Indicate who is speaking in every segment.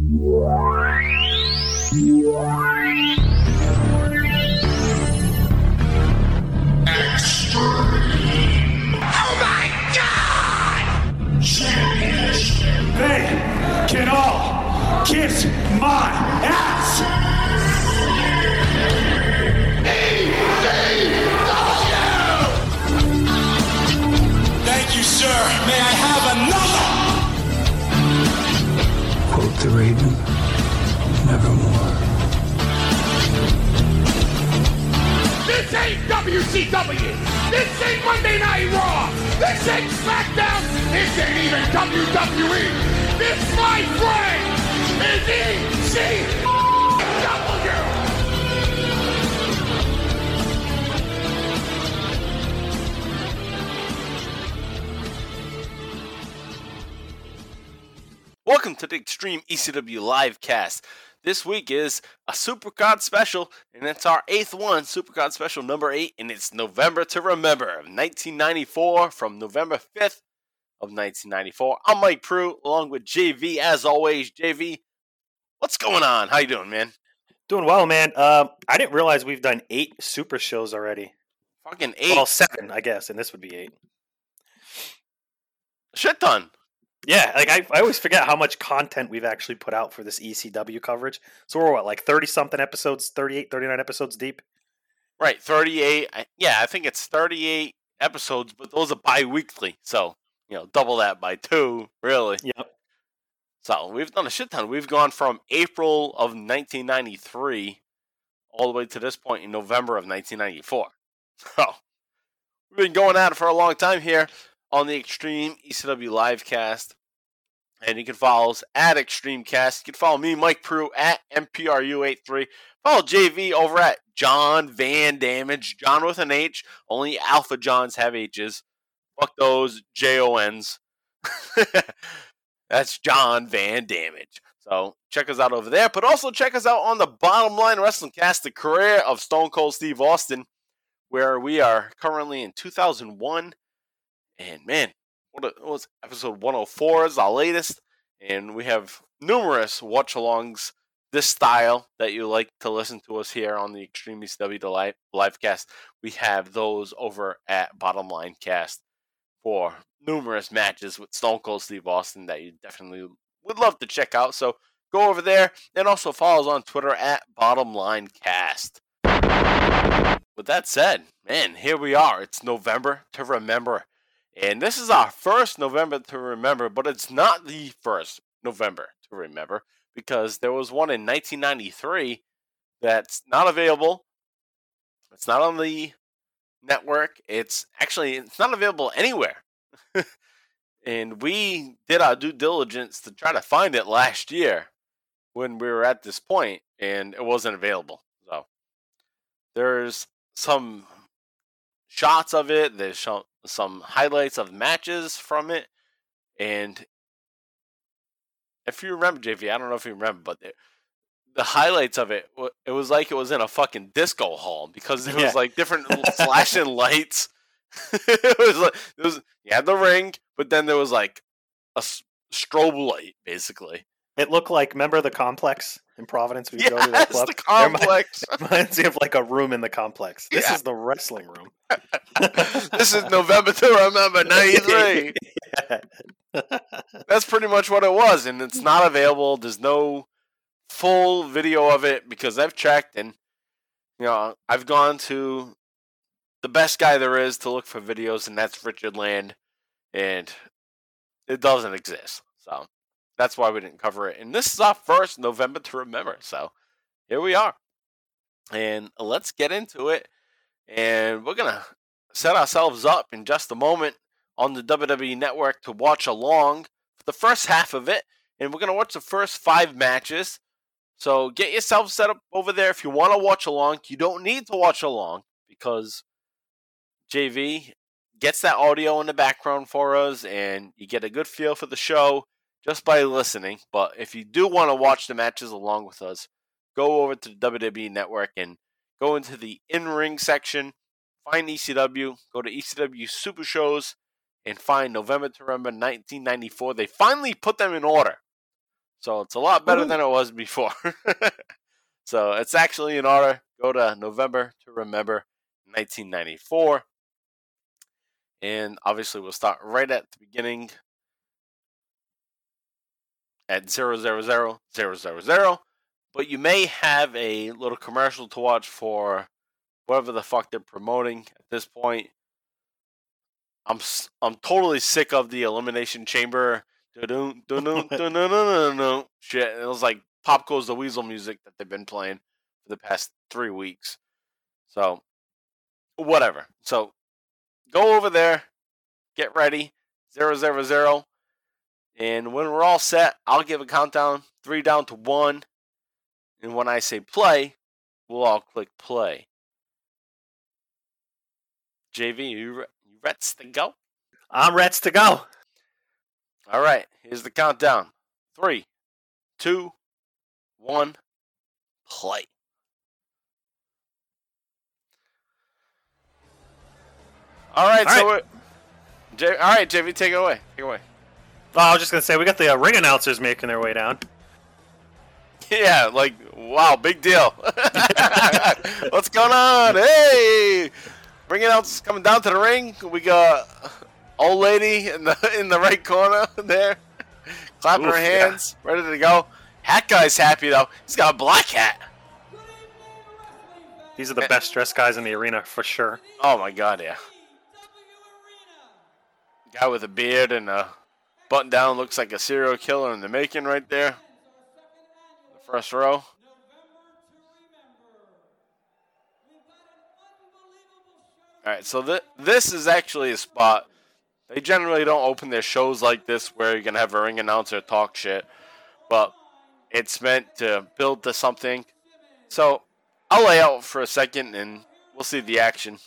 Speaker 1: They
Speaker 2: This ain't WCW. This ain't Monday Night Raw. This ain't SmackDown. This ain't even WWE. This, my friend, is ECW.
Speaker 3: Welcome to the Extreme ECW Livecast. This week is a Supercard special, and it's our eighth one, Supercard special number eight, and it's November to Remember 1994 from November 5th of 1994. I'm Mike Pru, along with JV, as always. JV, what's going on? How you doing, man?
Speaker 4: Doing well, man. Um, I didn't realize we've done eight super shows already.
Speaker 3: Fucking eight.
Speaker 4: Well, seven, I guess, and this would be eight.
Speaker 3: Shit ton.
Speaker 4: Yeah, like I, I always forget how much content we've actually put out for this ECW coverage. So we're what, like 30 something episodes, 38, 39 episodes deep?
Speaker 3: Right, 38. I- Yeah, I think it's 38 episodes, but those are bi weekly. So, you know, double that by two, really.
Speaker 4: Yep.
Speaker 3: So we've done a shit ton. We've gone from April of 1993 all the way to this point in November of 1994. So we've been going at it for a long time here on the Extreme ECW Livecast. And you can follow us at ExtremeCast. You can follow me, Mike Pru, at MPRU83. Follow JV over at John Van Damage. John with an H. Only Alpha Johns have H's. Fuck those J O N's. That's John Van Damage. So check us out over there, but also check us out on the Bottom Line Wrestling Cast, the career of Stone Cold Steve Austin, where we are currently in 2001. And man, what a- what was episode 104 is our latest, and we have numerous watch alongs this style that you like to listen to us here on the Extreme ECW live livecast. We have those over at Bottom Line Cast for numerous matches with Stone Cold Steve Austin that you definitely would love to check out. So go over there and also follow us on Twitter at Bottom Line Cast. With that said, man, here we are. It's November to remember. And this is our first November to remember, but it's not the first November to remember because there was one in 1993 that's not available. It's not on the network. It's actually it's not available anywhere. and we did our due diligence to try to find it last year when we were at this point and it wasn't available. So there's some shots of it, there's some highlights of matches from it and if you remember JV, I don't know if you remember, but the, the highlights of it, it was like it was in a fucking disco hall because there was
Speaker 4: Yeah.
Speaker 3: like different flashing lights. it was like it was you had the ring, but then there was like a strobe light basically.
Speaker 4: It looked like, remember the complex in Providence? We
Speaker 3: Yes,
Speaker 4: go to that club?
Speaker 3: the
Speaker 4: It
Speaker 3: complex.
Speaker 4: Reminds me of like a room in the complex. This
Speaker 3: Yeah.
Speaker 4: is the wrestling room.
Speaker 3: this is November to remember '93.
Speaker 4: Yeah.
Speaker 3: That's pretty much what it was, and it's not available. There's no full video of it because I've checked, and you know I've gone to the best guy there is to look for videos, and that's Richard Land, and it doesn't exist. So that's why we didn't cover it. And this is our first November to remember. So here we are, and let's get into it. And we're gonna set ourselves up in just a moment on the WWE Network to watch along for the first half of it, and we're gonna watch the first five matches. So get yourself set up over there if you want to watch along. You don't need to watch along because JV gets that audio in the background for us, and you get a good feel for the show just by listening. But if you do want to watch the matches along with us, go over to the WWE Network and go into the in ring section, find ECW, go to ECW Super Shows, and find November to Remember 1994. They finally put them in order. So it's a lot better than it was before. so it's actually in order. Go to November to Remember 1994. And obviously, we'll start right at the beginning at 000, 000. But you may have a little commercial to watch for whatever the fuck they're promoting at this point. I'm I'm totally sick of the elimination chamber shit. It was like Pop Goes the Weasel music that they've been playing for the past three weeks. So whatever. So go over there, get ready, zero zero zero, and when we're all set, I'll give a countdown, three down to one, and when I say play, we'll all click play. JV, you re- you ready to go?
Speaker 4: I'm Reds to go.
Speaker 3: All right, here's the countdown. Three, two, one, play. All right,
Speaker 4: All
Speaker 3: so
Speaker 4: right.
Speaker 3: we're, J- all right, JV, take it away. Take it away.
Speaker 4: Oh, I was just gonna say we got the uh, ring announcers making their way down.
Speaker 3: Yeah, like wow, big deal. What's going on? Hey, ring announcers coming down to the ring. We got old lady in the in the right corner there, clapping
Speaker 4: Oof,
Speaker 3: her
Speaker 4: yeah.
Speaker 3: hands, ready to go. Hat guy's happy though. He's got a black hat.
Speaker 4: These are the best dressed guys in the arena for sure.
Speaker 3: Oh my god, yeah. Guy with a beard and a button down looks like a serial killer in the making right there. The first row. Alright, so th- this is actually a spot. They generally don't open their shows like this where you're going to have a ring announcer talk shit. But it's meant to build to something. So I'll lay out for a second and we'll see the action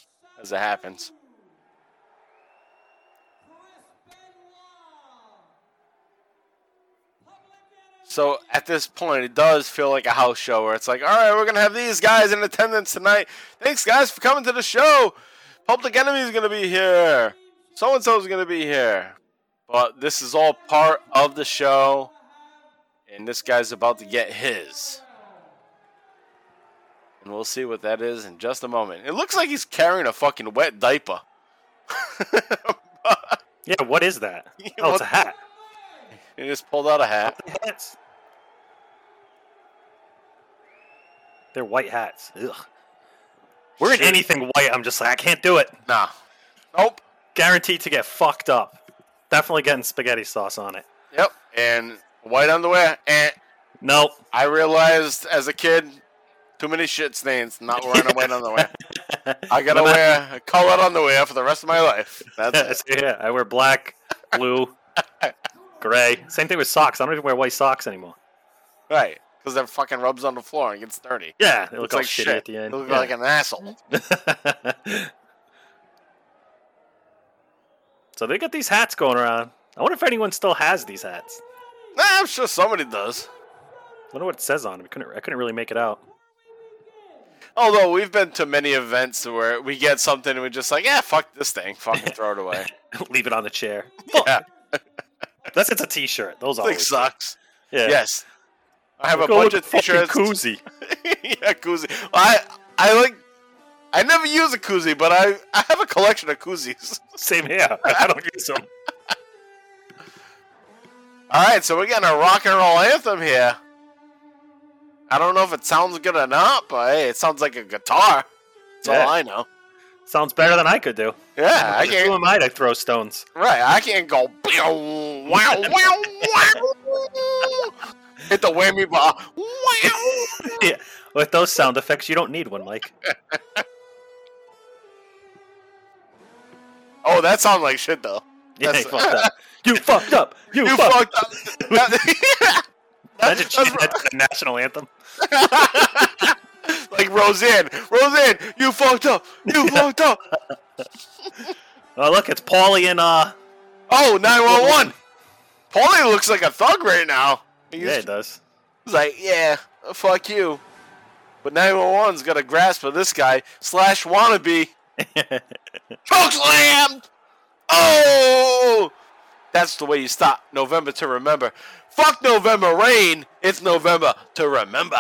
Speaker 3: as it happens. So at this point, it does feel like a house show where it's like, all right, we're gonna have these guys in attendance tonight. Thanks, guys, for coming to the show. Public Enemy is gonna be here. So and so is gonna be here. But this is all part of the show, and this guy's about to get his. And we'll see what that is in just a moment. It looks like he's carrying a fucking wet diaper.
Speaker 4: Yeah, what is that? Oh, it's a hat.
Speaker 3: he just pulled out a hat.
Speaker 4: Hats. They're white hats. Ugh. Wearing
Speaker 3: Shit.
Speaker 4: anything white, I'm just like I can't do it.
Speaker 3: Nah. Nope.
Speaker 4: Guaranteed to get fucked up. Definitely getting spaghetti sauce on it.
Speaker 3: Yep. And white underwear. And
Speaker 4: Nope.
Speaker 3: I realized as a kid, too many shit stains. Not wearing a white underwear. I gotta
Speaker 4: matter-
Speaker 3: wear colored underwear for the rest of my life. That's it.
Speaker 4: yeah, I wear black, blue, gray. Same thing with socks. I don't even wear white socks anymore.
Speaker 3: Right. Because it fucking rubs on the floor and gets dirty.
Speaker 4: Yeah, they look
Speaker 3: Looks like
Speaker 4: shitty
Speaker 3: shit.
Speaker 4: at the end.
Speaker 3: look
Speaker 4: Yeah.
Speaker 3: like an asshole.
Speaker 4: so they got these hats going around. I wonder if anyone still has these hats.
Speaker 3: Nah, I'm sure somebody does.
Speaker 4: I wonder what it says on them. I couldn't, I couldn't really make it out.
Speaker 3: Although we've been to many events where we get something and we're just like, yeah, fuck this thing, fucking throw it away.
Speaker 4: Leave it on the chair.
Speaker 3: yeah,
Speaker 4: That's it's a T-shirt. Those always
Speaker 3: sucks.
Speaker 4: Yeah.
Speaker 3: Yes, I have a bunch of t-shirts.
Speaker 4: koozie.
Speaker 3: yeah, koozie. I I like. I never use a koozie, but I I have a collection of koozies.
Speaker 4: Same here. I don't use them.
Speaker 3: All right, so we're getting a rock and roll anthem here. I don't know if it sounds good or not, but hey, it sounds like a guitar. That's
Speaker 4: Yeah.
Speaker 3: all I know.
Speaker 4: Sounds better than I could do.
Speaker 3: Yeah, I
Speaker 4: Who
Speaker 3: can't.
Speaker 4: am I to throw stones?
Speaker 3: Right, I can't go. Wow, wow, wow. Hit the whammy bar.
Speaker 4: Yeah. With those sound effects, you don't need one, Mike.
Speaker 3: Oh, that sounds like shit though.
Speaker 4: Yeah, you fucked up. You fucked up. You,
Speaker 3: You
Speaker 4: fucked.
Speaker 3: fucked up. That-
Speaker 4: Imagine chanting that to the national anthem.
Speaker 3: like Roseanne. Roseanne, you fucked up. You fucked up.
Speaker 4: Oh, look, it's Paulie and uh.
Speaker 3: Oh, 911. Paulie looks like a thug right now. He's,
Speaker 4: Yeah, it does.
Speaker 3: he's like, yeah, fuck you. But 911's got a grasp of this guy slash wannabe. Choke slammed! Oh! That's the way you stop November to remember. Fuck November rain. It's November to remember.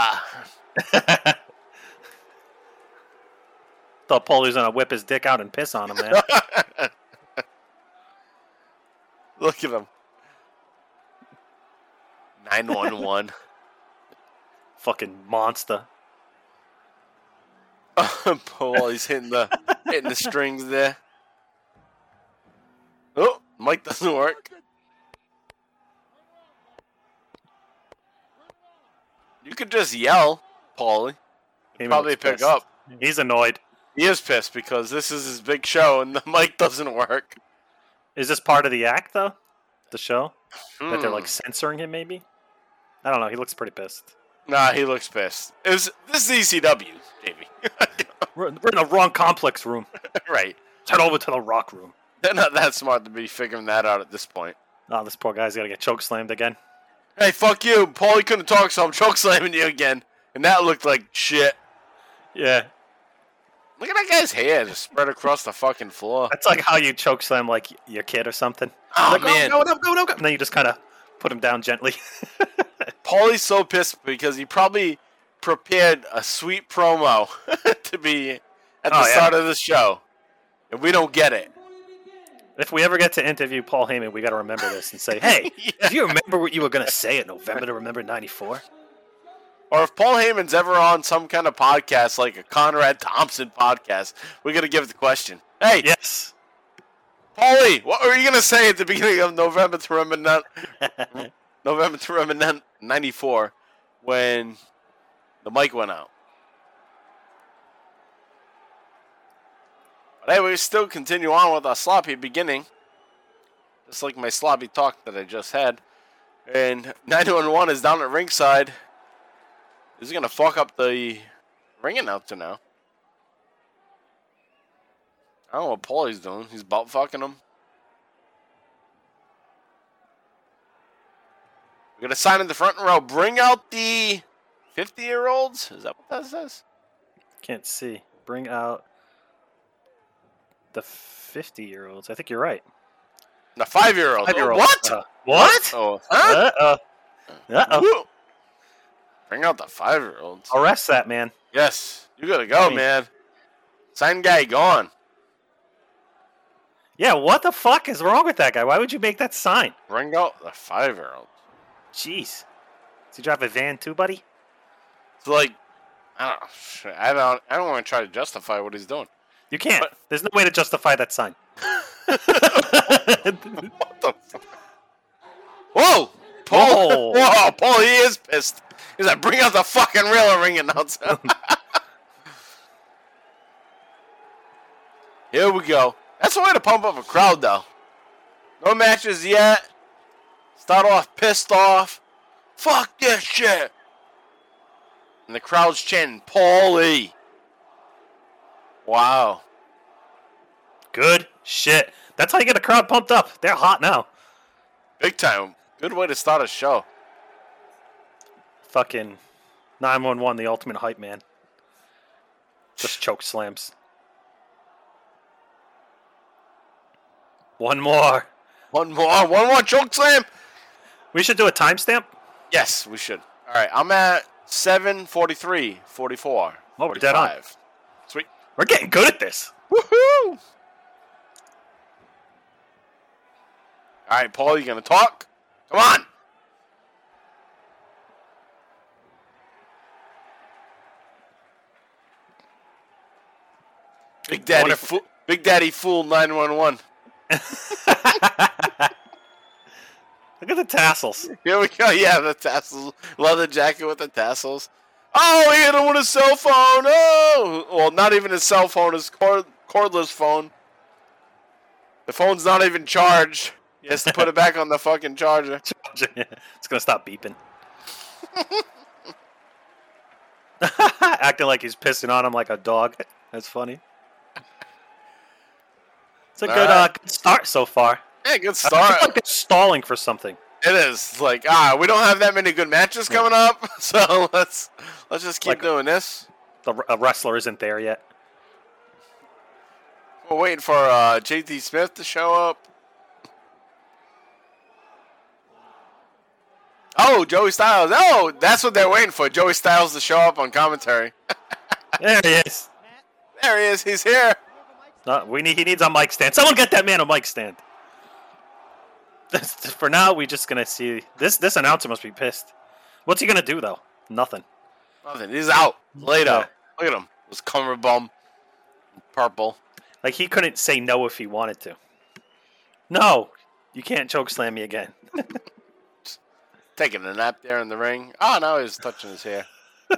Speaker 4: Thought Paulie was gonna whip his dick out and piss on him, man.
Speaker 3: Look at him. 911.
Speaker 4: Fucking monster.
Speaker 3: Paul, he's hitting the hitting the strings there. Oh, mic doesn't work. You could just yell, Paulie.
Speaker 4: He
Speaker 3: Probably pick
Speaker 4: pissed.
Speaker 3: up.
Speaker 4: He's annoyed.
Speaker 3: He is pissed because this is his big show and the mic doesn't work.
Speaker 4: Is this part of the act though? The show that they're like
Speaker 3: Hmm.
Speaker 4: censoring him? Maybe. I don't know. He looks pretty pissed.
Speaker 3: Nah, he looks pissed. It was, this is ECW, Jamie.
Speaker 4: We're, we're in the wrong complex room.
Speaker 3: right.
Speaker 4: Let's head over to the rock room.
Speaker 3: They're not that smart to be figuring that out at this point.
Speaker 4: Oh, this poor guy's got to get choke slammed again.
Speaker 3: Hey, fuck you. Paul. Paulie couldn't talk, so I'm choke slamming you again. And that looked like shit.
Speaker 4: Yeah,
Speaker 3: Look at that guy's hair just spread across the fucking floor.
Speaker 4: that's like how you choke slam like your kid or something.
Speaker 3: Oh,
Speaker 4: like, oh,
Speaker 3: man.
Speaker 4: go, go, go, go, go. And then you just kind of put him down gently.
Speaker 3: Paulie's so pissed because he probably prepared a sweet promo to be at the
Speaker 4: Oh, yeah.
Speaker 3: start of the show. And we don't get it.
Speaker 4: if we ever get to interview Paul Heyman, we got to remember this and say, "Hey,
Speaker 3: Yeah.
Speaker 4: do you remember what you were gonna say in November to remember '94?"
Speaker 3: Or if Paul Heyman's ever on some kind of podcast like a Conrad Thompson podcast, we got to give the question. Hey,
Speaker 4: Yes.
Speaker 3: Paulie, what were you going to say at the beginning of November to remember ni- November to remember 94 when the mic went out? But we still continue on with our sloppy beginning. Just like my sloppy talk that I just had. And 911 is down at ringside. Is going to fuck up the ring announcer now. I don't know what Paulie's doing. He's butt fucking him. We're gonna sign in the front row. Bring out the fifty-year-olds. Is that what that says?
Speaker 4: Can't see. Bring out the 50 year olds. I think you're right.
Speaker 3: The five-year-olds.
Speaker 4: Five-year-olds.
Speaker 3: What?
Speaker 4: Uh, what?
Speaker 3: Oh, huh?
Speaker 4: Uh oh. Uh oh.
Speaker 3: Bring out the five-year-olds.
Speaker 4: Arrest that man.
Speaker 3: Yes, you gotta go,
Speaker 4: Hey.
Speaker 3: man. Sign guy gone.
Speaker 4: Yeah, what the fuck is wrong with that guy? Why would you make that sign?
Speaker 3: Bring out the five-year-olds.
Speaker 4: Jeez. Does he drive a van too, buddy?
Speaker 3: It's like, I don't. I don't. I don't want to try to justify what he's doing.
Speaker 4: You can't.
Speaker 3: But-
Speaker 4: There's no way to justify that sign.
Speaker 3: What the fuck? Whoa! Paul!
Speaker 4: Whoa.
Speaker 3: Whoa! Paul, he is pissed. He's like, bring out the fucking real ring announcer. Here we go. That's the way to pump up a crowd, though. No matches yet. Start off pissed off. Fuck this shit. And the crowd's chanting, Paulie. Wow.
Speaker 4: Good shit. That's how you get a crowd pumped up. They're hot now.
Speaker 3: Big time. Good way to start a show.
Speaker 4: Fucking 911, the ultimate hype man. Just choke slams. One more.
Speaker 3: One more. One more choke slam.
Speaker 4: We should do a timestamp.
Speaker 3: Yes, we should. All right, I'm at 743, 44.
Speaker 4: Oh, we're dead on.
Speaker 3: Sweet.
Speaker 4: We're getting good at this.
Speaker 3: Woohoo! All right, Paul, you gonna talk? Come on. Big Daddy,
Speaker 4: Wonderful.
Speaker 3: fool, Big Daddy Fool 911.
Speaker 4: Look at the tassels.
Speaker 3: Here we go. Yeah, the tassels. Leather jacket with the tassels. Oh, he hit him with his cell phone. Oh, well, not even his cell phone. His cord- cordless phone. The phone's not even charged. He has to put it back on the fucking charger.
Speaker 4: it's gonna stop beeping. Acting like he's pissing on him like a dog. That's funny. It's a
Speaker 3: All
Speaker 4: good,
Speaker 3: right.
Speaker 4: uh, good start so far.
Speaker 3: Yeah, good
Speaker 4: I
Speaker 3: start.
Speaker 4: like they're stalling for something.
Speaker 3: It is like ah, we don't have that many good matches coming up, so let's let's just keep
Speaker 4: Like-
Speaker 3: doing this.
Speaker 4: The a wrestler isn't there yet.
Speaker 3: We're waiting for uh, JT Smith to show up. Oh, Joey Styles. Oh, that's what they're waiting for. Joey Styles to show up on commentary.
Speaker 4: There he is.
Speaker 3: There he is. He's here.
Speaker 4: Uh, we need. He needs a mic stand. Someone get that man a mic stand. For now, we're just gonna see this. This announcer must be pissed. What's he gonna do though? Nothing.
Speaker 3: Nothing. He's out. Laid
Speaker 4: Yeah.
Speaker 3: Look at him. His cummerbum. Purple.
Speaker 4: Like he couldn't say no if he wanted to. No, you can't choke slam me again.
Speaker 3: Taking a nap there in the ring. Ah, oh, now he's touching his hair.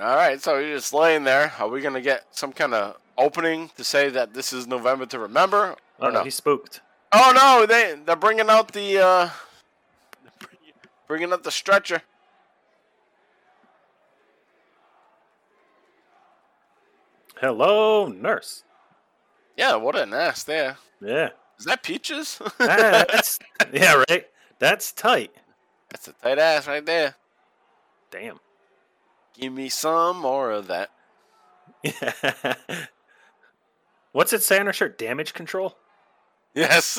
Speaker 3: All right, so he's just laying there. Are we going to get some kind of opening to say that this is November to remember?
Speaker 4: Oh
Speaker 3: no?
Speaker 4: he's spooked.
Speaker 3: Oh, no, they, they're bringing out the, uh, bringing out the stretcher.
Speaker 4: Hello, nurse.
Speaker 3: Yeah, what an ass there.
Speaker 4: Yeah.
Speaker 3: Is that Peaches?
Speaker 4: Ah, yeah, right. That's tight.
Speaker 3: That's a tight ass right there.
Speaker 4: Damn.
Speaker 3: Give me some more of that.
Speaker 4: What's it say on her shirt? Damage control.
Speaker 3: Yes.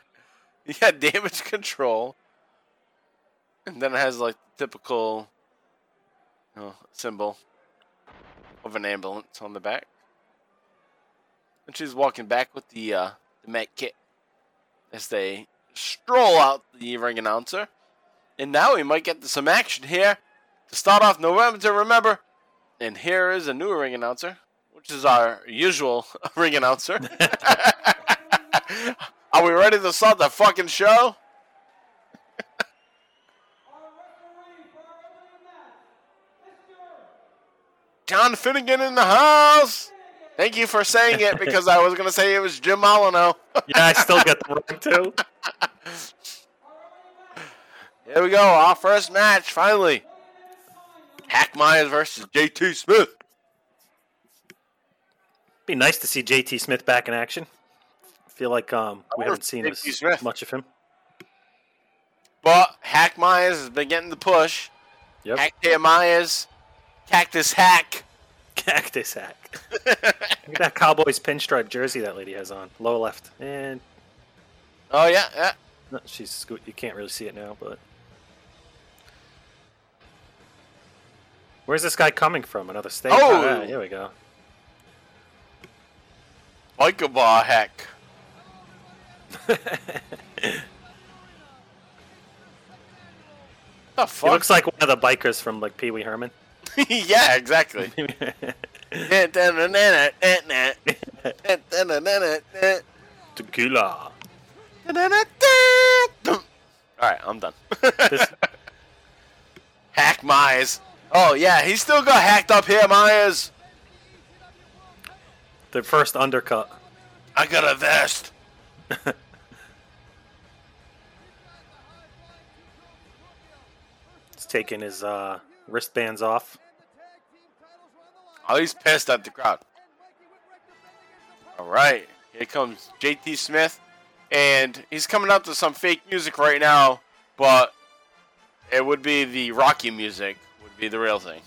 Speaker 3: yeah, damage control. And then it has like typical you know, symbol of an ambulance on the back. And she's walking back with the uh the med kit as they stroll out the ring announcer. And now we might get to some action here to start off November to remember. And here is a new ring announcer, which is our usual ring announcer. Are we ready to start the fucking show? John Finnegan in the house. Thank you for saying it because I was going to say it was Jim Molyneux.
Speaker 4: Yeah, I still get the wrong too.
Speaker 3: Here we go. Our first match, finally. Hack Meyers versus JT Smith.
Speaker 4: Be nice to see JT Smith back in action. Feel like um we haven't seen as much of him.
Speaker 3: But Hack Meyers has been getting the push.
Speaker 4: Yep.
Speaker 3: Hack Meyers, Cactus Hack.
Speaker 4: Cactus hack. Look at that Cowboys pinstripe jersey that lady has on. Lower left. And
Speaker 3: Oh, yeah, yeah.
Speaker 4: no, she's you can't really see it now, but Where's this guy coming from? Another state?
Speaker 3: Oh!
Speaker 4: Ah, here we go.
Speaker 3: Biker Bar Hack. The
Speaker 4: He looks like one of the bikers from like Pee Wee Herman.
Speaker 3: yeah, exactly.
Speaker 4: Tequila.
Speaker 3: Alright, I'm done. Hack Meyers. Oh, yeah, he still got hacked up here, Meyers.
Speaker 4: the first undercut.
Speaker 3: I got a vest.
Speaker 4: He's taking his uh, wristbands off.
Speaker 3: Oh, he's pissed at the crowd. All right, here comes JT Smith, and he's coming up to some fake music right now, but it would be the Rocky music would be the real thing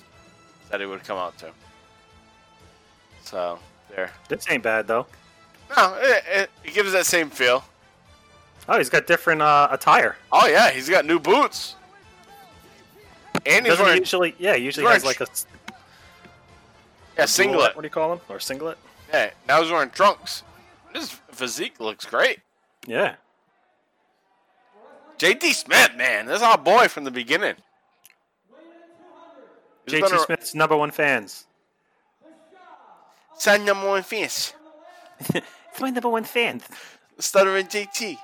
Speaker 3: that it would come out to. So there.
Speaker 4: This ain't bad though.
Speaker 3: No, it, it, it gives that same feel.
Speaker 4: Oh, he's got different uh, attire.
Speaker 3: Oh yeah, he's got new boots, and he's wearing
Speaker 4: usually, yeah, usually has like a,
Speaker 3: yeah singlet.
Speaker 4: What do you call him? Or singlet?
Speaker 3: Yeah, now he's wearing trunks. His physique looks great.
Speaker 4: Yeah.
Speaker 3: JT Smith, man, this is our boy from the beginning. He's
Speaker 4: JT
Speaker 3: a-
Speaker 4: Smith's number one fans.
Speaker 3: Sign number one fans.
Speaker 4: It's my number one fan.
Speaker 3: Stuttering JT.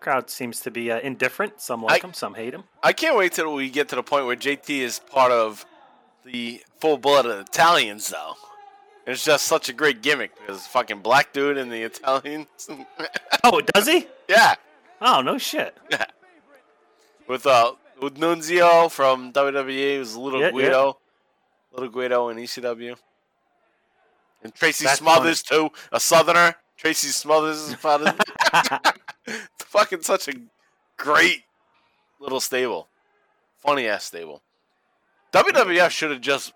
Speaker 4: Crowd seems to be uh, indifferent. Some like
Speaker 3: I-
Speaker 4: him, some hate him.
Speaker 3: I can't wait till we get to the point where JT is part of the full blooded Italians, though. It's just such a great gimmick because fucking black dude and the Italians.
Speaker 4: Oh, does he?
Speaker 3: yeah,
Speaker 4: Oh, no shit.
Speaker 3: with uh with Nunzio from WWE, who's a little
Speaker 4: Yeah, yeah.
Speaker 3: Guido, little Guido in ECW, and Tracy
Speaker 4: That's
Speaker 3: Smothers too, a Southerner. Tracy Smothers is part of It's fucking such a great little stable. Funny ass stable. WWF should have just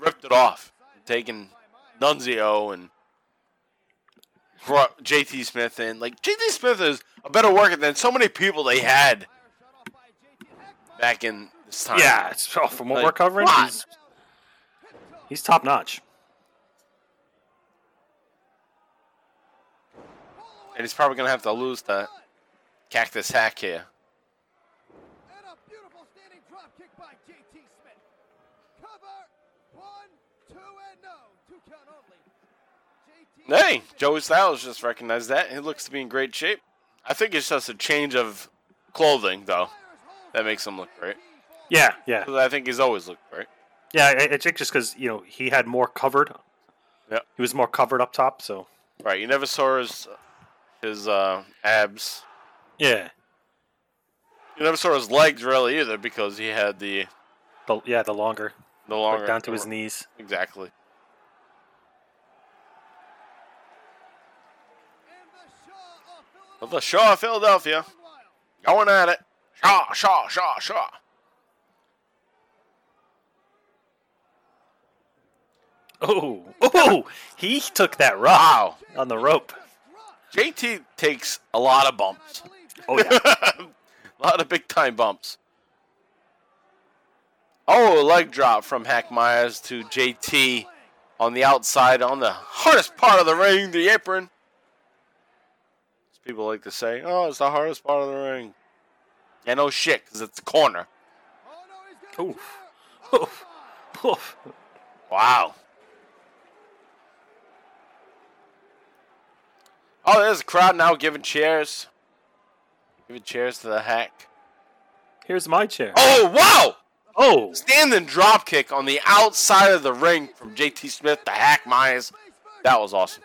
Speaker 3: ripped it off. Taken Nunzio and brought JT Smith in. Like JT Smith is a better worker than so many people they had back in this time.
Speaker 4: Yeah, oh, from what
Speaker 3: Like,
Speaker 4: we're covering,
Speaker 3: what?
Speaker 4: he's, he's top notch.
Speaker 3: And he's probably gonna have to lose the Cactus Hack here.
Speaker 2: And a beautiful standing drop kick by JT Smith. Cover. One, two, and no. Two count only. JT
Speaker 3: Hey, Joey Styles just recognized that. He looks to be in great shape. I think it's just a change of clothing, though, that makes him look great.
Speaker 4: Yeah, yeah.
Speaker 3: I think he's always looked great.
Speaker 4: yeah. I, I think just because you know he had more covered.
Speaker 3: Yeah.
Speaker 4: he was more covered up top. So
Speaker 3: Right, you never saw his his uh, abs.
Speaker 4: yeah,
Speaker 3: You never saw his legs really either because he had the
Speaker 4: the, yeah, the longer
Speaker 3: the
Speaker 4: like,
Speaker 3: longer
Speaker 4: down to his knees.
Speaker 3: Exactly.
Speaker 2: The Shaw of
Speaker 3: the Shaw of Philadelphia going at it. Shaw, Shaw, Shaw, Shaw.
Speaker 4: Oh, oh, he took that rough
Speaker 3: Wow.
Speaker 4: on the rope.
Speaker 3: JT takes a lot of bumps.
Speaker 4: Oh yeah,
Speaker 3: a lot of big time bumps. Oh, a leg drop from Hack Meyers to JT on the outside on the hardest part of the ring, the apron. As people like to say, oh, it's the hardest part of the ring. Yeah, oh shit, because it's the corner.
Speaker 4: oof, oof, oof.
Speaker 3: Wow. Oh, there's a crowd now giving cheers. Giving cheers to the hack.
Speaker 4: Here's my chair.
Speaker 3: Oh, wow!
Speaker 4: Oh,
Speaker 3: Standing drop kick on the outside of the ring from JT Smith to Hack Meyers. That was awesome.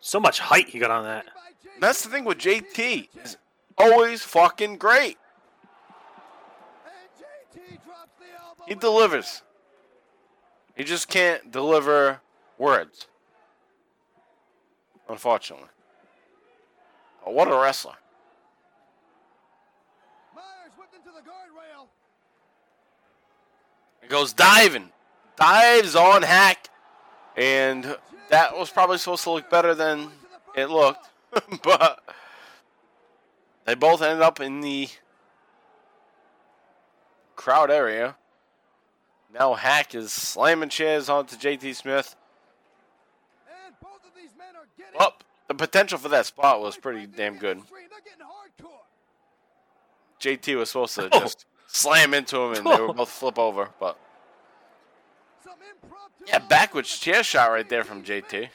Speaker 4: so much height he got on that.
Speaker 3: That's the thing with JT. Is always fucking great. He delivers. He just can't deliver words. Unfortunately. But what a wrestler.
Speaker 2: Meyers whipped into the guardrail.
Speaker 3: He goes diving. Dives on Hack. And that was probably supposed to look better than it looked. but they both ended up in the crowd area. Now Hack is slamming chairs onto JT Smith.
Speaker 2: And both of these men are getting
Speaker 3: Well, the potential for that spot was pretty damn good.
Speaker 2: They're getting hardcore.
Speaker 3: JT was supposed to oh. just slam into him and they were both flip over. But yeah, backwards chair shot right there from JT.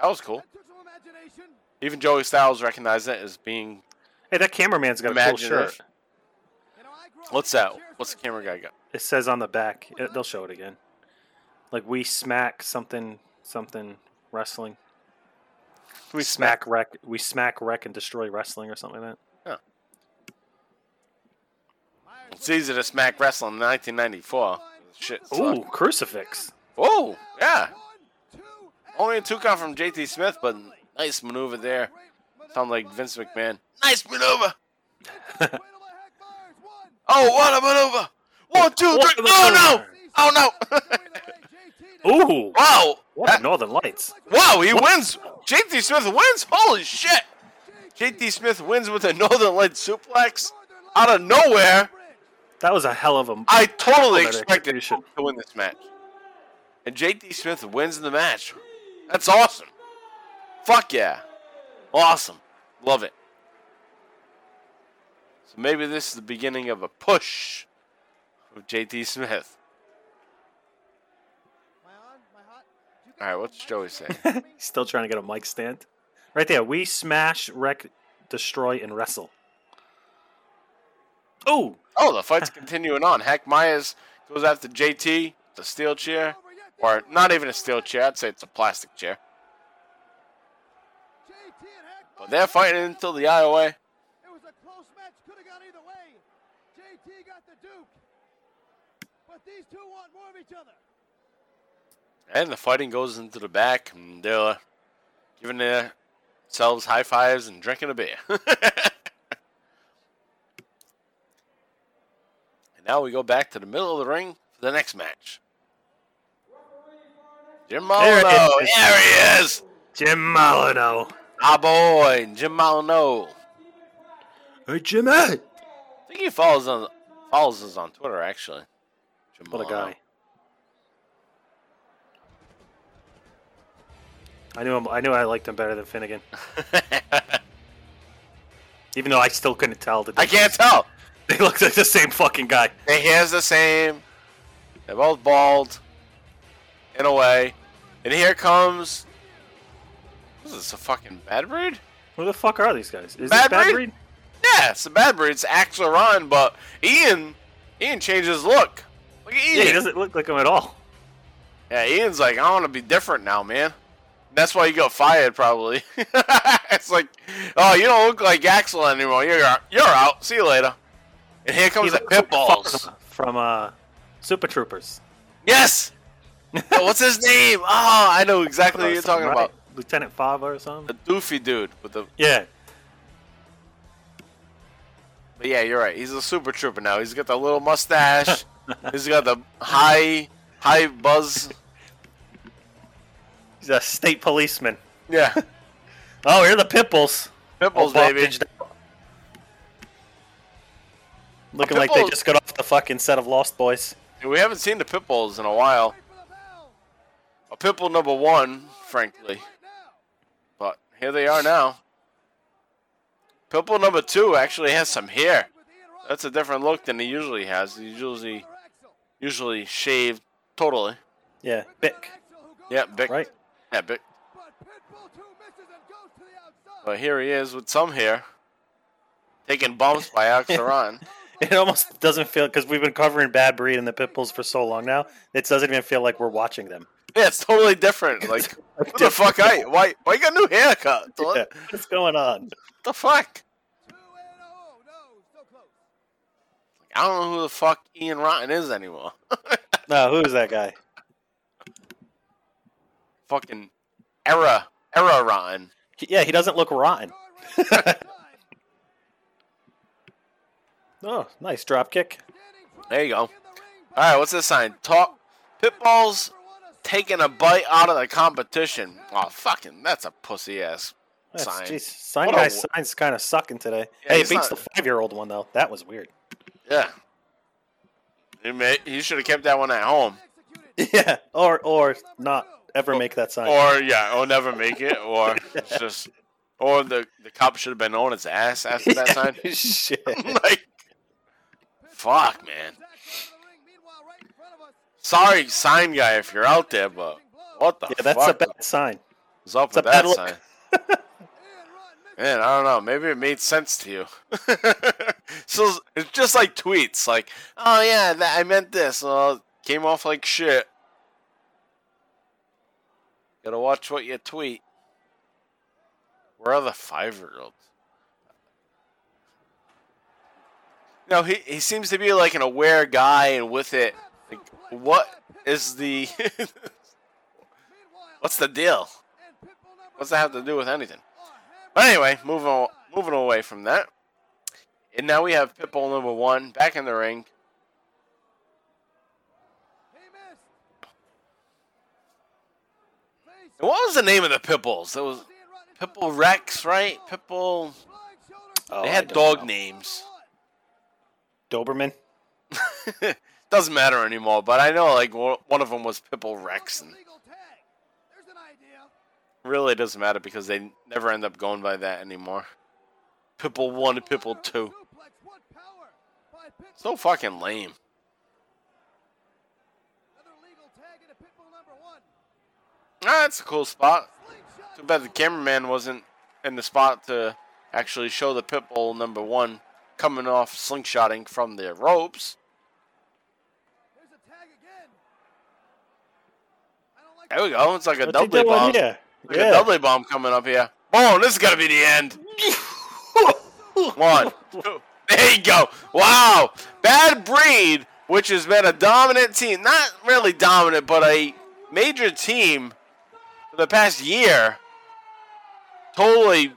Speaker 3: That was cool.
Speaker 2: That took some imagination.
Speaker 3: Even Joey Styles recognized it as being
Speaker 4: Hey, that cameraman's got a cool shirt.
Speaker 2: You know, I grew up
Speaker 3: what's that? What's the camera guy got?
Speaker 4: It says on the back. It, they'll show it again. Like we smack something something wrestling.
Speaker 3: We
Speaker 4: smack wreck. We smack wreck and destroy wrestling or something like that.
Speaker 3: It's easy to smack wrestling in 1994. Shit.
Speaker 4: Ooh,
Speaker 3: sucked.
Speaker 4: crucifix.
Speaker 3: Oh, yeah.
Speaker 2: One, two, and
Speaker 3: Only a two count from JT Smith, but nice maneuver there. Sound like Vince McMahon. Nice maneuver.
Speaker 2: Cradle by Hack Meyers. One,
Speaker 3: Oh, what a maneuver. One, two, three. Oh, no. Oh, no.
Speaker 4: Ooh,
Speaker 3: wow.
Speaker 4: what
Speaker 3: That-
Speaker 4: Northern Lights.
Speaker 3: wow, he wins. JT Smith wins. Holy shit. JT Smith wins with a Northern Light suplex out of nowhere.
Speaker 4: That was a hell of a.
Speaker 3: I totally expected him to win this match. And JT Smith wins the match. That's awesome. Fuck yeah. Awesome. Love it. So maybe this is the beginning of a push of JT Smith.
Speaker 2: My on, my hot. You
Speaker 3: All right, what's
Speaker 2: the
Speaker 3: Joey
Speaker 2: mic
Speaker 3: saying?
Speaker 2: stand?
Speaker 4: Still trying to get a mic stand. Right there. We smash, wreck, destroy, and wrestle. Oh,
Speaker 3: Oh, the fight's continuing on. Heck, Meyers goes after JT, the steel chair. Or not even a steel chair, I'd say it's a plastic chair.
Speaker 2: JT and Hack
Speaker 3: But they're fighting until the IOA.
Speaker 2: It was a close match. Could have gone either way. JT got the Duke. But these two want more of each other.
Speaker 3: And the fighting goes into the back, and they're giving themselves high fives and drinking a beer. and now we go back to the middle of the ring for the next match. Jim
Speaker 4: There it is.
Speaker 3: there he is.
Speaker 4: Jim Molyneux.
Speaker 3: Ah, boy, Jim Molyneux.
Speaker 4: Hey, Jimmy.
Speaker 3: I think he follows on follows us on Twitter actually. Jim
Speaker 4: What a guy. I knew him. I knew I liked him better than Finnegan, even though I still couldn't tell. That
Speaker 3: I can't tell.
Speaker 4: They look like the same fucking guy.
Speaker 3: Their hair's the same. They're both bald, in a way. And here comes. What is this? A fucking bad breed?
Speaker 4: Who the fuck are these guys? Is
Speaker 3: Bad
Speaker 4: this bad
Speaker 3: breed?
Speaker 4: breed?
Speaker 3: Yeah, it's a bad breed. It's Axl Rotten, but Ian, Ian changed his look. Look at Ian.
Speaker 4: Yeah, he doesn't look like him at all.
Speaker 3: Yeah, Ian's like, I want to be different now, man. That's why you got fired, probably. it's like, oh, you don't look like Axl anymore. You're you're out. See you later. And here comes
Speaker 4: He
Speaker 3: the
Speaker 4: like
Speaker 3: pitbulls.
Speaker 4: from uh, Super Troopers.
Speaker 3: Yes. Yo, what's his name? Oh, I know exactly what you're talking
Speaker 4: Right?
Speaker 3: about.
Speaker 4: Lieutenant Farva or something.
Speaker 3: The doofy dude with the.
Speaker 4: Yeah,
Speaker 3: But yeah, you're right. He's a super trooper now. He's got the little mustache. He's got the high high buzz.
Speaker 4: He's a state policeman.
Speaker 3: Yeah,
Speaker 4: Oh, here are the Pitbulls. All
Speaker 3: Pitbulls, baby.
Speaker 4: Looking like they just got off the fucking set of Lost Boys.
Speaker 3: We haven't seen the Pitbulls in a while.
Speaker 2: Wait for the bell.
Speaker 3: A Pitbull number one, frankly. But here they are now. Pitbull number two actually has some hair.
Speaker 2: With Ian Ross.
Speaker 3: That's a different look than he usually has. He's usually usually shaved totally.
Speaker 4: Yeah, Bic.
Speaker 2: Axl who goes
Speaker 3: Yeah,
Speaker 2: to
Speaker 3: Bic.
Speaker 4: Right?
Speaker 3: Yeah, but
Speaker 2: But Pitbull two misses and goes to the outside.
Speaker 3: but here he is with some hair, taking bumps by Axl Rotten.
Speaker 4: It almost doesn't feel because we've been covering Bad Breed and the Pitbulls for so long now. It doesn't even feel like we're watching them.
Speaker 3: yeah, it's totally different. Like, what the fuck? I why why you got a new haircut? What
Speaker 4: Yeah, what's going on?
Speaker 3: the fuck?
Speaker 2: Two and oh. No, so close.
Speaker 3: I don't know who the fuck Ian Rotten is anymore.
Speaker 4: No, who is that guy?
Speaker 3: Fucking era era Rotten.
Speaker 4: Yeah, he doesn't look rotten. Oh, nice drop kick.
Speaker 3: There you go.
Speaker 2: in the ring,
Speaker 3: All right, what's this sign? Talk. Pitbulls taking a bite out of the competition. Oh, fucking, that's a pussy ass
Speaker 4: That's,
Speaker 3: sign.
Speaker 4: geez, sign
Speaker 3: What a
Speaker 4: guy's
Speaker 3: w-
Speaker 4: signs kind of sucking today.
Speaker 3: Yeah,
Speaker 4: hey, it beats
Speaker 3: not-
Speaker 4: the five-year-old one though. That was weird.
Speaker 3: Yeah. He, may, he should have kept that one at home.
Speaker 4: Yeah, or or not ever make that sign.
Speaker 3: Or, yeah, or never make it. Or it's just. Or the, the cop should have been on its ass after that sign.
Speaker 4: Shit.
Speaker 3: like, fuck, man.
Speaker 2: Attack from the ring. Meanwhile, right in front of us,
Speaker 3: Sorry, sign guy, if you're out there, but what the
Speaker 4: Yeah, that's a bad sign.
Speaker 3: is up
Speaker 4: it's a
Speaker 3: with that
Speaker 4: look.
Speaker 3: sign?
Speaker 2: Ian Rotten mixed
Speaker 3: Man, I don't know. Maybe it made sense to you. so it's just like tweets, like, "Oh yeah, that, I meant this." Well, came off like shit. Gotta watch what you tweet. Where are the five-year-olds? No, he he seems to be like an aware guy, and with it, like, what is the what's the deal? What's that have to do with anything? But anyway, moving moving away from that, and now we have Pitbull number one back in the ring.
Speaker 2: He missed. Face
Speaker 3: And what was the name of the Pitbulls? It was
Speaker 2: Ian Rotten in front of
Speaker 3: Pitbull Rex, right? Pitbull.
Speaker 4: Oh,
Speaker 3: they had dog
Speaker 4: know.
Speaker 3: names.
Speaker 4: Doberman.
Speaker 3: Doesn't matter anymore, but I know like one one of them was Pitbull Rex, and
Speaker 2: Legal tag. There's an idea.
Speaker 3: really doesn't matter because they never end up going by that anymore. Pitbull one and Pitbull two.
Speaker 2: Suplex, what power by Pitbull.
Speaker 3: So fucking lame.
Speaker 2: Another legal tag into Pitbull number one.
Speaker 3: Ah, that's a cool spot. Too bad the cameraman wasn't in the spot to actually show the Pitbull number one coming off slingshotting from the ropes.
Speaker 2: There's a tag again. I don't like
Speaker 3: There we go. It's like a Dudley bomb. Like
Speaker 4: yeah.
Speaker 3: a Dudley bomb coming up here. Boom! This is gonna be the end. One, two. There you go. Wow. Bad Breed, which has been a dominant team, not really dominant, but a major team for the past year, totally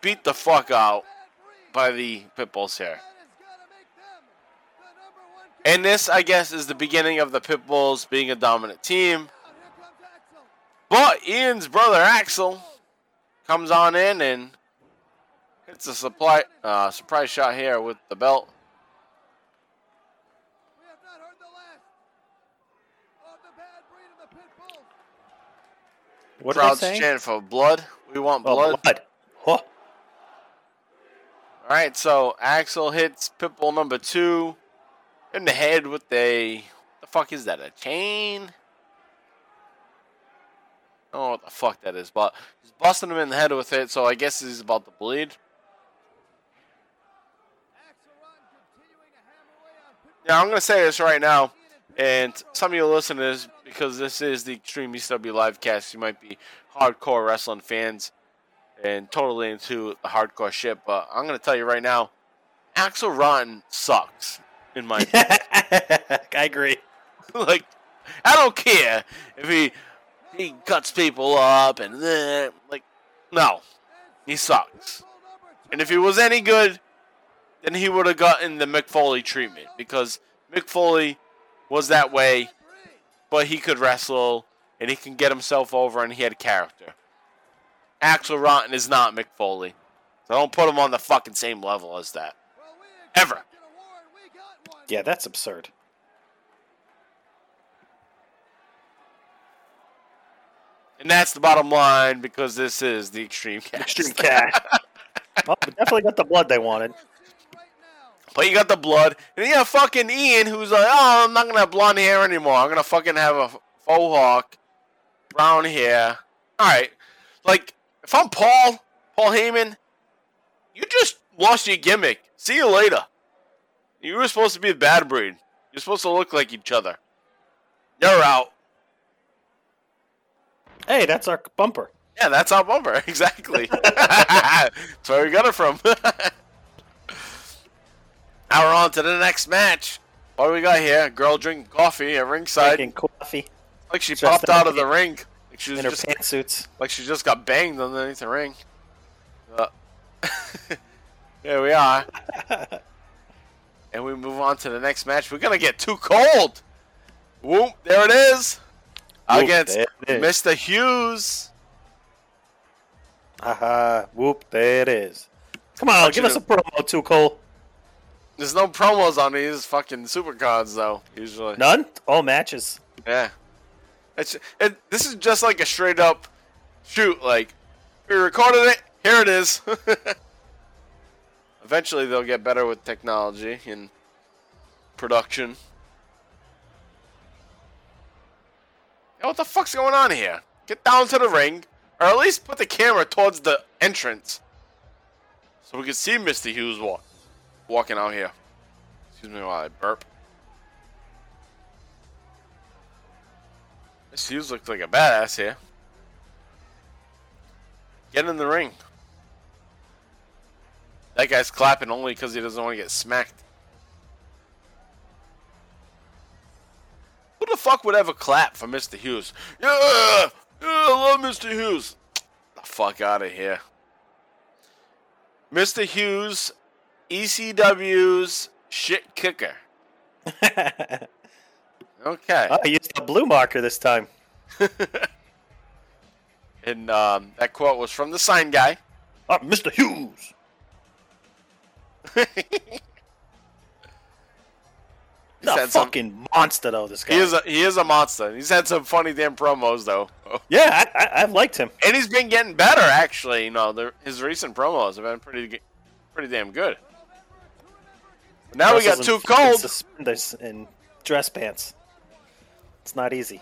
Speaker 3: beat the fuck out by the here.
Speaker 2: The number one
Speaker 3: And this, I guess, is the beginning of the Pitbulls being a dominant team.
Speaker 2: Here.
Speaker 3: But Ian's brother Axl comes on in and hits a supply uh, surprise shot here with the belt.
Speaker 2: We have not heard the last of the bad breed of the pit bull.
Speaker 4: What
Speaker 3: Crowd's chanting for blood. We want
Speaker 4: Oh,
Speaker 3: blood.
Speaker 4: blood. Huh.
Speaker 3: All right, so Axl hits Pitbull number two in the head with a the fuck is that? A chain? I don't know what the fuck that is, but he's busting him in the head with it. So I guess he's about to bleed.
Speaker 2: Axl Rotten continuing to hammer away on pit
Speaker 3: Yeah, I'm gonna say this right now, and some of you listeners, because this is the Extreme ECW live cast, you might be hardcore wrestling fans and totally into the hardcore shit. But I'm gonna tell you right now, Axl Rotten sucks. In my
Speaker 4: I agree.
Speaker 3: like, I don't care if he he cuts people up and then like, no, he sucks. And if he was any good, then he would have gotten the Mick Foley treatment because Mick Foley was that way, but he could wrestle and he can get himself over and he had character. Axl Rotten is not Mick Foley, so don't put him on the fucking same level as that. Ever.
Speaker 2: expected a war and we got one.
Speaker 4: Yeah, that's absurd.
Speaker 3: And that's the bottom line because this is the Extreme Cast.
Speaker 4: Extreme cat. oh, we definitely got the blood they wanted.
Speaker 3: But you got the blood, and you have fucking Ian, who's like, "Oh, I'm not gonna have blonde hair anymore. I'm gonna fucking have a faux hawk, brown hair." All right, like if I'm Paul, Paul Heyman, you just lost your gimmick. See you later. You were supposed to be the bad breed. You're supposed to look like each other. You're out.
Speaker 4: Hey, that's our bumper.
Speaker 3: Yeah, that's our bumper. Exactly. that's where we got it from. now we're on to the next match. What do we got here? Girl drinking coffee at ringside.
Speaker 4: Drinking coffee
Speaker 3: Like she
Speaker 4: Just
Speaker 3: popped out of the ring. Like she was
Speaker 4: in her
Speaker 3: just
Speaker 4: pantsuits.
Speaker 3: like she just got banged underneath the ring. Uh, here we are. and we move on to the next match. We're gonna get too cold. Whoop! There it is.
Speaker 4: Whoop,
Speaker 3: Against
Speaker 4: there it is.
Speaker 3: Mr. Hughes.
Speaker 4: Aha, whoop, there it is. Come on, give us a promo too, Cole.
Speaker 3: There's no promos on these fucking supercards though. Usually,
Speaker 4: None? All matches.
Speaker 3: yeah. It's it, this is just like a straight up shoot. Like we recorded it. Here it is. Eventually, they'll get better with technology and production. Yeah, what the fuck's going on here? Get down to the ring, or at least put the camera towards the entrance, so we can see Mr. Hughes walk walking out here. Excuse me while I burp. Mr. Hughes looks like a badass here. Get in the ring. That guy's clapping only because he doesn't want to get smacked. Who the fuck would ever clap for Mr. Hughes? Yeah, yeah, I love Mr. Hughes. The fuck out of here. Mr. Hughes, ECW's shit kicker. Okay.
Speaker 4: I used the blue marker this time.
Speaker 3: And um, that quote was from the sign guy.
Speaker 4: Oh, Mr. Hughes.
Speaker 3: He's
Speaker 4: The
Speaker 3: had some-
Speaker 4: fucking monster, though, this guy.
Speaker 3: he is a he is a monster. He's had some funny damn promos though,
Speaker 4: yeah, I, I, I've liked him.
Speaker 3: and he's been getting better actually. You know, the, his recent promos have been pretty pretty damn good. But now we got
Speaker 4: two
Speaker 3: too
Speaker 4: in
Speaker 3: cold.
Speaker 4: Suspenders and dress pants. It's not easy.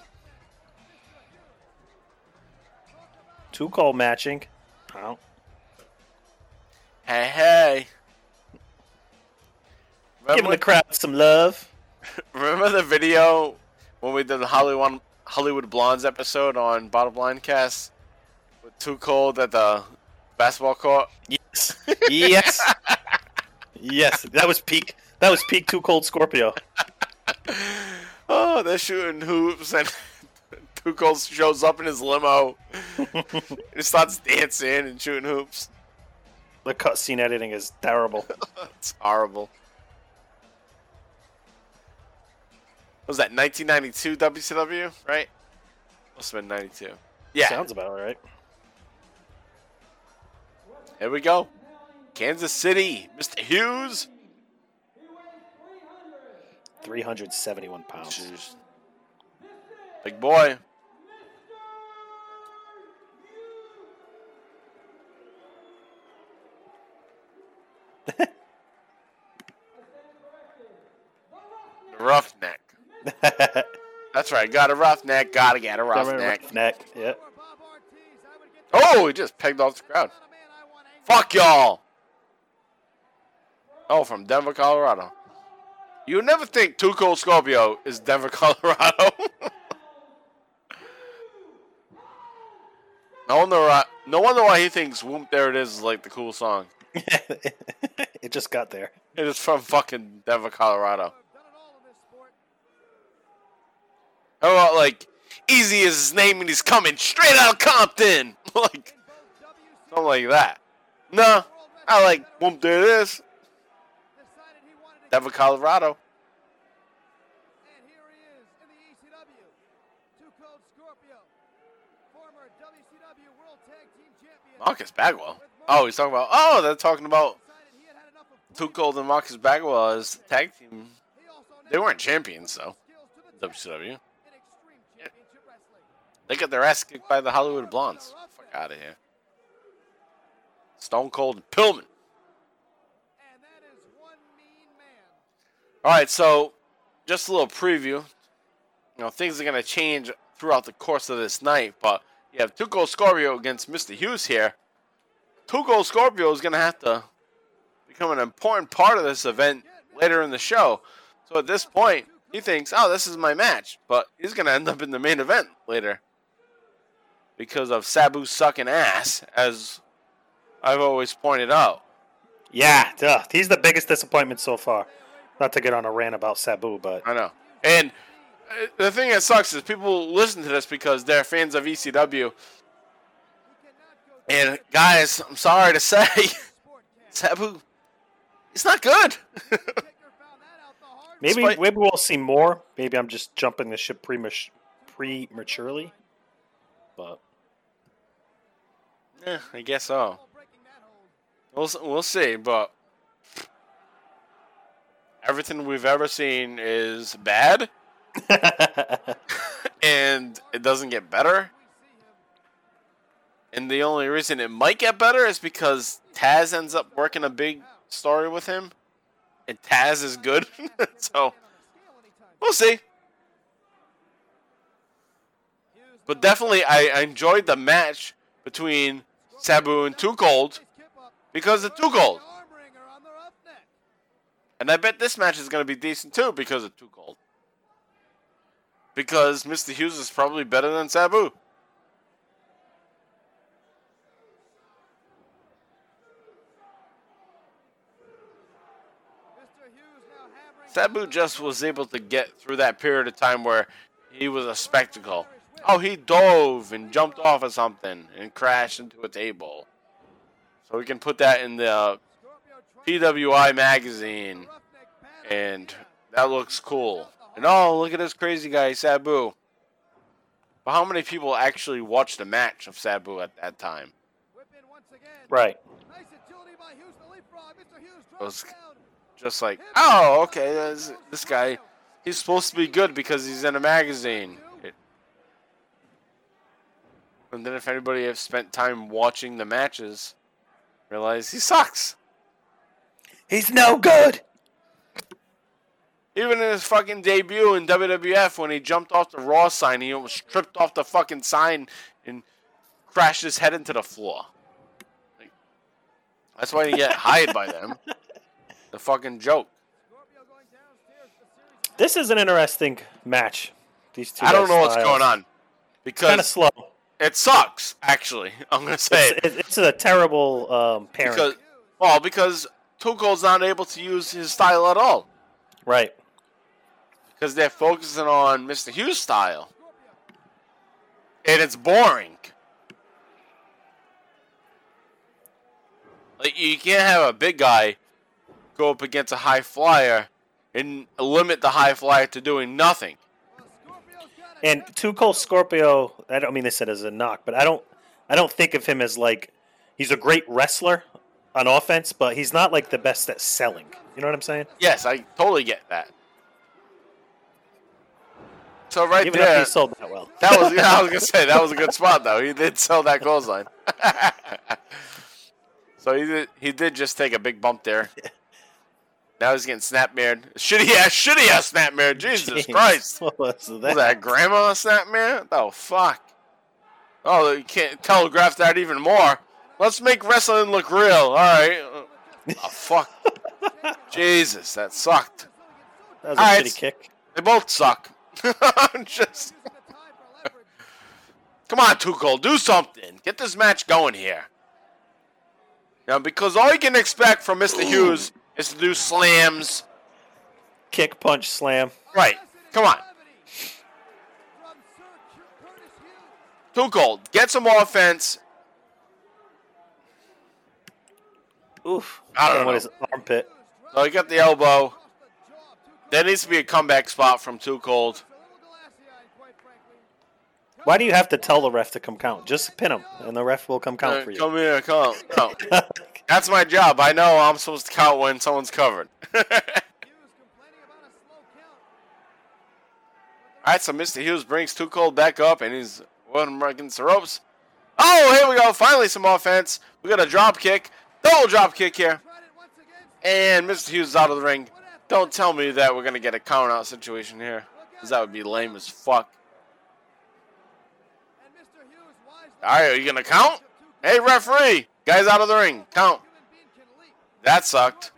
Speaker 4: Two cold matching. Oh.
Speaker 3: Hey hey.
Speaker 4: Giving the crowd some love.
Speaker 3: remember the video when we did the Hollywood Hollywood Blondes episode on Bottom Line Cast with Too Cold at the basketball court?
Speaker 4: Yes. yes. yes. That was peak. That was peak Too Cold Scorpio.
Speaker 3: Oh, they're shooting hoops, and Too Cold shows up in his limo. and starts dancing and shooting hoops.
Speaker 4: The cutscene editing is terrible.
Speaker 3: It's horrible. What was that 1992 WCW? Right? Must have been 92. Yeah.
Speaker 4: Sounds about right.
Speaker 3: Here we go. Kansas City, Mr. Hughes.
Speaker 4: 371 pounds.
Speaker 3: Jeez. Big boy. roughneck. That's right. Got a roughneck. Gotta get a roughneck.
Speaker 4: Neck. Yep.
Speaker 2: For Bob Ortiz, I would get
Speaker 3: Oh, he just pegged off the crowd.
Speaker 2: man I want angry.
Speaker 3: Fuck y'all. Oh, from Denver, Colorado. You never think Too Cold Scorpio is Denver, Colorado. no wonder why. No wonder why he thinks "Whoop There It Is" is like the cool song.
Speaker 4: it just got there.
Speaker 3: It is from fucking Denver, Colorado.
Speaker 2: I've done it all in this sport.
Speaker 3: How about like Easy is his name and he's coming straight out of Compton, like
Speaker 2: In both WC
Speaker 3: something like that. No, I like "Whoop There It Is,"
Speaker 2: decided he wanted to
Speaker 3: Denver, Colorado.
Speaker 2: And here he is in the ECW. Too Cold Scorpio. Former WCW World Tag Team Champion.
Speaker 3: Marcus Bagwell. Oh, he's talking about. Oh, they're talking about
Speaker 2: Decided he had had enough of
Speaker 3: Too Cold and Marcus Bagwell as tag team. They weren't champions though.
Speaker 2: skills to the test
Speaker 3: WCW.
Speaker 2: in Extreme Championship Wrestling.
Speaker 3: They got their ass kicked by the Hollywood Blondes. Fuck out of here. Stone Cold and Pillman.
Speaker 2: And that is one mean man.
Speaker 3: All right, so just a little preview. You know, things are gonna change throughout the course of this night, but you have Too Cold Scorpio against Mr. Hughes here. Too Cold Scorpio is gonna have to become an important part of this event later in the show. So at this point, he thinks, "Oh, this is my match," but he's gonna end up in the main event later because of Sabu sucking ass, as I've always pointed out.
Speaker 4: Yeah, duh. he's the biggest disappointment so far. Not to get on a rant about Sabu, but
Speaker 3: I know. And uh, the thing that sucks is people listen to this because they're fans of ECW. And guys, I'm sorry to say, Sabu, it's not good.
Speaker 4: maybe
Speaker 3: Despite-
Speaker 4: maybe we'll see more. Maybe I'm just jumping the ship premat- prematurely. But
Speaker 3: yeah, I guess so. We'll we'll see, but everything we've ever seen is bad, and it doesn't get better. And the only reason it might get better is because Taz ends up working a big story with him, and Taz is good. so we'll see. But definitely, I, I enjoyed the match between Sabu and Too Cold because of Too Cold. And I bet this match is going to be decent too because of Too Cold. Because Mr. Hughes is probably better than Sabu. Sabu just was able to get through that period of time where he was a spectacle. Oh, he dove and jumped off of something and crashed into a table. So we can put that in the uh, PWI magazine, and that looks cool. And oh, look at this crazy guy, Sabu. But how many people actually watched the match of Sabu at that time?
Speaker 4: right.
Speaker 3: It was just like, oh, okay, this, this guy, he's supposed to be good because he's in a magazine. It- and then if anybody has spent time watching the matches, realize he sucks.
Speaker 4: He's no good.
Speaker 3: Even in his fucking debut in WWF, when he jumped off the Raw sign, he almost tripped off the fucking sign and crashed his head into the floor. Like, that's why he get hired by them. The fucking joke.
Speaker 4: This is an interesting match. These two.
Speaker 3: I don't
Speaker 4: guys'
Speaker 3: know what's going on
Speaker 4: Kind
Speaker 3: because
Speaker 4: of slow.
Speaker 3: it sucks. Actually, I'm gonna say
Speaker 4: It's, it's a terrible um, pairing.
Speaker 3: because well because Too Cold's not able to use his style at all
Speaker 4: right.
Speaker 3: because they're focusing on Mr. Hughes' style, and it's boring. Like you can't have a big guy go up against a high flyer and limit the high flyer to doing nothing.
Speaker 4: And Cold Scorpio, I don't mean this as a knock, but I don't, I don't think of him as like He's a great wrestler on offense, but he's not like the best at selling. You know what I'm saying?
Speaker 3: Yes, I totally get that. So right
Speaker 4: Even
Speaker 3: there,
Speaker 4: he sold that well.
Speaker 3: that was yeah, I was gonna say that was a good spot though. He did sell that clothesline. so he did he did just take a big bump there. Now he's getting snapmared. Shitty ass, shitty ass snapmare. Jesus
Speaker 4: Jeez.
Speaker 3: Christ.
Speaker 4: What was that?
Speaker 3: Was that grandma snapmare? Oh fuck. Oh, you can't telegraph that even more. Let's make wrestling look real. All right. Oh fuck. Jesus, that sucked.
Speaker 4: That was a
Speaker 3: All right,
Speaker 4: shitty
Speaker 3: it's-
Speaker 4: kick.
Speaker 3: They both suck. I'm Just come on, Too Cold, do something. Get this match going here. Now, because all you can expect from Mr. Hughes is to do slams.
Speaker 4: Kick, punch, slam.
Speaker 3: Right. Come on. Too Cold, get some offense.
Speaker 4: Oof.
Speaker 3: I don't know.
Speaker 4: His armpit.
Speaker 3: So he got the elbow. There needs to be a comeback spot from Too Cold.
Speaker 4: Why do you have to tell the ref to come count? Just pin him, and the ref will come count
Speaker 3: Uh,
Speaker 4: for you.
Speaker 3: Come here, come. No. That's my job. I know I'm supposed to count when someone's covered. All right, so Mr. Hughes brings Too Cold back up, and he's one against the ropes. Oh, here we go. Finally, some offense. We got a drop kick, double drop kick here, and Mr. Hughes is out of the ring. Don't tell me that we're gonna get a count out situation here, because that would be lame as fuck. All right, are you gonna count? Hey, referee, guys out of the ring, count. That sucked.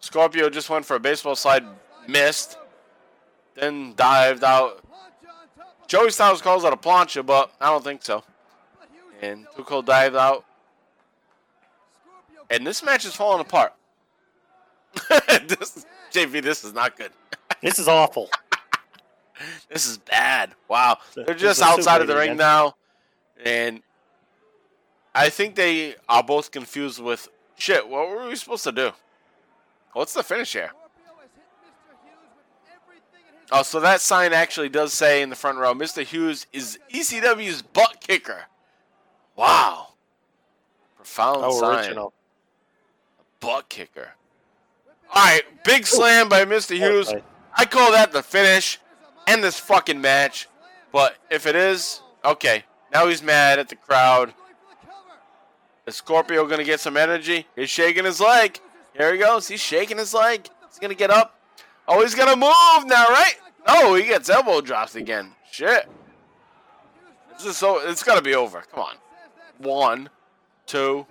Speaker 3: Scorpio just went for a baseball slide, missed, then dived out. Joey Styles calls out a plancha, but I don't think so. And Cold dived out. And this match is falling apart. this, JV, this is not good.
Speaker 4: This is awful.
Speaker 3: This is bad. Wow. They're just outside of the ring
Speaker 4: again.
Speaker 3: now. And I think they are both confused with shit, what were we supposed to do? What's the finish here? Oh, so that sign actually does say in the front row, Mr. Hughes is ECW's butt kicker. Wow. Profound
Speaker 4: Oh,
Speaker 3: sign.
Speaker 4: original.
Speaker 3: Butt kicker. All right, big slam by Mr. Hughes. I call that the finish and this fucking match. But if it is, okay. Now he's mad at the crowd. Is Scorpio gonna get some energy? He's shaking his leg. Here he goes. He's shaking his leg. He's gonna get up. Oh, he's gonna move now, right? Oh, he gets elbow drops again. Shit. This is so. It's gotta be over. Come on. One, two.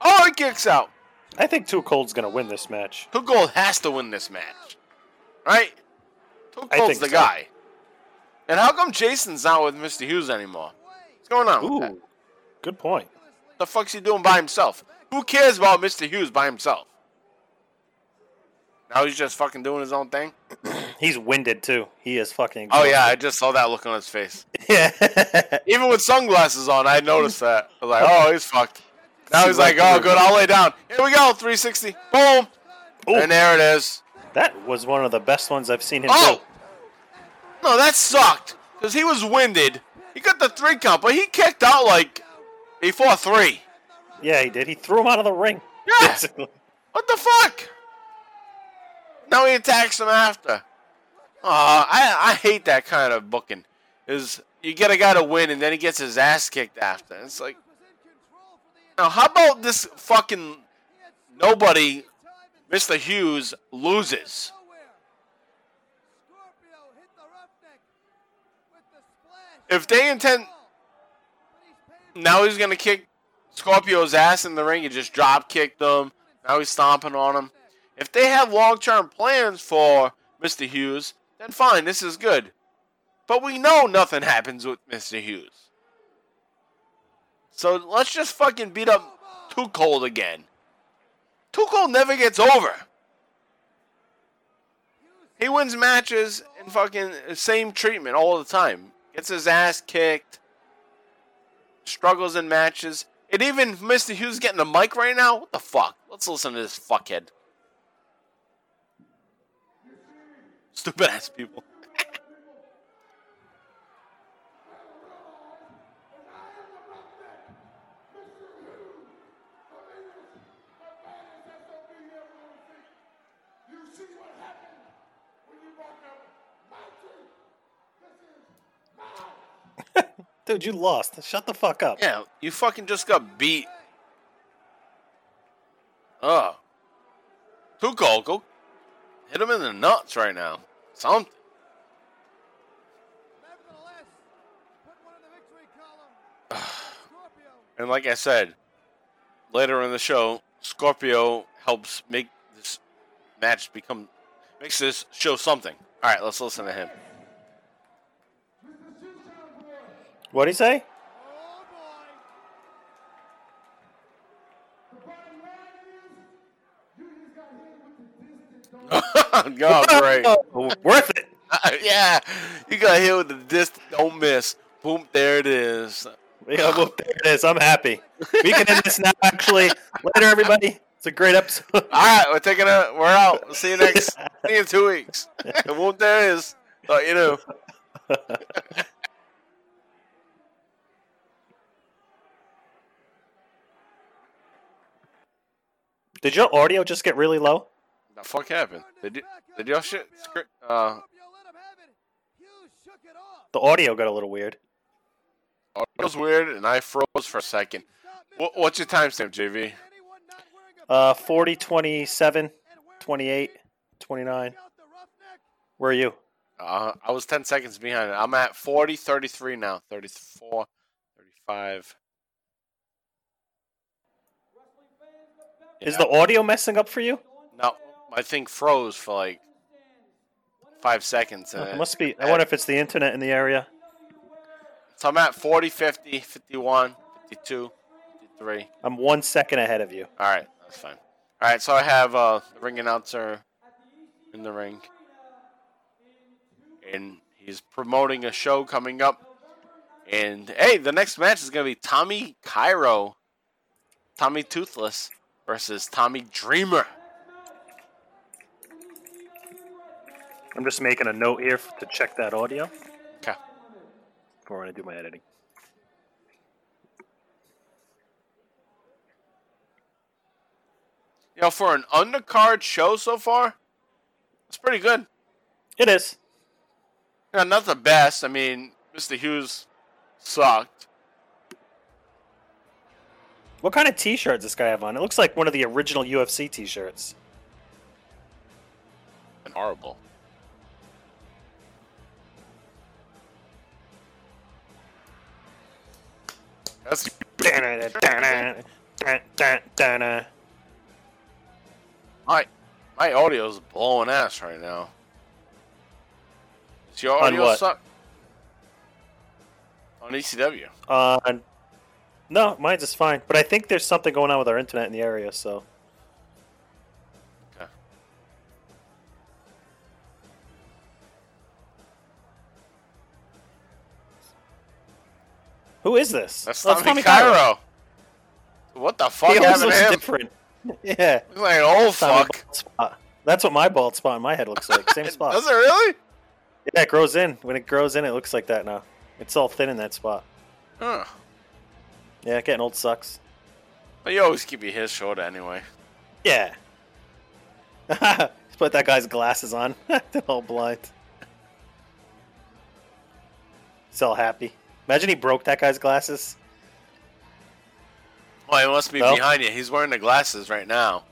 Speaker 3: Oh, he kicks out.
Speaker 4: I think Too Cold's gonna win this match.
Speaker 3: Too Cold has to win this match, right? Too Cold's the
Speaker 4: so.
Speaker 3: guy. And how come Jason's not with Mr. Hughes anymore? What's going on? with that?
Speaker 4: Ooh, good point.
Speaker 3: The fuck's he doing by himself? Who cares about Mr. Hughes by himself? Now he's just fucking doing his own thing.
Speaker 4: He's winded too. He is fucking.
Speaker 3: Oh yeah, I just saw that look on his face.
Speaker 4: yeah.
Speaker 3: Even with sunglasses on, I noticed that. I was like, oh, he's fucked. Now he's like, oh, good, I'll lay down. Here we go, 360. Boom.
Speaker 4: Ooh.
Speaker 3: And there it is.
Speaker 4: that was one of the best ones I've seen him
Speaker 3: Oh!
Speaker 4: do.
Speaker 3: No, that sucked. Because he was winded. He got the three count, but he kicked out like before three.
Speaker 4: Yeah, he did. He threw him out of the ring.
Speaker 3: Yeah.
Speaker 4: Basically.
Speaker 3: What the fuck? Now he attacks him after. Aw, I, I hate that kind of booking. Is you get a guy to win and then he gets his ass kicked after. It's like, now how about this fucking nobody, Mr. Hughes, loses? If they intend, now he's gonna kick Scorpio's ass in the ring. He just drop kicked him. Now he's stomping on him. If they have long term plans for Mr. Hughes, then fine, this is good. But we know nothing happens with Mr. Hughes. So let's just fucking beat up Too Cold again. Too Cold never gets over. He wins matches in fucking same treatment all the time. Gets his ass kicked. Struggles in matches. And even Mr. Hughes getting the mic right now? What the fuck? Let's listen to this fuckhead. Stupid ass people.
Speaker 4: Dude, you lost. Shut the fuck up.
Speaker 3: Yeah, you fucking just got beat. Oh. Too Cold, go hit him in the nuts right now. Something. And like I said, later in the show, Scorpio helps make this match become makes this show something. All right, let's listen to him.
Speaker 4: What'd he say?
Speaker 2: Oh boy.
Speaker 3: oh, great.
Speaker 4: Worth it.
Speaker 3: yeah, you got hit with the disc. Don't miss. Boom, there it is.
Speaker 4: Yeah, well, there it is. I'm happy. We can end this now. Actually, later, everybody. It's a great episode.
Speaker 3: All right, we're taking a. We're out. See you next. see you in two weeks. Boom, there it is. Thought you knew.
Speaker 4: Did your audio just get really low?
Speaker 3: The fuck happened? Did you? Did your shit? Script, uh,
Speaker 2: Scorpio let him have it. Hughes shook it off.
Speaker 4: The audio got a little weird.
Speaker 3: it was weird, and I froze for a second. What, what's your timestamp, JV?
Speaker 2: Anyone not wearing a
Speaker 4: Uh, 40, 27, 28, 29.
Speaker 2: out the roughneck?
Speaker 4: Where are you?
Speaker 3: Uh, I was 10 seconds behind. I'm at 40, 33 now. 34, 35.
Speaker 4: Is the audio messing up for you?
Speaker 3: No, my thing froze for like five seconds. And
Speaker 4: Oh, It
Speaker 3: it-
Speaker 4: must be. I wonder if it's the internet in the area.
Speaker 3: so I'm at 40, 50, 51, 52, 53.
Speaker 4: I'm one second ahead of you.
Speaker 3: All right, that's fine. All right, so I have uh, the ring announcer in the ring, and he's promoting a show coming up. And hey, the next match is gonna be Tommy Cairo, Tommy Toothless versus Tommy Dreamer.
Speaker 4: I'm just making a note here to check that audio
Speaker 3: Okay.
Speaker 4: before I do my editing.
Speaker 3: You know, for an undercard show so far, it's pretty good.
Speaker 4: It is.
Speaker 3: Yeah, not the best. I mean, Mr. Hughes sucked.
Speaker 4: What kind of T-shirt does this guy have on? It looks like one of the original UFC T-shirts.
Speaker 3: And horrible. That's my my audio's blowing ass right now. Is your
Speaker 4: On
Speaker 3: audio
Speaker 4: what?
Speaker 3: suck? On ECW.
Speaker 4: Uh, no, mine's just fine. But I think there's something going on with our internet in the area. So
Speaker 3: Okay.
Speaker 4: who is this?
Speaker 3: That's
Speaker 4: Oh, it's
Speaker 3: Tommy Cairo. What the fuck
Speaker 4: He
Speaker 3: happened
Speaker 4: looks
Speaker 3: him?
Speaker 4: different. yeah,
Speaker 3: He's like an old
Speaker 4: Tommy
Speaker 3: fuck.
Speaker 4: spot. That's what my bald spot in my head looks like. Same spot.
Speaker 3: Does it really?
Speaker 4: Yeah, it grows in. When it grows in, it looks like that now. It's all thin in that spot.
Speaker 3: Huh.
Speaker 4: Yeah, getting old sucks.
Speaker 3: But you always keep your hair short anyway.
Speaker 4: Yeah. Just put that guy's glasses on. They're all blind. He's all happy. Imagine he broke that guy's glasses.
Speaker 3: Oh, he must be
Speaker 4: No?
Speaker 3: behind you. He's wearing the glasses right now.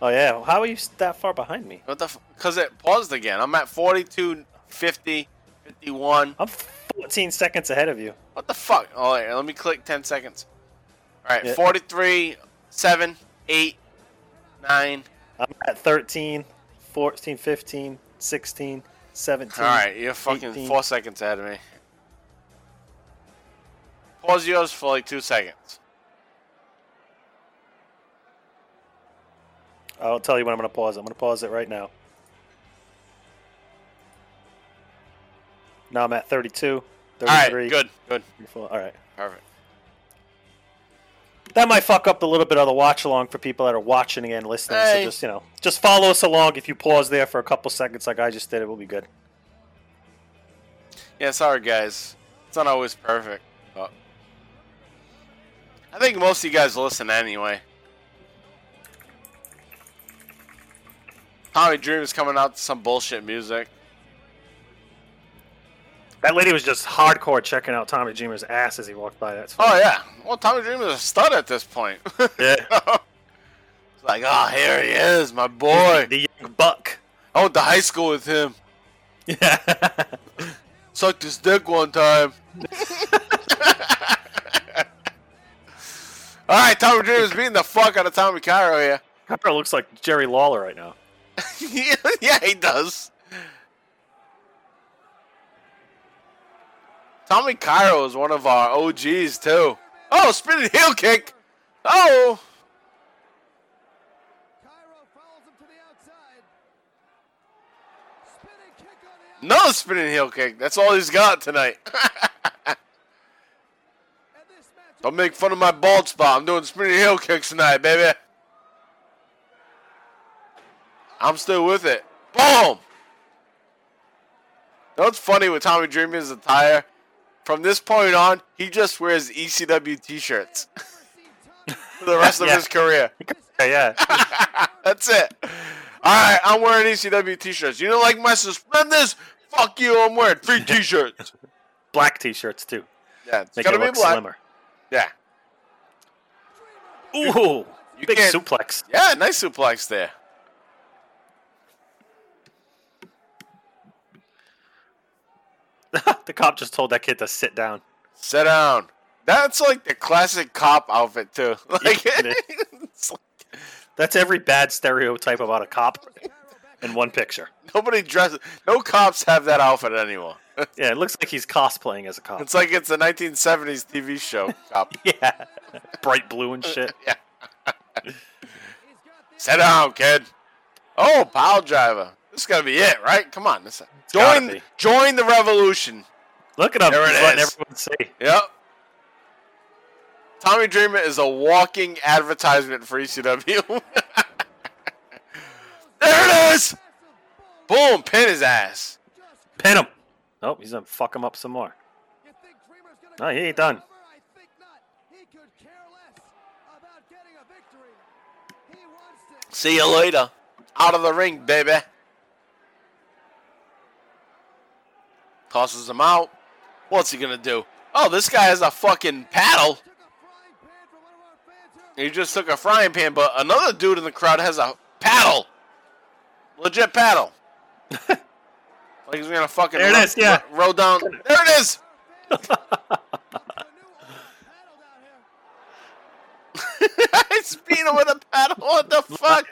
Speaker 4: Oh yeah. How are you that far behind me?
Speaker 3: What the? Because it paused again. I'm at 42, 50, 51.
Speaker 4: I'm 14 seconds ahead of you.
Speaker 3: What the fuck? Oh, wait, let me click 10 seconds. All right,
Speaker 4: Yeah.
Speaker 3: 43, 7, 8, 9.
Speaker 4: I'm at 13, 14, 15, 16, 17.
Speaker 3: All right, you're fucking
Speaker 4: 18.
Speaker 3: four seconds ahead of me. Pause yours for like two seconds.
Speaker 4: I'll tell you when I'm going to pause. I'm going to pause it right now. Now I'm at 32,
Speaker 3: All right,
Speaker 4: 33.
Speaker 3: good, good,
Speaker 4: 34. All right.
Speaker 3: perfect.
Speaker 4: That might fuck up a little bit of the watch along for people that are watching and listening.
Speaker 3: Hey.
Speaker 4: So just you know, just follow us along. If you pause there for a couple seconds, like I just did, it will be good.
Speaker 3: Yeah, sorry guys. It's not always perfect, but I think most of you guys listen anyway. Tommy Dream is coming out to some bullshit music.
Speaker 4: That lady was just hardcore checking out Tommy Dreamer's ass as he walked by. That's
Speaker 3: Oh yeah. Well, Tommy Dreamer's a stud at this point.
Speaker 4: yeah.
Speaker 3: it's like, oh, here he is, my boy.
Speaker 4: the young buck.
Speaker 3: I went to high school with him.
Speaker 4: Yeah.
Speaker 3: Sucked his dick one time. All right, Tommy Dreamer's beating the fuck out of Tommy Cairo here.
Speaker 4: Cairo looks like Jerry Lawler right now.
Speaker 3: yeah, he does. Tommy Cairo is one of our OGs too. Oh, spinning heel kick. Oh, no spinning heel kick. That's all he's got tonight. Don't make fun of my bald spot. I'm doing spinning heel kicks tonight, baby. I'm still with it. Boom. What's funny with Tommy Dreamer's attire? From this point on, he just wears ECW t-shirts for the rest of
Speaker 4: Yeah.
Speaker 3: his career.
Speaker 4: Yeah, yeah.
Speaker 3: That's it. All right, I'm wearing ECW t-shirts. You don't like my suspenders? Fuck you. I'm wearing free t-shirts.
Speaker 4: Black t-shirts too.
Speaker 3: Yeah, it's
Speaker 4: Make
Speaker 3: gotta
Speaker 4: it
Speaker 3: be
Speaker 4: look
Speaker 3: black.
Speaker 4: slimmer.
Speaker 3: Yeah,
Speaker 4: Ooh,
Speaker 3: You
Speaker 4: big suplex.
Speaker 3: yeah, nice suplex there.
Speaker 4: the cop just told that kid to sit down.
Speaker 3: Sit down. That's like the classic cop outfit too. Like,
Speaker 4: it is.
Speaker 3: it's like
Speaker 4: That's every bad stereotype about a cop in one picture.
Speaker 3: nobody dresses. No cops have that outfit anymore.
Speaker 4: Yeah, it looks like he's cosplaying as a cop.
Speaker 3: It's like it's a 1970s TV show cop.
Speaker 4: yeah, bright blue and shit.
Speaker 3: yeah. Sit down, kid. Oh, pile driver. This is gonna be it, right? Come on, this
Speaker 4: gotta
Speaker 3: join
Speaker 4: be.
Speaker 3: join the revolution.
Speaker 4: Look at him.
Speaker 3: There it
Speaker 4: letting everyone see.
Speaker 3: Yep. Tommy Dreamer is a walking advertisement for ECW. there it is. Boom, pin his ass.
Speaker 4: Pin him. Oh, he's gonna fuck him up some more.
Speaker 2: You think Dreamer's gonna
Speaker 4: No, he ain't done.
Speaker 2: cover? I think not. He could care less about getting a victory. He wants to
Speaker 3: See you later. Out of the ring, baby. Tosses him out. What's he gonna do? Oh, this guy has a fucking paddle.
Speaker 2: took a frying pan from one of our fans here.
Speaker 3: He just took a frying pan, but another dude in the crowd has a paddle. Legit paddle. like he's gonna fucking
Speaker 4: There it
Speaker 3: ro-
Speaker 4: is, yeah.
Speaker 3: roll down. There it is.
Speaker 2: A new old paddle down here.
Speaker 3: He's beating him with a paddle. What the fuck?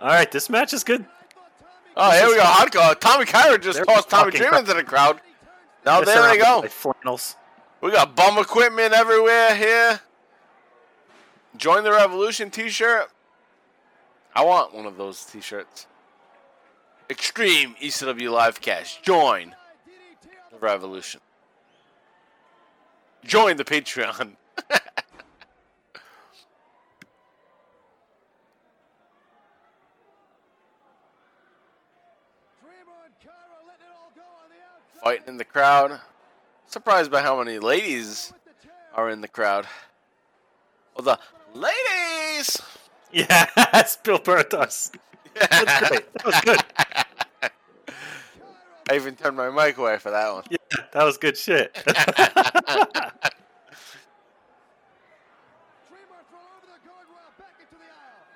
Speaker 4: All right, this match is good.
Speaker 3: Oh, here we go. Hardcore. Tommy Cairo just
Speaker 4: They're
Speaker 3: tossed Tommy Dreamer into the crowd. Now
Speaker 4: Messing
Speaker 3: there they go.
Speaker 4: Flannels.
Speaker 3: We got bum equipment everywhere here. Join the Revolution t-shirt. I want one of those t-shirts. Extreme ECW Livecast. Join the Revolution. Join the Patreon.
Speaker 2: Dreamer and Cairo letting it all go on the outside
Speaker 3: Fighting in the crowd. Surprised by how many ladies
Speaker 2: with the chair.
Speaker 3: are in the crowd. Well, the ladies.
Speaker 4: Yeah, Bill Burr does. That's great. That was good.
Speaker 3: I even turned my mic away for that one.
Speaker 4: Yeah, that was good shit.
Speaker 2: Dreamer thrown over the guardrail back into the aisle.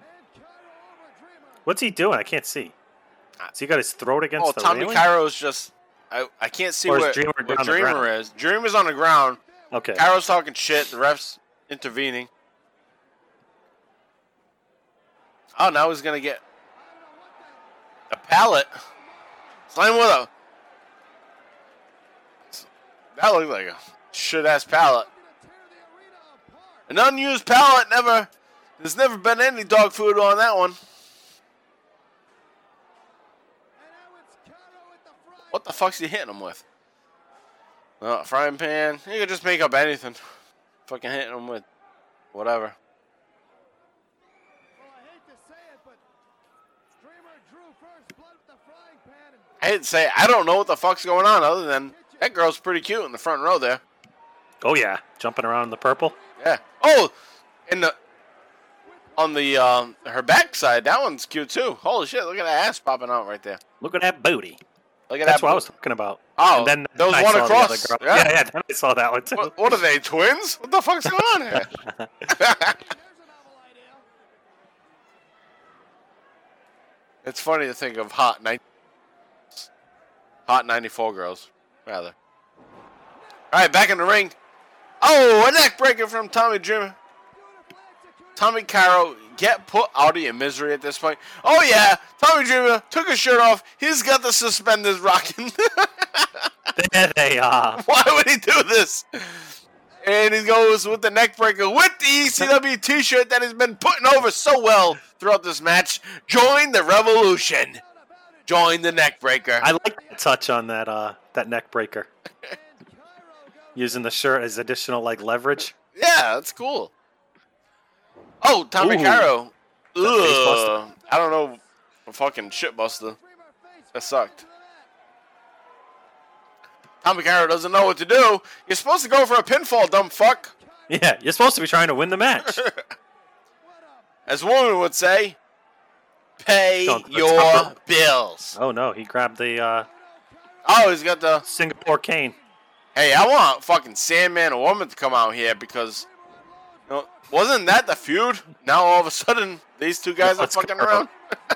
Speaker 2: And Cairo over Dreamer.
Speaker 4: What's he doing? I can't see. So he got his throat against
Speaker 3: Oh,
Speaker 4: the
Speaker 3: Tommy
Speaker 4: railing?
Speaker 3: Cairo's just. I, I can't see
Speaker 4: Or
Speaker 3: where,
Speaker 4: Dreamer
Speaker 3: where Dreamer is. Dreamer's on the ground.
Speaker 4: Okay.
Speaker 3: Cairo's talking shit. The ref's intervening. Oh, now he's gonna get a pallet. Slam with a. That looked like a shit ass pallet.
Speaker 2: Gonna tear the arena apart.
Speaker 3: An unused pallet. Never. There's never been any dog food on that one.
Speaker 2: And now it's Cairo with the frying
Speaker 3: What the fuck's he hitting him with? Uh, frying pan. You could just make up anything. Fucking hitting him with whatever.
Speaker 2: I hate to say it, but Dreamer drew first blood with the frying pan
Speaker 3: I hate to say, it, I don't know what the fuck's going on other than that girl's pretty cute in the front row there.
Speaker 4: Oh yeah, jumping around in the purple.
Speaker 3: Yeah. Oh, and the on the um, her backside, that one's cute too. Holy shit! Look at that ass popping out right there.
Speaker 4: Look at that booty.
Speaker 3: Look at
Speaker 4: That's
Speaker 3: that.
Speaker 4: what I was talking about.
Speaker 3: Oh,
Speaker 4: and then
Speaker 3: there was
Speaker 4: I
Speaker 3: one
Speaker 4: the
Speaker 3: across.
Speaker 4: girl.
Speaker 3: Yeah.
Speaker 4: Yeah, yeah. Then I saw that one too.
Speaker 3: What, what are they twins? What the fuck's going on here?
Speaker 2: There's a novel idea.
Speaker 3: it's funny to think of hot night, hot ninety four girls, rather. All right, back in the ring. Oh, a neck breaker from Tommy Dreamer. Tommy Cairo, get put out of your misery at this point. Oh yeah, Tommy Dreamer took his shirt off. He's got the suspenders rocking.
Speaker 4: there they are.
Speaker 3: Why would he do this? And he goes with the neck breaker with the ECW t-shirt that has been putting over so well throughout this match. Join the revolution. Join the neck breaker.
Speaker 4: I like the touch on that uh that neck breaker. Using the shirt as additional like leverage.
Speaker 3: Yeah, that's cool. Oh, Tommy
Speaker 4: Ooh. Cairo.
Speaker 3: Ugh. I don't know. A fucking shitbuster. That sucked. Tommy Cairo doesn't know what to do. You're supposed to go for a pinfall, dumb fuck.
Speaker 4: Yeah, you're supposed to be trying to win the match.
Speaker 3: As woman would say, pay
Speaker 4: Don't-
Speaker 3: your bills.
Speaker 4: oh no, he grabbed the uh,
Speaker 3: Oh, he's got the.
Speaker 4: Singapore cane.
Speaker 3: Hey, I want fucking Sandman or woman to come out here because. Know, wasn't that the feud? Now all of a sudden, these two guys are
Speaker 4: Let's
Speaker 3: fucking
Speaker 4: go.
Speaker 3: around.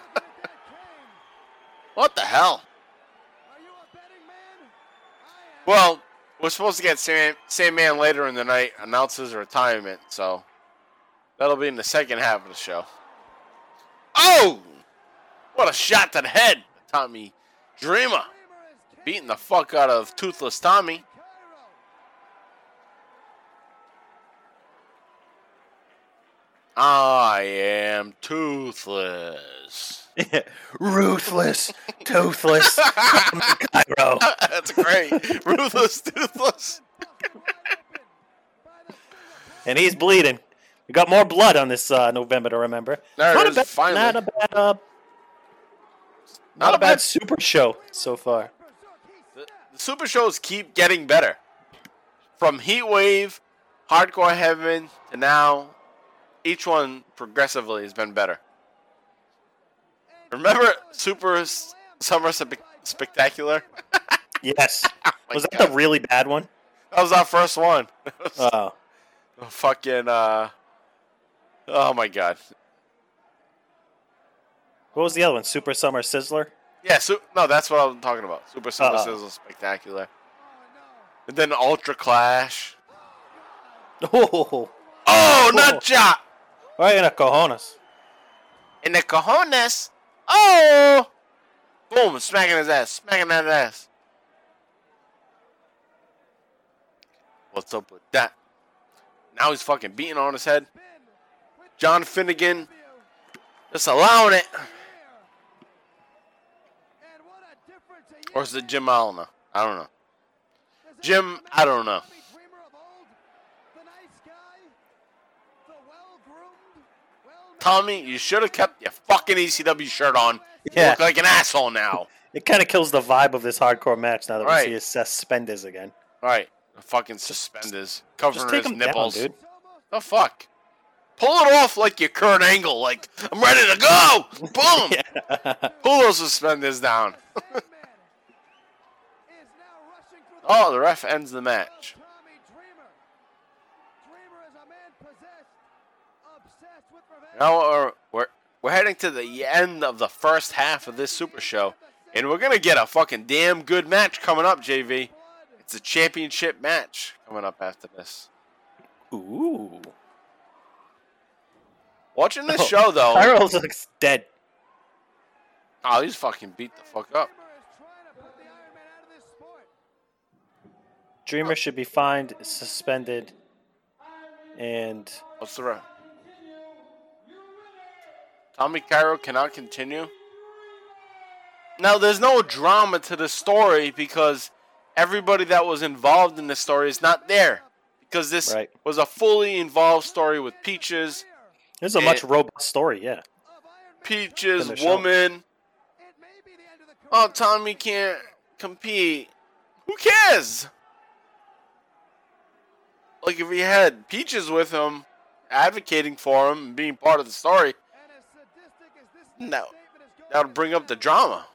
Speaker 3: what the hell?
Speaker 2: Are you a betting man?
Speaker 3: Well, we're supposed to get Sand, Sandman later in the night announces retirement, so that'll be in the second half of the show. Oh! What a shot to the head, Tommy Dreamer. Beating the fuck out of Toothless Tommy. I am toothless.
Speaker 4: Ruthless, toothless, Cairo.
Speaker 3: That's great. Ruthless, toothless.
Speaker 4: And he's bleeding. We got more blood on this uh, November to remember.
Speaker 3: There
Speaker 4: not,
Speaker 3: is,
Speaker 4: a bad,
Speaker 3: finally.
Speaker 4: not a bad, uh, not, a bad super show so far.
Speaker 3: The super shows keep getting better. From Heat Wave, Hardcore Heaven to now, each one progressively has been better. Remember Super S- Summer Spe- Spectacular?
Speaker 4: Yes.
Speaker 3: my
Speaker 4: Was that
Speaker 3: God.
Speaker 4: the really bad one?
Speaker 3: That was our first one.
Speaker 4: Oh.
Speaker 3: Fucking, uh. Oh my god.
Speaker 4: What was the other one? Super Summer Sizzler?
Speaker 3: Yeah, su- no, that's what I'm talking about. Super Summer
Speaker 4: Uh-oh.
Speaker 3: Sizzle Spectacular. And then Ultra Clash.
Speaker 4: Oh,
Speaker 3: Oh, nut job!
Speaker 4: Right in the cojones.
Speaker 3: In the cojones. Oh! Boom, smacking his ass, smacking that ass. What's up with that? Now he's fucking beating on his head. John Finnegan just allowing it. Or is it Jim Allen? I don't know. Jim, I don't know. Tommy, you should have kept your fucking ECW shirt on. You
Speaker 4: Yeah.
Speaker 3: look like an asshole now.
Speaker 4: It kind of kills the vibe of this hardcore match now that
Speaker 3: Right.
Speaker 4: we see his suspenders again.
Speaker 3: All right, fucking suspenders covering
Speaker 4: Just take
Speaker 3: his nipples.
Speaker 4: down, dude.
Speaker 3: The fuck? Pull it off like your Kurt Angle. Like I'm ready to go. Boom. Pull those suspenders down. oh, the ref ends the match. Now we're, we're we're heading to the end of the first half of this Super Show, and we're gonna get a fucking damn good match coming up, JV. It's a championship match coming up after this.
Speaker 4: Ooh.
Speaker 3: Watching this
Speaker 4: Oh,
Speaker 3: show though,
Speaker 4: Pyro looks dead.
Speaker 3: oh, he's fucking beat the fuck up.
Speaker 4: Dreamer should be fined, suspended, and
Speaker 3: What's the ref? Tommy Cairo cannot continue. Now, there's no drama to the story because everybody that was involved in the story is not there. Because this
Speaker 4: Right.
Speaker 3: was a fully involved story with Peaches,
Speaker 4: it's a
Speaker 3: Eh.
Speaker 4: much robust story. Yeah.
Speaker 3: Peaches,
Speaker 4: In the show.
Speaker 3: woman. Oh, Tommy can't compete. Who cares? Like if he had Peaches with him, advocating for him and being part of the story,
Speaker 2: And as sadistic as this next
Speaker 3: No,
Speaker 2: statement is going
Speaker 3: that would bring up the drama.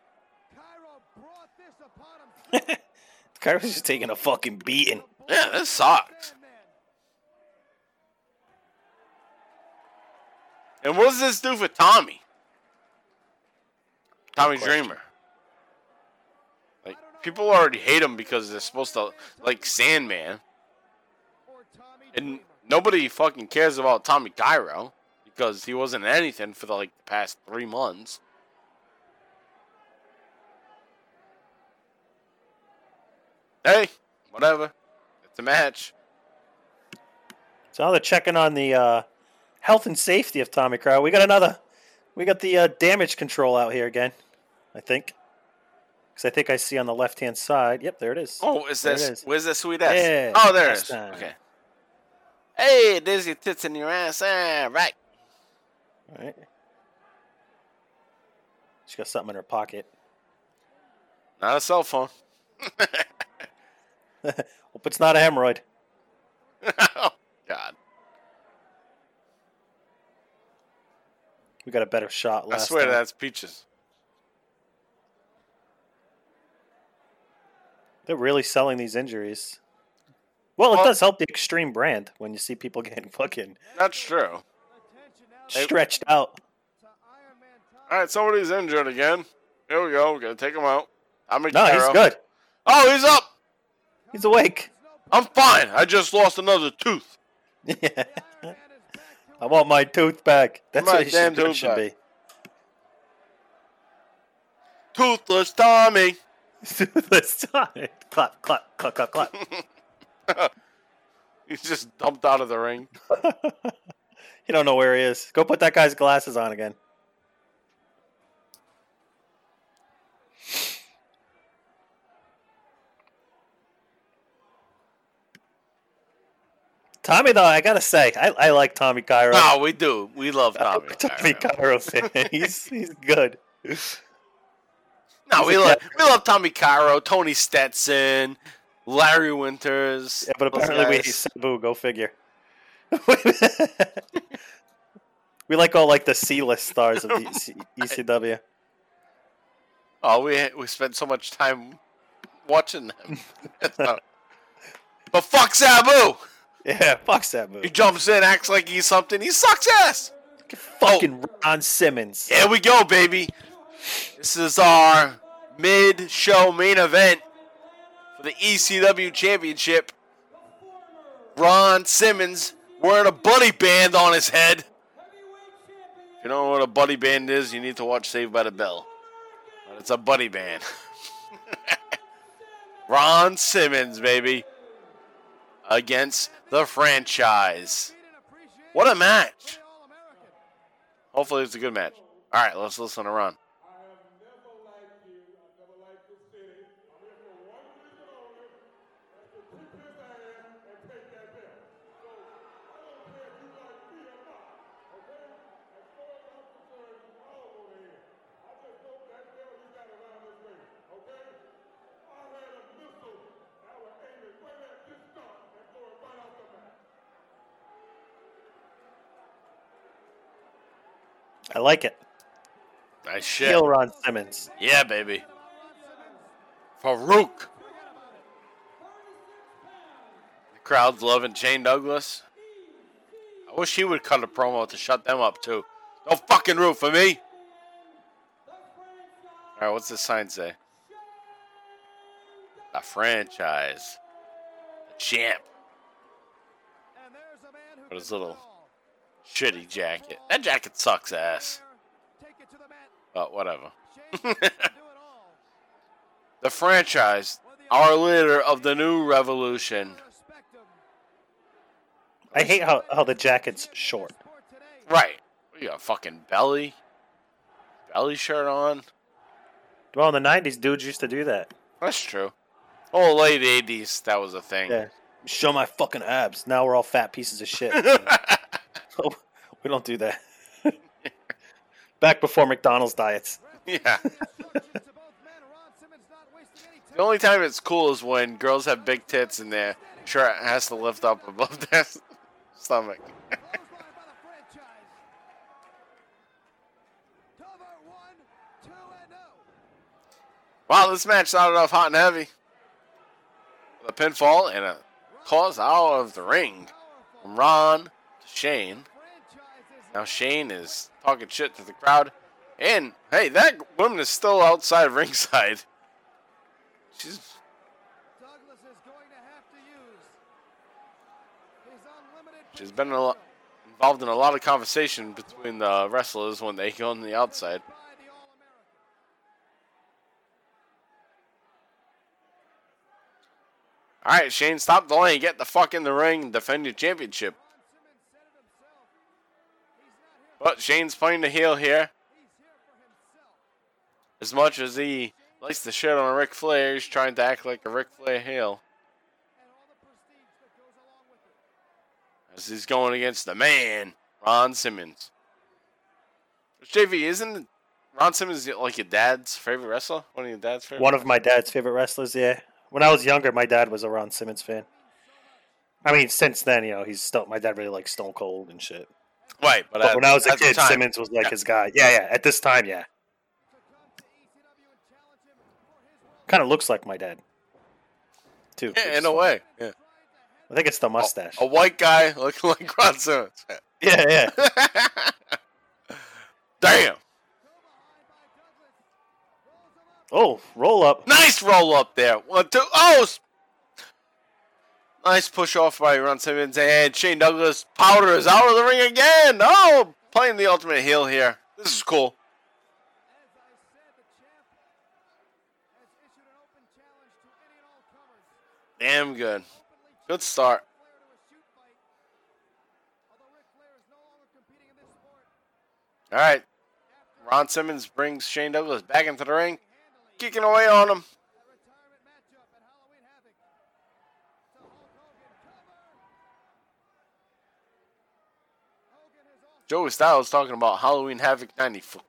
Speaker 2: Cairo brought this upon himself.
Speaker 4: Cairo's just taking a fucking beating.
Speaker 3: Yeah, this sucks. And what does this do for Tommy? Tommy. Dreamer. Like people already hate him because they're supposed to like Sandman, and nobody fucking cares about Tommy Cairo because he wasn't anything for the like the past three months. Hey, whatever. It's a match.
Speaker 4: So now they're checking on the uh, health and safety of Tommy Cairo. We got another. We got the uh, damage control out here again. I think. Because I think I see on the left hand side. Yep, there it is.
Speaker 3: Oh, is
Speaker 4: There
Speaker 3: this
Speaker 4: is.
Speaker 3: where's the sweet ass?
Speaker 4: Yeah,
Speaker 3: oh, there it is.
Speaker 4: time.
Speaker 3: Okay. Hey, there's your tits in your ass. Ah, right.
Speaker 4: All right. She's got something in her pocket.
Speaker 3: Not a cell phone.
Speaker 4: Hope it's not a hemorrhoid.
Speaker 3: oh, God.
Speaker 4: We got a better shot
Speaker 3: I
Speaker 4: last
Speaker 3: swear
Speaker 4: time.
Speaker 3: that's peaches.
Speaker 4: They're really selling these injuries. Well, it does help the extreme brand when you see people getting fucking
Speaker 3: That's true.
Speaker 2: Attention
Speaker 3: Hey.
Speaker 4: stretched out.
Speaker 2: to Iron Man Tommy.
Speaker 3: All right, somebody's injured again. Here we go. We're gonna take him out. I'm
Speaker 4: No, he's good.
Speaker 3: Oh, he's up.
Speaker 4: He's awake.
Speaker 3: I'm fine. I just lost another tooth.
Speaker 4: Yeah.
Speaker 2: Man is back to
Speaker 4: I want my tooth back. That's
Speaker 3: My
Speaker 4: what he
Speaker 3: damn
Speaker 4: should,
Speaker 3: tooth
Speaker 4: should be.
Speaker 3: Toothless Tommy.
Speaker 4: Toothless Tommy. Clap, clap, clap, clap, clap.
Speaker 3: He's just dumped out of the ring.
Speaker 4: You don't know where he is. Go put that guy's glasses on again. Tommy, though, I gotta say, I, I like Tommy Cairo.
Speaker 3: No, we do. We love Tommy.
Speaker 4: like Tommy Cairo fan. He's he's good.
Speaker 3: No, we
Speaker 4: He's a
Speaker 3: love we love Tommy Cairo, Tony Stetson, Larry Winters.
Speaker 4: Yeah, but apparently we hate. Sabu. Go figure. We like all like the C-list stars of the ECW.
Speaker 3: Oh, we we spent so much time watching them. but fuck Sabu.
Speaker 4: Yeah, fuck Sabu.
Speaker 3: He jumps in, acts like he's something. He sucks ass.
Speaker 4: Fucking oh. Ron Simmons.
Speaker 3: Here we go, baby. This is our mid-show main event for the ECW Championship. Ron Simmons wearing a buddy band on his head. If you don't know what a buddy band is, you need to watch Saved by the Bell. But it's a buddy band. Ron Simmons, baby, against the franchise. What a match! Hopefully, it's a good match. All right, let's listen to Ron.
Speaker 4: I like it.
Speaker 3: Nice shit.
Speaker 4: Heel Ron Simmons.
Speaker 3: Yeah, baby. Farouk. The crowd's loving Shane Douglas. I wish he would cut a promo to shut them up too. Don't fucking root for me. All right, what's this sign say? The franchise, the champ.
Speaker 2: And there's a man who
Speaker 3: But his little
Speaker 2: it all.
Speaker 3: Shitty jacket. That jacket sucks ass.
Speaker 2: Take it to the mat.
Speaker 3: But whatever.
Speaker 2: Shane can do it all.
Speaker 3: The franchise, our leader of the new revolution.
Speaker 4: I hate how, how the jacket's short.
Speaker 3: Right. You got a fucking belly. Belly shirt on.
Speaker 4: Well, in the 90s, dudes used to do that.
Speaker 3: That's true. Oh, late 80s, that was a thing.
Speaker 4: Yeah. Show my fucking abs. Now we're all fat pieces of shit. we don't do that. Back before McDonald's diets.
Speaker 3: Yeah. the only time it's cool is when girls have big tits and their shirt has to lift up above their stomach. wow, this match started off hot and heavy. A pinfall and a pause out of the ring Ron Shane. Now Shane is talking shit to the crowd. And hey, that woman is still outside ringside. She's
Speaker 2: Douglas is going to have to use his unlimited
Speaker 3: she's been lot, involved in a lot of conversation between the wrestlers when they go on the outside.
Speaker 2: by the All-American.
Speaker 3: All right, Shane, stop delaying. Get the fuck in the ring and defend your championship.
Speaker 2: Ron Simmons said it himself. He's not here.
Speaker 3: But Shane's playing the heel here. As much as he likes to shit on Ric Flair, he's trying to act like a Ric Flair heel. As he's going against the man, Ron Simmons. JV, isn't Ron Simmons like your dad's favorite wrestler? One of your dad's favorite?
Speaker 4: One of my dad's favorite wrestlers. Yeah, when I was younger, my dad was a Ron Simmons fan. I mean, since then, you know, he's still my dad really likes Stone Cold and shit.
Speaker 3: Right, but,
Speaker 4: But when I was a kid, Simmons was like
Speaker 3: Yeah.
Speaker 4: his guy. Yeah, yeah. At this time, yeah,
Speaker 2: To come to ECW and challenge him for his world
Speaker 4: kind of looks like my dad, too.
Speaker 3: Yeah, in a way. Yeah.
Speaker 4: I think it's the mustache.
Speaker 3: A white guy looking like Ron Simmons.
Speaker 4: Yeah, yeah.
Speaker 3: Damn.
Speaker 4: Oh, roll up.
Speaker 3: Nice roll up there. One, two. Oh! Nice push off by Ron Simmons. And Shane Douglas powder is out of the ring again. Oh! Playing the ultimate heel here. This is cool. Damn good. Good start. All right. Ron Simmons brings Shane Douglas back into the ring, kicking away on him.
Speaker 2: a retirement matchup at Halloween Havoc. To Hulk Hogan cover. Hogan has also
Speaker 3: Joey Styles talking about Halloween Havoc 94.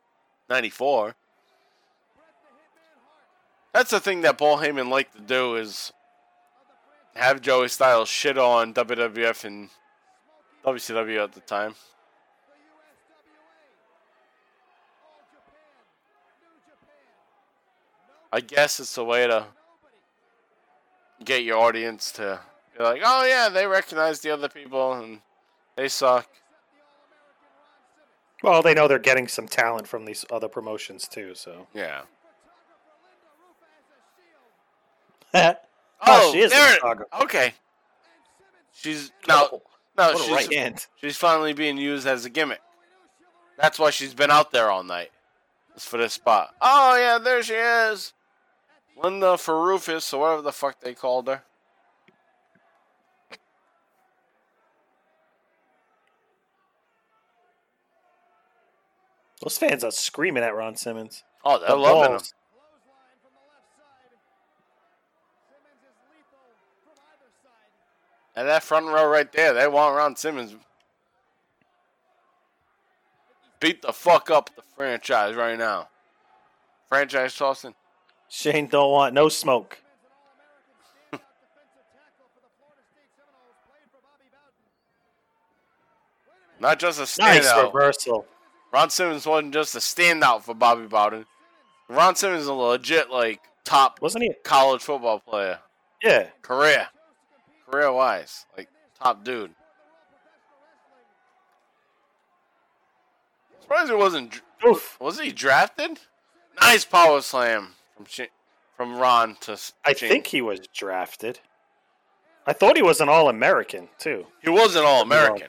Speaker 3: 94.
Speaker 2: Bret the Hitman Hart
Speaker 3: That's the thing that Paul Heyman liked to do is have Joey Styles shit on WWF and WCW at the time. I guess it's a way to get your audience to be like, oh yeah, they recognize the other people and they suck.
Speaker 2: Except the All-American Ron Simmons.
Speaker 4: Well, they know they're getting some talent from these other promotions too. So.
Speaker 3: Yeah.
Speaker 2: Photographer Linda Rufa as a shield.
Speaker 4: oh, she oh, is
Speaker 3: there Okay. She's now
Speaker 4: Oh,
Speaker 3: no, she's
Speaker 4: right
Speaker 3: she's finally being used as a gimmick.
Speaker 2: Oh, we knew chivalry.
Speaker 3: That's why she's been out there all night. It's for this spot. Oh yeah, there she is. Linda Farufis, or whatever the fuck they called her.
Speaker 4: Those fans are screaming at Ron Simmons.
Speaker 3: Oh, they're
Speaker 4: The
Speaker 3: loving him.
Speaker 4: balls.
Speaker 2: Clothesline from the left side. Simmons is lethal from either side.
Speaker 3: And that front row right there, they want Ron Simmons. Beat the fuck up the franchise right now. Franchise tossing.
Speaker 4: Shane don't want no smoke.
Speaker 2: Simmons, an all-American standout defensive tackle for the Florida State Seminoles, played for Bobby Bowden. Wait a minute.
Speaker 3: Not just a
Speaker 4: Nice reversal.
Speaker 3: Ron Simmons wasn't just a standout for Bobby Bowden. Ron Simmons is a legit like top
Speaker 4: Wasn't he?
Speaker 3: college football player.
Speaker 4: Yeah.
Speaker 3: Career. Career wise. Like top dude. Surprised he wasn't
Speaker 4: Oof.
Speaker 3: was he drafted? Nice power slam from from Ron to
Speaker 4: I think he was drafted. I thought he was an All American too.
Speaker 3: he was an all American.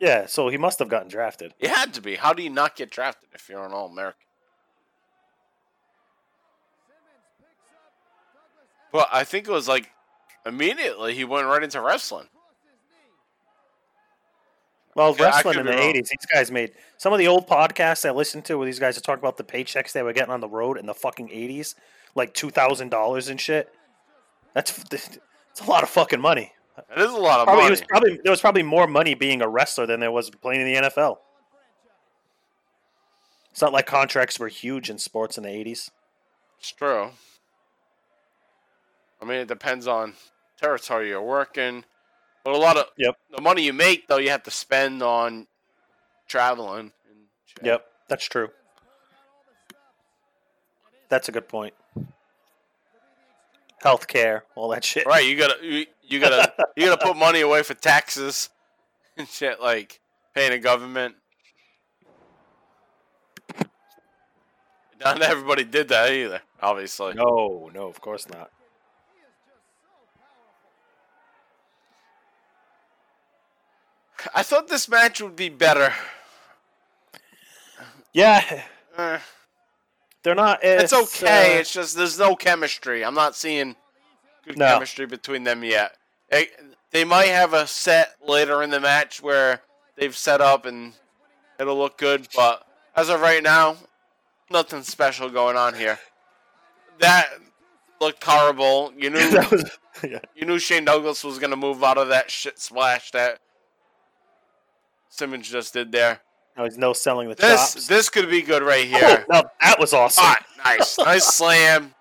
Speaker 4: Yeah, so he must have gotten drafted.
Speaker 3: He had to be. How do you not get drafted if you're an all American? But I think it was like immediately he went right into wrestling.
Speaker 4: Well,
Speaker 3: Yeah,
Speaker 4: wrestling in the
Speaker 3: wrong.
Speaker 4: '80s, these guys made some of the old podcasts I listened to, where these guys are talking about the paychecks they were getting on the road in the fucking '80s, like two thousand dollars and shit. That's it's a lot of fucking money.
Speaker 3: It is a lot of
Speaker 4: Probably,
Speaker 3: money.
Speaker 4: was probably there was probably more money being a wrestler than there was playing in the NFL. It's not like contracts were huge in sports in the '80s.
Speaker 3: It's true. I mean, it depends on territory you're working, but a lot of
Speaker 4: Yep.
Speaker 3: the money you make though you have to spend on traveling. And.
Speaker 4: Yep, that's true. That's a good point. healthcare, all that shit.
Speaker 3: Right, you gotta you, you gotta you gotta put money away for taxes and shit like paying the government. Not everybody did that either, obviously.
Speaker 4: No, no, of course not.
Speaker 3: I thought this match would be better.
Speaker 4: Yeah,
Speaker 3: Eh,
Speaker 4: they're not.
Speaker 3: it's
Speaker 4: It's,
Speaker 3: okay.
Speaker 4: uh,
Speaker 3: it's just there's no chemistry. I'm not seeing good
Speaker 4: No.
Speaker 3: chemistry between them yet. They, they might have a set later in the match where they've set up and it'll look good, but as of right now, nothing special going on here. That looked horrible. You knew
Speaker 4: was. Yeah.
Speaker 3: you knew Shane Douglas was gonna move out of that shit splash that Simmons just did there.
Speaker 4: No, he's no selling the
Speaker 3: This
Speaker 4: chops.
Speaker 3: this could be good right oh, here.
Speaker 4: Oh, no, that was awesome.
Speaker 3: Right, nice, nice slam,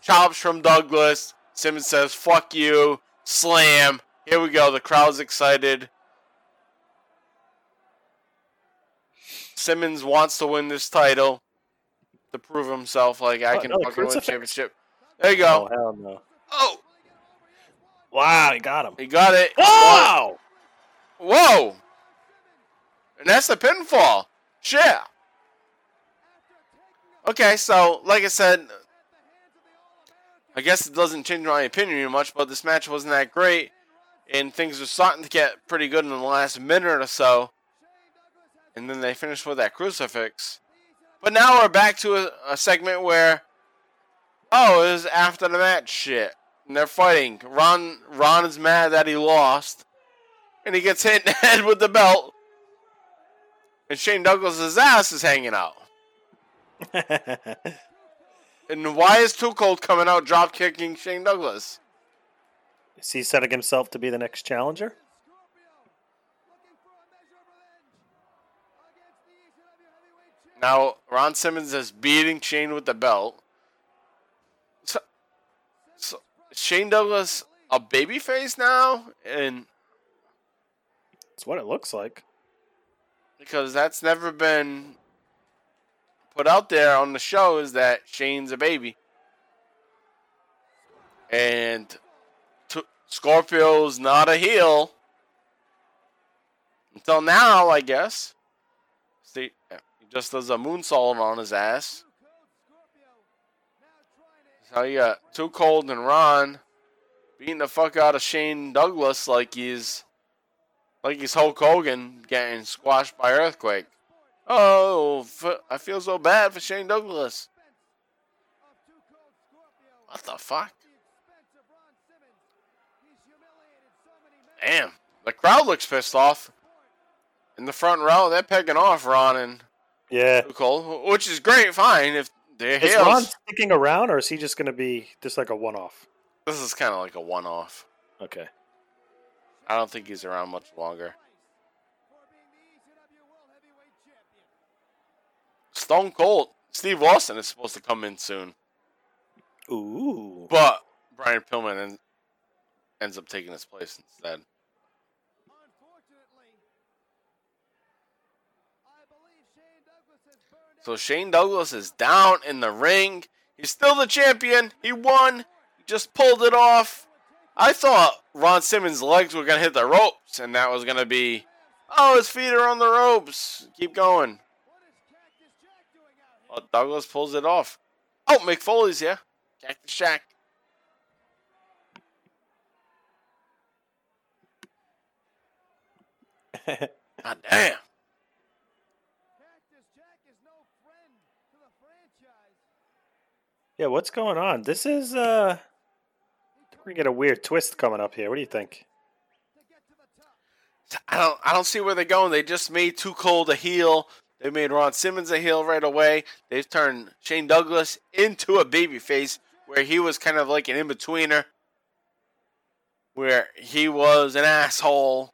Speaker 3: chops from Douglas. Simmons says, "Fuck you." Slam. Here we go. The crowd's excited. Simmons wants to win this title to prove himself. Like I
Speaker 4: Oh,
Speaker 3: can
Speaker 4: no,
Speaker 3: fucking win championship. There you go.
Speaker 4: Oh hell no!
Speaker 3: Oh,
Speaker 4: Wow, he got him.
Speaker 3: he got it.
Speaker 4: Wow!
Speaker 3: Whoa! And that's the pinfall. Yeah. Okay, so like I said, I guess it doesn't change my opinion much, but this match wasn't that great, and things were starting to get pretty good in the last minute or so. And then they finished with that crucifix. But now we're back to a, a segment where, oh, it was after the match shit. And they're fighting. Ron Ron is mad that he lost and he gets hit in the head with the belt. And Shane Douglas's ass is hanging out. And why is Too Cold coming out drop kicking Shane Douglas?
Speaker 4: Is he setting himself to be the next challenger?
Speaker 3: Now Ron Simmons is beating Shane with the belt. So, so Shane Douglas a babyface now, and
Speaker 4: it's what it looks like.
Speaker 3: because that's never been put out there on the show is that Shane's a baby. And t- Scorpio's not a heel. Until now, I guess. See, he just does a moonsault on his ass. So you got Too Cold and Ron beating the fuck out of Shane Douglas like he's like he's Hulk Hogan getting squashed by Earthquake. Oh, I feel so bad for Shane Douglas. What the fuck? Damn, the crowd looks pissed off. In the front row, they're pegging off Ron and
Speaker 4: Yeah.
Speaker 3: Cold, which is great, fine if they're
Speaker 4: Is. Ron sticking around, or is he just going to be just like a one-off?
Speaker 3: This is kind of like a one-off.
Speaker 4: Okay.
Speaker 3: I don't think he's around much longer. Stone Cold, Steve Austin is supposed to come in soon,
Speaker 4: Ooh.
Speaker 3: but Brian Pillman en- ends up taking his place instead. So Shane Douglas is down in the ring. He's still the champion. He won. He just pulled it off. I thought Ron Simmons' legs were going to hit the ropes, and that was going to be, oh, his feet are on the ropes. Keep going. Well, Douglas pulls it off. Oh, Mick Foley's here. Cactus Jack. God damn.
Speaker 4: Yeah, what's going on? This is uh we're gonna get a weird twist coming up here. What do you think?
Speaker 3: I don't I don't see where they're going. They just made Too Cold a heel. They made Ron Simmons a heel right away. They've turned Shane Douglas into a babyface where he was kind of like an in-betweener. Where he was an asshole.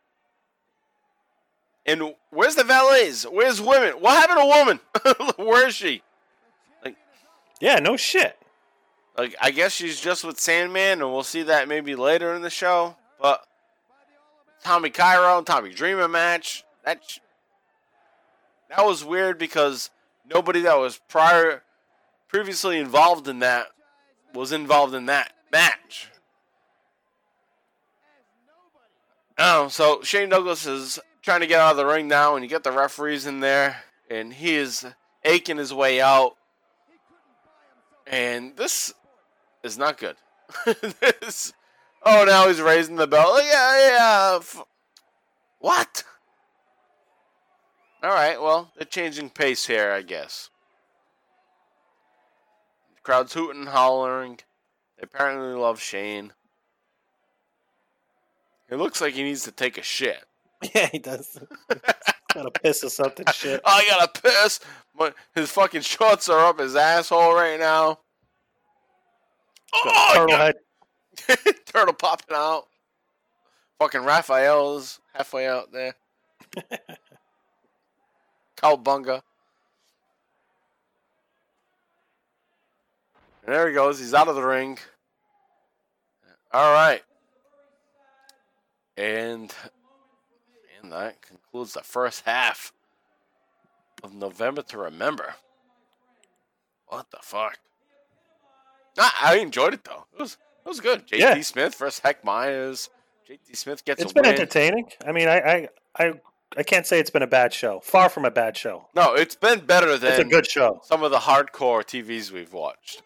Speaker 3: And where's the valets? Where's women? What happened to woman? Where is she?
Speaker 4: Like, yeah, no shit.
Speaker 3: Like I guess she's just with Sandman, and we'll see that maybe later in the show. But Tommy Cairo and Tommy Dreamer match that that was weird because nobody that was prior previously involved in that was involved in that match. Oh, so Shane Douglas is trying to get out of the ring now, and you get the referees in there, and he is aching his way out. And this is not good. this, oh, now he's raising the bell. Yeah, yeah. What? All right, well, they're changing pace here, I guess. The crowd's hooting and hollering. They apparently love Shane. It looks like he needs to take a shit.
Speaker 4: Yeah, he does. Got a piss or something. Shit.
Speaker 3: Oh, I gotta piss. But his fucking shorts are up his asshole right now. Oh,
Speaker 4: Turtle head.
Speaker 3: Turtle popping out. Fucking Raphael's halfway out there. Cowbunga. And there he goes. He's out of the ring. All right. And and that concludes the first half of November to remember. What the fuck? Nah, I enjoyed it though. It was it was good. JT
Speaker 4: Yeah.
Speaker 3: Smith versus Hack Meyers. JT Smith gets
Speaker 4: It's been
Speaker 3: win.
Speaker 4: entertaining. I mean, I, I, I, I can't say it's been a bad show. Far from a bad show.
Speaker 3: No, it's been better than
Speaker 4: It's a good show.
Speaker 3: some of the hardcore TVs we've watched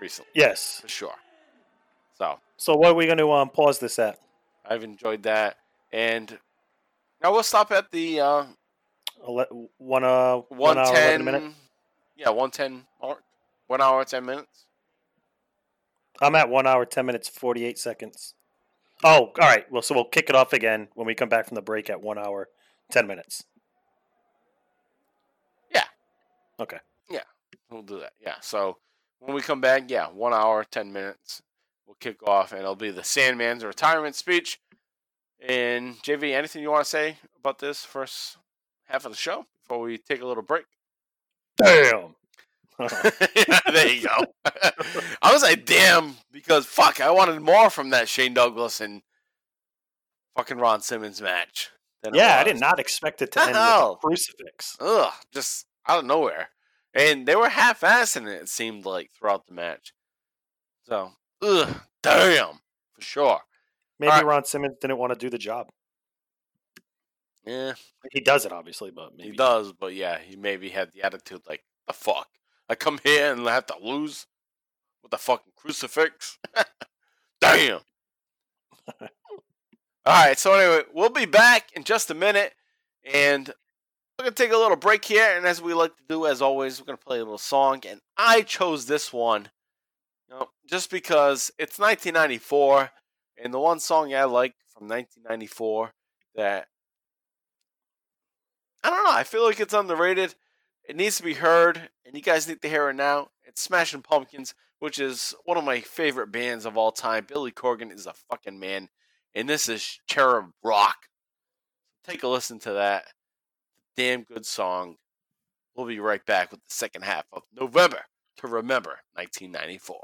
Speaker 3: recently,
Speaker 4: Yes.
Speaker 3: for sure. So
Speaker 4: So what are we going to um, pause this at?
Speaker 3: I've enjoyed that, and now we'll stop at the uh,
Speaker 4: one uh one hour minute.
Speaker 3: Yeah, one ten mark. One hour ten minutes.
Speaker 4: I'm at one hour ten minutes forty eight seconds. Oh, all right. Well, so we'll kick it off again when we come back from the break at one hour ten minutes.
Speaker 3: Yeah.
Speaker 4: Okay. Yeah.
Speaker 3: We'll do that. Yeah. So when we come back, yeah, one hour, ten minutes. We'll kick off, and it'll be the Sandman's retirement speech. And JV, anything you want to say about this first half of the show before we take a little break?
Speaker 4: Damn.
Speaker 3: there you go. I was like, damn, because fuck, I wanted more from that Shane Douglas and fucking Ron Simmons match.
Speaker 4: Yeah, I did not expect it to end with a crucifix.
Speaker 3: Ugh, just out of nowhere. And they were half-assing it, it seemed like, throughout the match. So, ugh, damn, for sure.
Speaker 4: Maybe
Speaker 3: Alright.
Speaker 4: Ron Simmons didn't want to do the job.
Speaker 3: Yeah,
Speaker 4: He does it obviously, but maybe
Speaker 3: he does, but yeah, he maybe had the attitude like, the fuck? I come here and I have to lose with the fucking crucifix? Damn. All right, so anyway, we'll be back in just a minute, and we're gonna take a little break here. And as we like to do, as always, we're gonna play a little song. And I chose this one, you know, just because it's 1994, and the one song I like from 1994 that I don't know, I feel like it's underrated. It needs to be heard, and you guys need to hear it now. It's Smashing Pumpkins, which is one of my favorite bands of all time. Billy Corgan is a fucking man, and this is Cherub Rock. Take a listen to that. Damn good song. We'll be right back with the second half of November to Remember 1994.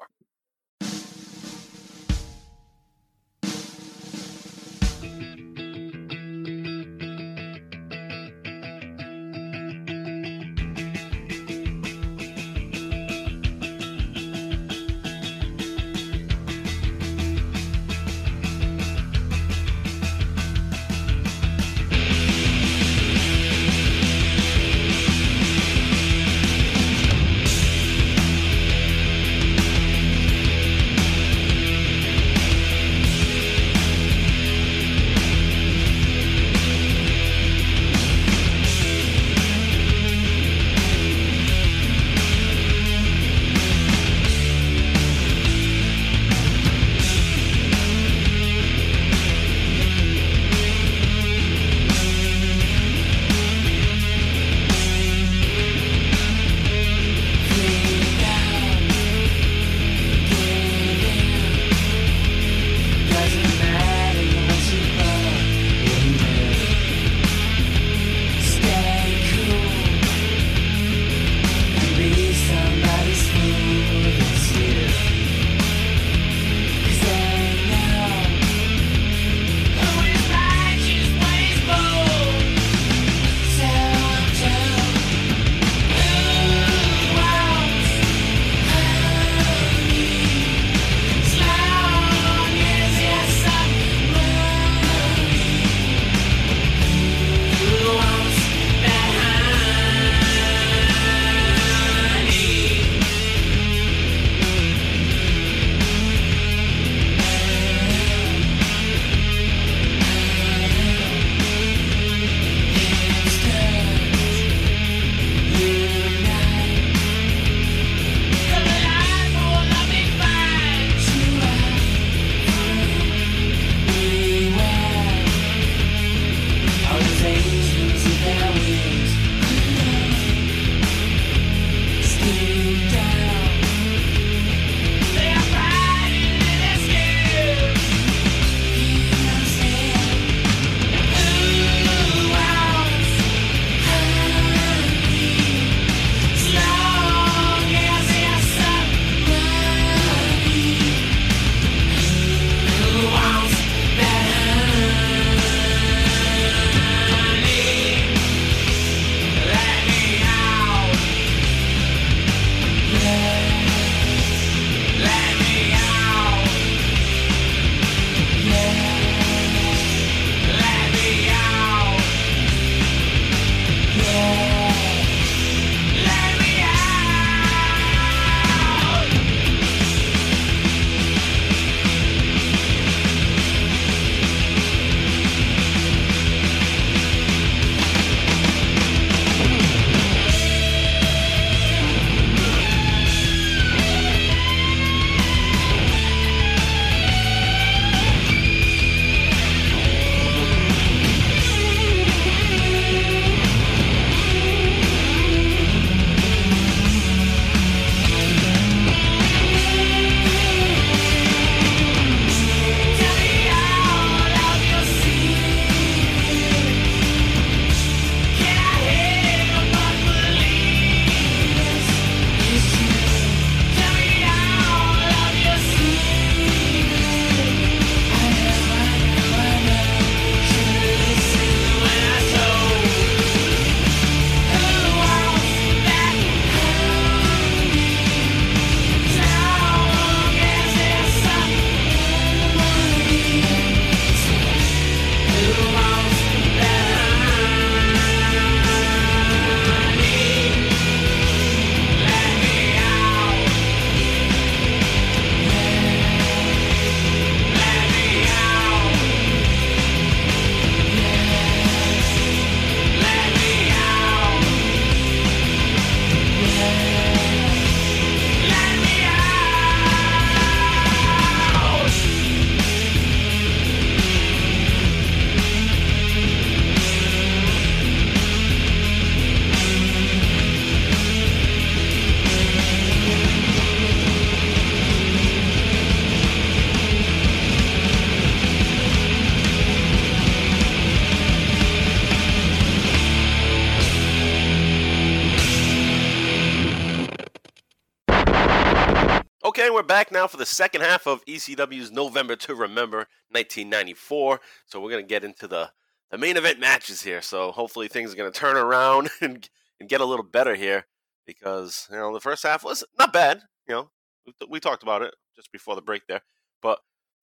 Speaker 3: Now for the second half of ECW's November to Remember 1994. So we're going to get into the, the main event matches here. So hopefully things are going to turn around and, and get a little better here because, you know, the first half was not bad. You know, we, we talked about it just before the break there. But,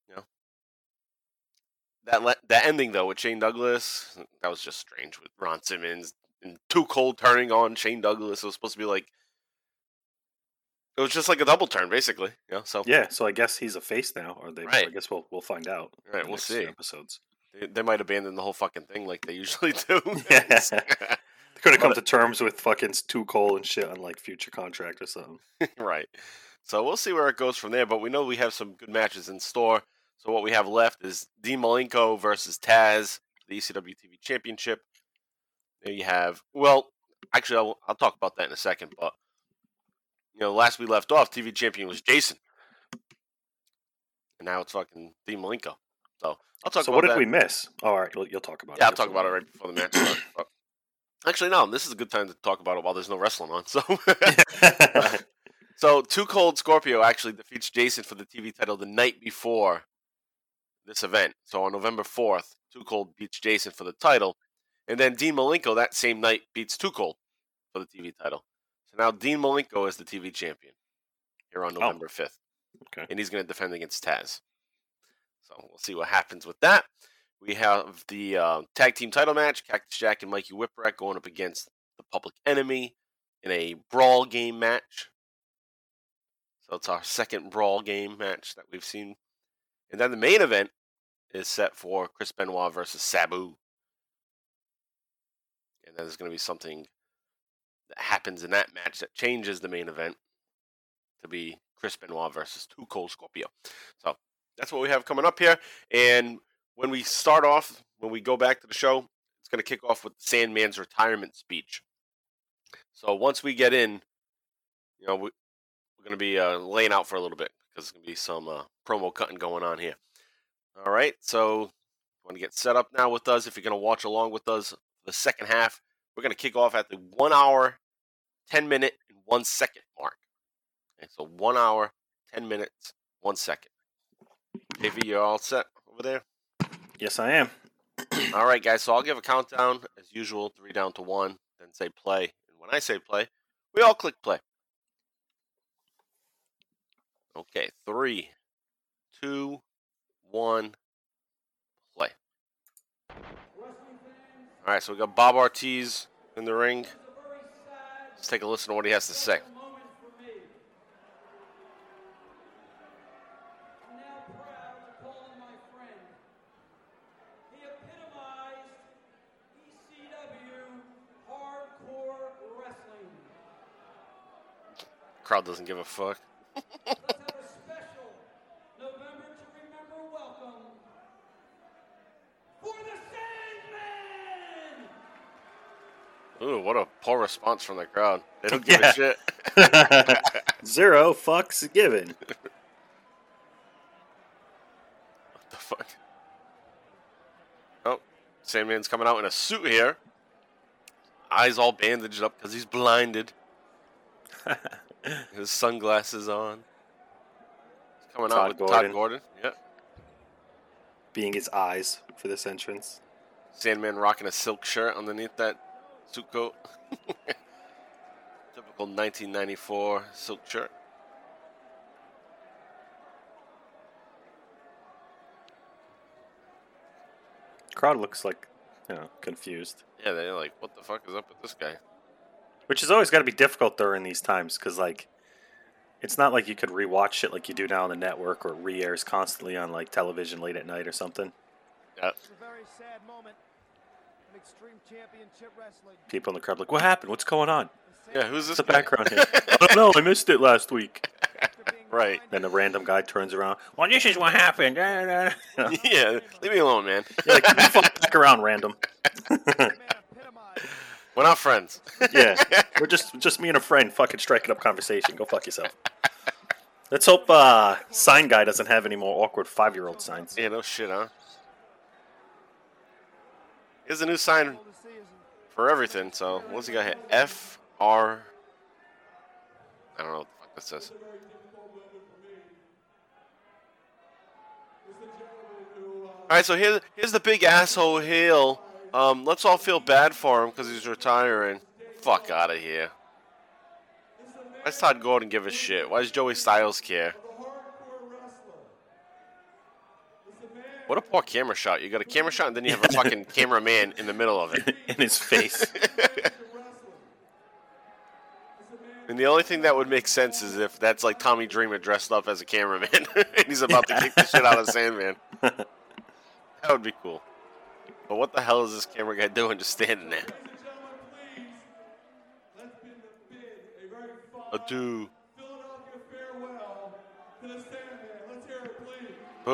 Speaker 3: you know, that, le- that ending, though, with Shane Douglas, that was just strange with Ron Simmons and Too Cold turning on Shane Douglas. It was supposed to be like, it was just like a double turn, basically. Yeah. so
Speaker 4: Yeah, so I guess he's a face now, or they.
Speaker 3: Right.
Speaker 4: I guess we'll we'll find out.
Speaker 3: Right, we'll see.
Speaker 4: Episodes.
Speaker 3: they, they might abandon the whole fucking thing like they usually do.
Speaker 4: Yeah. Ah, they could have come to terms with fucking Too Cold and shit on like future contract or something.
Speaker 3: right. So we'll see where it goes from there, but we know we have some good matches in store. So what we have left is Dean Malenko versus Taz, the ECW TV Championship. There you have. Well, actually, I'll, I'll talk about that in a second. But you know, last we left off, TV champion was Jason, and now it's fucking Dean Malenko. So I'll talk about it.
Speaker 4: so what did
Speaker 3: that.
Speaker 4: we miss? Oh, all right, you'll, you'll talk about
Speaker 3: Yeah,
Speaker 4: it.
Speaker 3: I'll talk about it right before the match actually, no, this is a good time to talk about it while there's no wrestling on. So. So, Too Cold Scorpio actually defeats Jason for the TV title the night before this event. So, on November 4th, Too Cold beats Jason for the title. And then Dean Malenko that same night beats Too Cold for the TV title. So now Dean Malenko is the TV champion here on November 5th.
Speaker 4: Okay.
Speaker 3: And he's going to defend against Taz. So, we'll see what happens with that. We have the uh, tag team title match Cactus Jack and Mikey Whipwreck going up against the Public Enemy in a brawl game match. So it's our second brawl game match that we've seen. And then the main event is set for Chris Benoit versus Sabu. And then there's going to be something that happens in that match that changes the main event to be Chris Benoit versus Too Cold Scorpio. So that's what we have coming up here. And when we start off, when we go back to the show, it's going to kick off with Sandman's retirement speech. So once we get in, you know, we, we're going to be uh, laying out for a little bit because there's going to be some uh, promo cutting going on here. All right, so want to get set up now with us. If you're going to watch along with us the second half, we're going to kick off at the one hour, 10 minute, and one second mark. Okay, so one hour, 10 minutes, one second. JV, you're all set over there?
Speaker 4: Yes, I am.
Speaker 3: All right, guys. So I'll give a countdown as usual, three down to one, then say play. And when I say play, we all click play. Okay, three, two, one, play. All right, so we got Bob Artese in the ring. Let's take a listen to what he has to say. Crowd doesn't give a fuck.
Speaker 5: Let's have a special November to remember welcome for the Sandman!
Speaker 3: Ooh, what a poor response from the crowd. They don't give
Speaker 4: Yeah.
Speaker 3: a shit.
Speaker 4: Zero fucks given.
Speaker 3: What the fuck? Oh, Sandman's coming out in a suit here. Eyes all bandaged up because he's blinded. His sunglasses on. He's coming out
Speaker 4: Todd
Speaker 3: with
Speaker 4: Gordon.
Speaker 3: Todd Gordon. Yep.
Speaker 4: Being his eyes for this entrance.
Speaker 3: Sandman rocking a silk shirt underneath that suit coat. Typical 1994 silk shirt.
Speaker 4: Crowd looks like, you know, confused.
Speaker 3: Yeah, they're like, what the fuck is up with this guy?
Speaker 4: Which has always got to be difficult during these times because, like, it's not like you could rewatch shit like you do now on the network or re airs constantly on, like, television late at night or something.
Speaker 3: Yeah.
Speaker 2: It's a very sad moment in Extreme Championship Wrestling.
Speaker 4: People in the crowd like, what happened? What's going on?
Speaker 3: Yeah, who's this
Speaker 4: What's the
Speaker 3: guy?
Speaker 4: background here? I don't know. I missed it last week.
Speaker 3: Right.
Speaker 4: Then the random guy turns around. Well, this is what happened.
Speaker 3: Yeah, leave me alone, man.
Speaker 4: You're like, "Get fuck back around, random.
Speaker 3: We're not friends.
Speaker 4: yeah, we're just just me and a friend fucking striking up conversation. Go fuck yourself. Let's hope uh, sign guy doesn't have any more awkward five year old signs.
Speaker 3: Yeah, no shit, huh? is a new sign for everything. So what's he got here? F R. I don't know what the fuck this says. All right, so here's here's the big asshole heel. Um, let's all feel bad for him because he's retiring. Fuck out of here. Why does Todd Gordon give a shit? Why does Joey Styles care? What a poor camera shot. You got a camera shot and then you have a fucking cameraman in the middle of it.
Speaker 4: in his face.
Speaker 3: And the only thing that would make sense is if that's like Tommy Dreamer dressed up as a cameraman and he's about to kick the shit out of Sandman. that would be cool. But what the hell is this camera guy doing just standing there? Adieu.
Speaker 6: Philadelphia farewell to the Sandman. Let's hear it, please.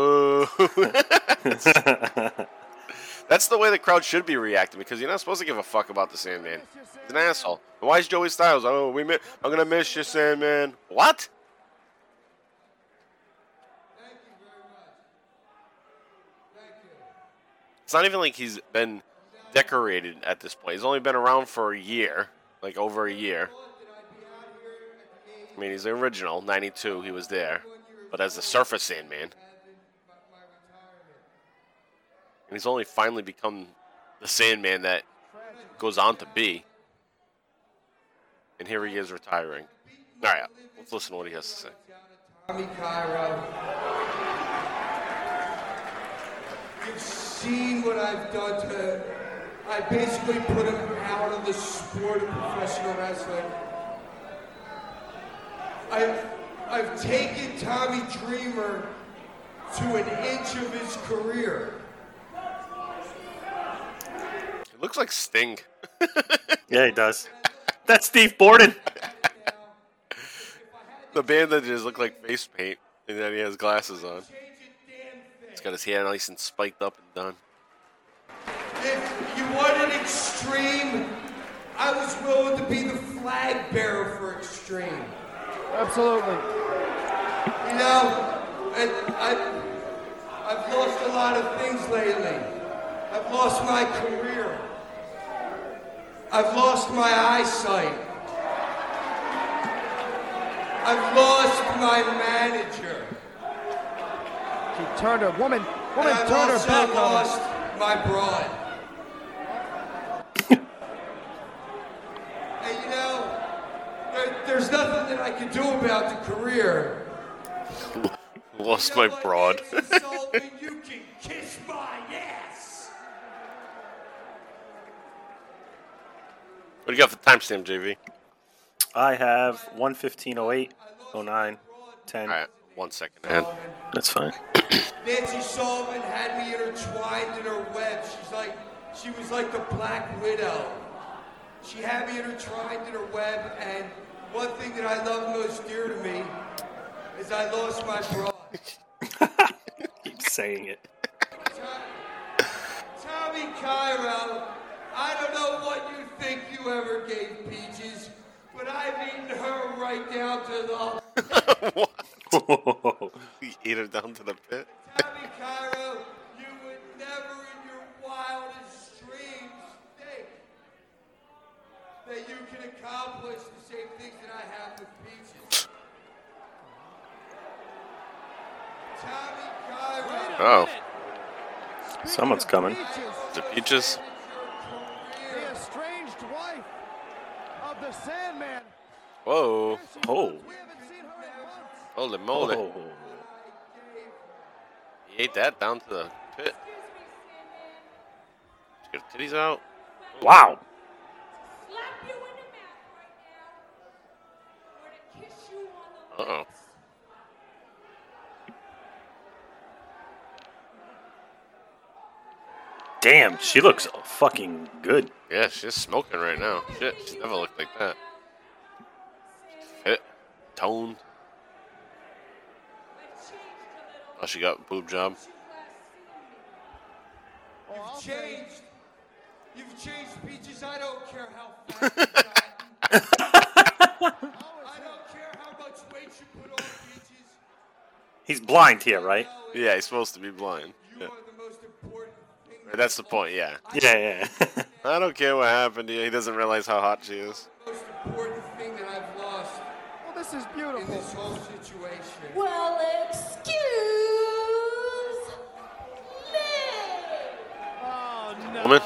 Speaker 3: That's the way the crowd should be reacting because you're not supposed to give a fuck about the Sandman. He's an asshole. Why is Joey Styles? Oh, we mi- I'm gonna miss you, Sandman. What? It's not even like he's been decorated at this point. He's only been around for a year, like over a year. I mean, he's the original '92. He was there, but as the surface Sandman, and he's only finally become the Sandman that goes on to be. And here he is retiring. All right, let's listen to what he has to say.
Speaker 7: Tommy Cairo. You've seen what I've done to. I basically put him out of the sport of professional wrestling. I've, I've taken Tommy Dreamer to an inch of his career.
Speaker 3: It looks like Sting.
Speaker 4: yeah, he does. That's Steve Borden.
Speaker 3: The bandages look like face paint, and then he has glasses on. He's got his hair nice and spiked up and done.
Speaker 7: If you wanted extreme, I was willing to be the flag bearer for extreme.
Speaker 2: Absolutely.
Speaker 7: You know, and I, I've lost a lot of things lately. I've lost my career. I've lost my eyesight. I've lost my manager.
Speaker 2: She turned her woman. Woman
Speaker 7: and I've
Speaker 2: turned her back on
Speaker 7: lost
Speaker 2: him.
Speaker 7: my broad. and you know, there, there's nothing that I can do about the career.
Speaker 3: Lost my broad.
Speaker 7: Nancy you can kiss my ass.
Speaker 3: What do you got for timestamp, JV?
Speaker 4: I have 11508, 09, 10.
Speaker 3: All right, one second. Man.
Speaker 4: That's fine.
Speaker 7: Nancy Sullivan had me intertwined in her web. She's like, she was like the Black Widow. She had me intertwined in her web, and one thing that I love most dear to me is I lost my broad.
Speaker 4: Keep saying it.
Speaker 7: Tommy Cairo, I don't know what you think you ever gave Peaches, but I've eaten her right down to the. What?
Speaker 3: He ate her down to the pit.
Speaker 7: Tommy Cairo, you would never in your wildest dreams think that you can accomplish the same things that I have with Peaches. Tommy Cairo.
Speaker 3: Oh,
Speaker 4: Someone's coming.
Speaker 3: The Peaches?
Speaker 2: The estranged wife of the Sandman.
Speaker 3: Whoa.
Speaker 4: Oh.
Speaker 2: We haven't seen her in months.
Speaker 3: Holy moly.
Speaker 4: Oh.
Speaker 3: He ate that down to the pit. She got her titties out.
Speaker 4: Wow.
Speaker 8: slap you in the mouth right now, or to kiss you on the
Speaker 3: Uh-oh.
Speaker 4: Damn, she looks fucking good.
Speaker 3: Yeah, she's smoking right now. Shit, she's never looked like that. Fit, toned.
Speaker 8: I've changed a little
Speaker 3: Oh, she got boob job.
Speaker 8: you last seen me.
Speaker 2: Oh, I'll
Speaker 7: You've changed. You've changed, Peaches. I don't care how fat you got. I don't care how much weight you put on, Peaches.
Speaker 4: He's blind here, right?
Speaker 3: Yeah, he's supposed to be blind.
Speaker 7: You
Speaker 3: Yeah.
Speaker 7: are the most important thing.
Speaker 3: That's the point, yeah.
Speaker 4: Yeah, yeah.
Speaker 3: I don't care what happened to you. He doesn't realize how hot she is.
Speaker 7: The most important thing that I've lost
Speaker 2: Well, this is
Speaker 7: in
Speaker 2: beautiful.
Speaker 7: this whole situation.
Speaker 8: Well, excuse me.
Speaker 3: Oh, woman?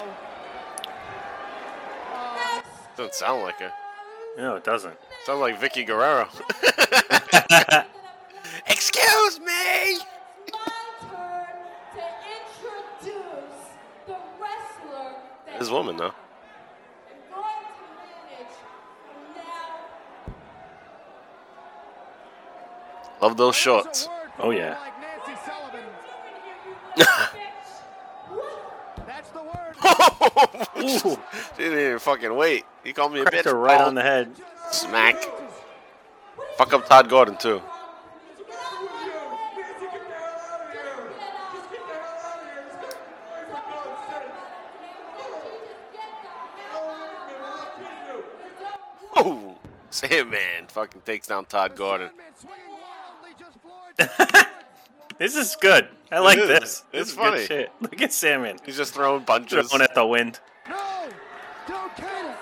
Speaker 3: Doesn't sound like her.
Speaker 4: No, it doesn't.
Speaker 3: Sounds like Vicky Guerrero. Excuse me.
Speaker 8: It's my turn to introduce the wrestler
Speaker 3: This woman though.
Speaker 8: I'm going to manage from now
Speaker 3: Love those shorts.
Speaker 4: Oh yeah.
Speaker 2: Like Nancy Sullivan. That's the word.
Speaker 3: she didn't even fucking wait. He called me a
Speaker 4: Cracked
Speaker 3: bitch.
Speaker 4: her right
Speaker 3: Oh,
Speaker 4: on the head.
Speaker 3: Smack. Fuck up Todd Gordon too. Oh, Sandman fucking takes down Todd Gordon.
Speaker 2: Sandman swinging wildly, just floored.
Speaker 4: This is good. I like
Speaker 3: is.
Speaker 4: this.
Speaker 3: It's
Speaker 4: This
Speaker 3: funny.
Speaker 4: Shit. Look at Sandman
Speaker 3: He's just throwing punches.
Speaker 4: throwing at the wind.
Speaker 2: No! Don't cane it!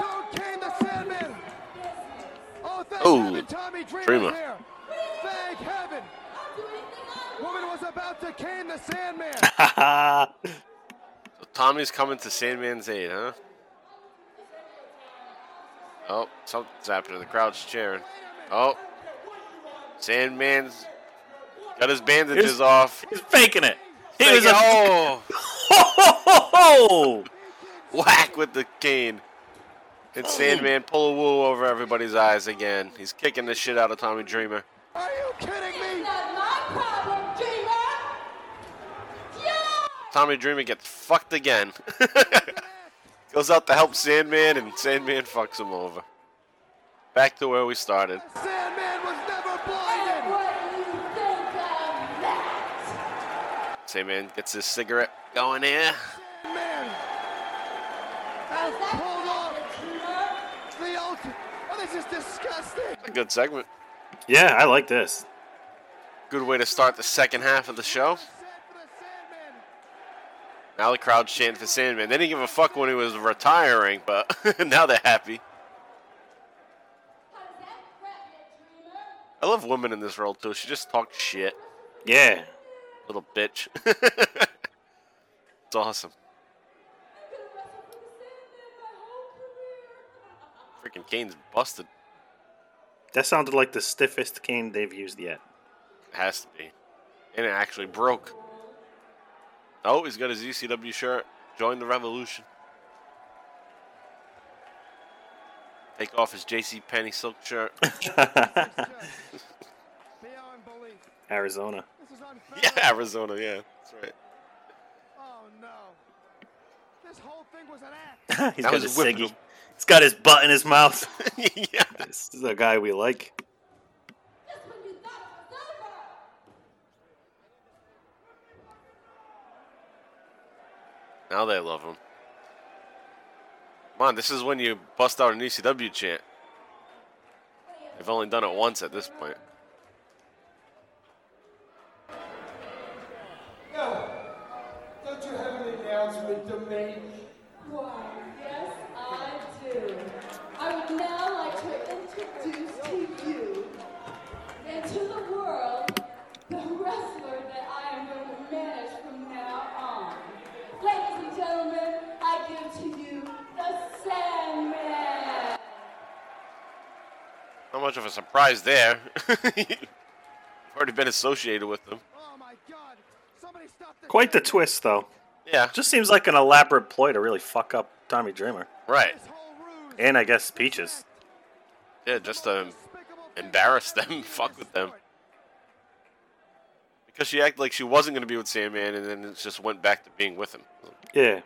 Speaker 2: Don't cane the Sandman! Oh, thank
Speaker 3: Ooh,
Speaker 2: heaven Tommy Dreamer's
Speaker 3: Dreamer.
Speaker 2: here! Thank heaven! Woman was about to cane the Sandman!
Speaker 3: So Tommy's coming to Sandman's aid, huh? Oh, something's happening. The crowd's cheering. Oh, Sandman's got his bandages
Speaker 4: Here's-
Speaker 3: off.
Speaker 4: He's faking it. He
Speaker 3: Like,
Speaker 4: was a
Speaker 3: oh,
Speaker 4: oh,
Speaker 3: whack with the cane. And Sandman pull a wool over everybody's eyes again. He's kicking the shit out of Tommy Dreamer.
Speaker 2: Are you kidding me?
Speaker 8: Not my problem, Dreamer. Yeah!
Speaker 3: Tommy Dreamer gets fucked again. Goes out to help Sandman, and Sandman fucks him over. Back to where we started.
Speaker 2: Sandman was never
Speaker 8: And
Speaker 2: blinded!
Speaker 8: what do you think of that?
Speaker 3: Sandman gets his cigarette going here.
Speaker 2: Man! Has pulled off the ultimate. Oh, this is disgusting!
Speaker 3: A good segment.
Speaker 4: Yeah, I like this.
Speaker 3: Good way to start the second half of the show.
Speaker 2: Set for the Sandman!
Speaker 3: Now the crowd's chanting for Sandman. They didn't give a fuck when he was retiring, but now they're happy.
Speaker 8: How does that grab you, Dreamer?
Speaker 3: I love women in this role too. She just talks shit.
Speaker 4: Yeah.
Speaker 3: Little bitch. it's awesome.
Speaker 8: I'm gonna wrestle for the Sandman my whole career.
Speaker 3: Freaking cane's busted.
Speaker 4: That sounded like the stiffest cane they've used yet.
Speaker 3: It has to be. And it actually broke. Oh, he's got his ECW shirt. Join the revolution. Take off his JC Penney silk shirt.
Speaker 4: Arizona.
Speaker 2: This is unfair.
Speaker 3: yeah, Arizona, yeah. That's right.
Speaker 2: Oh no. This whole thing was an act.
Speaker 4: He's
Speaker 3: That
Speaker 4: got
Speaker 3: was
Speaker 4: his
Speaker 3: whipping
Speaker 4: ciggy.
Speaker 3: him.
Speaker 4: He's got his butt in his mouth.
Speaker 3: yeah.
Speaker 4: this is a guy we like.
Speaker 8: Just when you thought it was over.
Speaker 3: Now they love him. Come on, this is when you bust out an ECW chant. They've only done it once at this point.
Speaker 9: Announcement to
Speaker 8: yes, I do. I would now like to introduce to you and to the world the wrestler that I am going to manage from now on. Ladies and gentlemen, I give to you the Sandman.
Speaker 3: Not much of a surprise there. You've already been associated with them.
Speaker 2: Oh my god. Somebody stop this.
Speaker 4: Quite the twist, though.
Speaker 3: Yeah,
Speaker 4: Just seems like an elaborate ploy to really fuck up Tommy Dreamer.
Speaker 3: right.
Speaker 2: This whole ruse.
Speaker 4: And I guess Peaches.
Speaker 3: Yeah, just to embarrass them, fuck with them. Because she acted like she wasn't going to be with Sandman, and then it just went back to being with him.
Speaker 4: Yeah.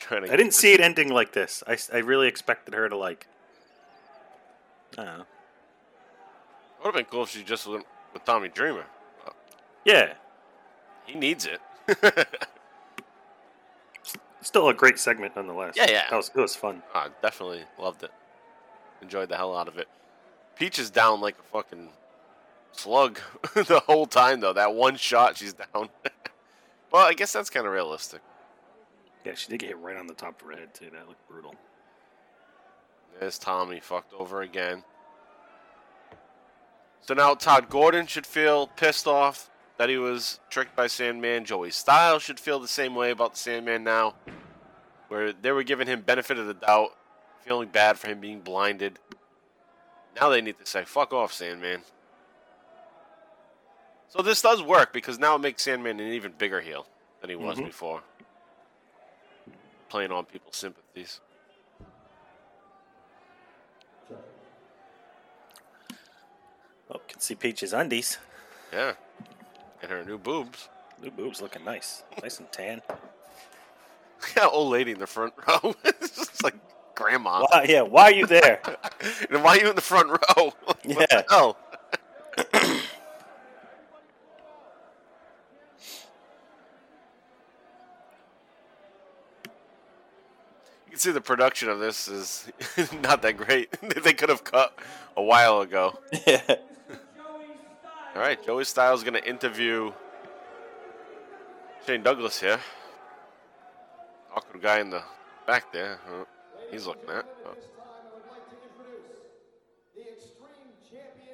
Speaker 3: Trying to
Speaker 4: I didn't see it ending like this. I, I really expected her to, like. I don't know.
Speaker 3: Would have been cool if she just went with Tommy Dreamer.
Speaker 4: Yeah.
Speaker 3: He needs it.
Speaker 4: Still a great segment nonetheless.
Speaker 3: Yeah, yeah.
Speaker 4: That was, it was fun.
Speaker 3: I definitely loved it. Enjoyed the hell out of it. Peach is down like a fucking slug the whole time, though. That one shot, she's down. well, I guess that's kind of realistic.
Speaker 4: Yeah, she did get hit right on the top of her head, too. That looked brutal.
Speaker 3: There's Tommy fucked over again. So now Todd Gordon should feel pissed off that he was tricked by Sandman. Joey Styles should feel the same way about the Sandman now, where they were giving him benefit of the doubt, feeling bad for him being blinded. Now they need to say, fuck off, Sandman. So this does work because now it makes Sandman an even bigger heel than he was
Speaker 4: Mhm.
Speaker 3: before. Playing on people's sympathies.
Speaker 4: Oh, can see Peach's undies.
Speaker 3: Yeah. And her new boobs.
Speaker 4: New boobs looking nice. Nice and tan.
Speaker 3: Yeah, old lady in the front row. it's just like grandma.
Speaker 4: Why, yeah, why are you there?
Speaker 3: And why are you in the front row?
Speaker 4: Yeah.
Speaker 3: you can see the production of this is not that great. they could have cut a while ago.
Speaker 4: yeah.
Speaker 3: All right, Joey Styles going to interview Shane Douglas here. Awkward guy in the back there. He's looking at. Oh,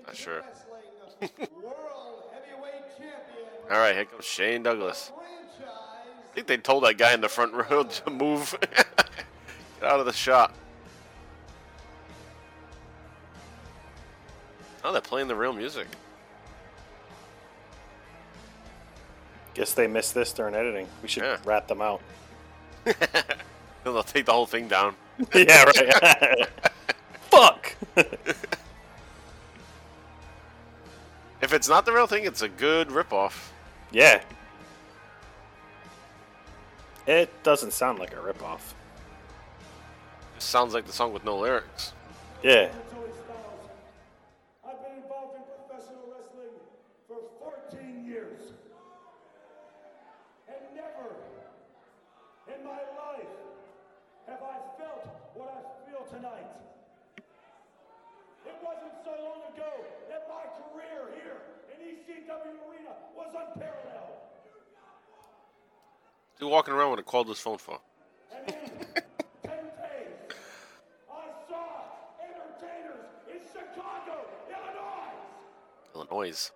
Speaker 3: Not sure. All right, here comes Shane Douglas. I think they told that guy in the front row to move. Get out of the shot. Oh, they're playing the real music.
Speaker 4: Guess they missed this during editing. We should
Speaker 3: Yeah.
Speaker 4: rat them out.
Speaker 3: Then they'll take the whole thing down.
Speaker 4: yeah, right. Fuck.
Speaker 3: If it's not the real thing, it's a good ripoff.
Speaker 4: yeah. It doesn't sound like a ripoff.
Speaker 3: Just sounds like the song with no lyrics.
Speaker 4: Yeah.
Speaker 7: Joey Styles. I've been involved in professional wrestling for 14 years. And never in my life have I felt what I feel tonight. It wasn't so long ago that my career here in ECW Arena was unparalleled.
Speaker 3: Dude walking around with a cordless phone for.
Speaker 7: And in 10 days, I saw entertainers in Chicago, Illinois.
Speaker 3: Illinois.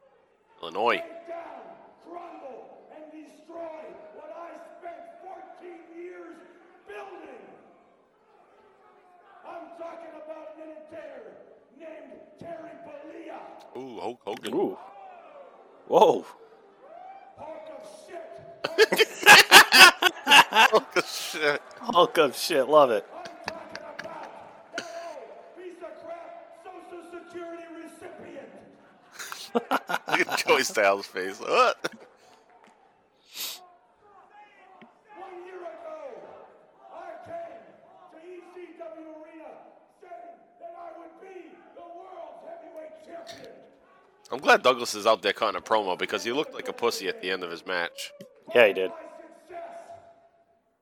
Speaker 3: Illinois.
Speaker 7: down, crumble, and destroy what I spent 14 years building. I'm talking about an entertainer named Terry Bollea,
Speaker 3: Ooh, Hulk Hogan.
Speaker 4: Ooh. Whoa.
Speaker 7: hunk of shit.
Speaker 3: Hulk of shit.
Speaker 4: Hulk of shit. Love it.
Speaker 7: I'm talking about that old piece of crap Social Security recipient.
Speaker 3: Look at Joey Styles' face. What?
Speaker 7: One year ago, I came to ECW Arena saying that I would be the world's heavyweight champion.
Speaker 3: I'm glad Douglas is out there cutting a promo because he looked like a pussy at the end of his match.
Speaker 4: Yeah, he did.
Speaker 7: My success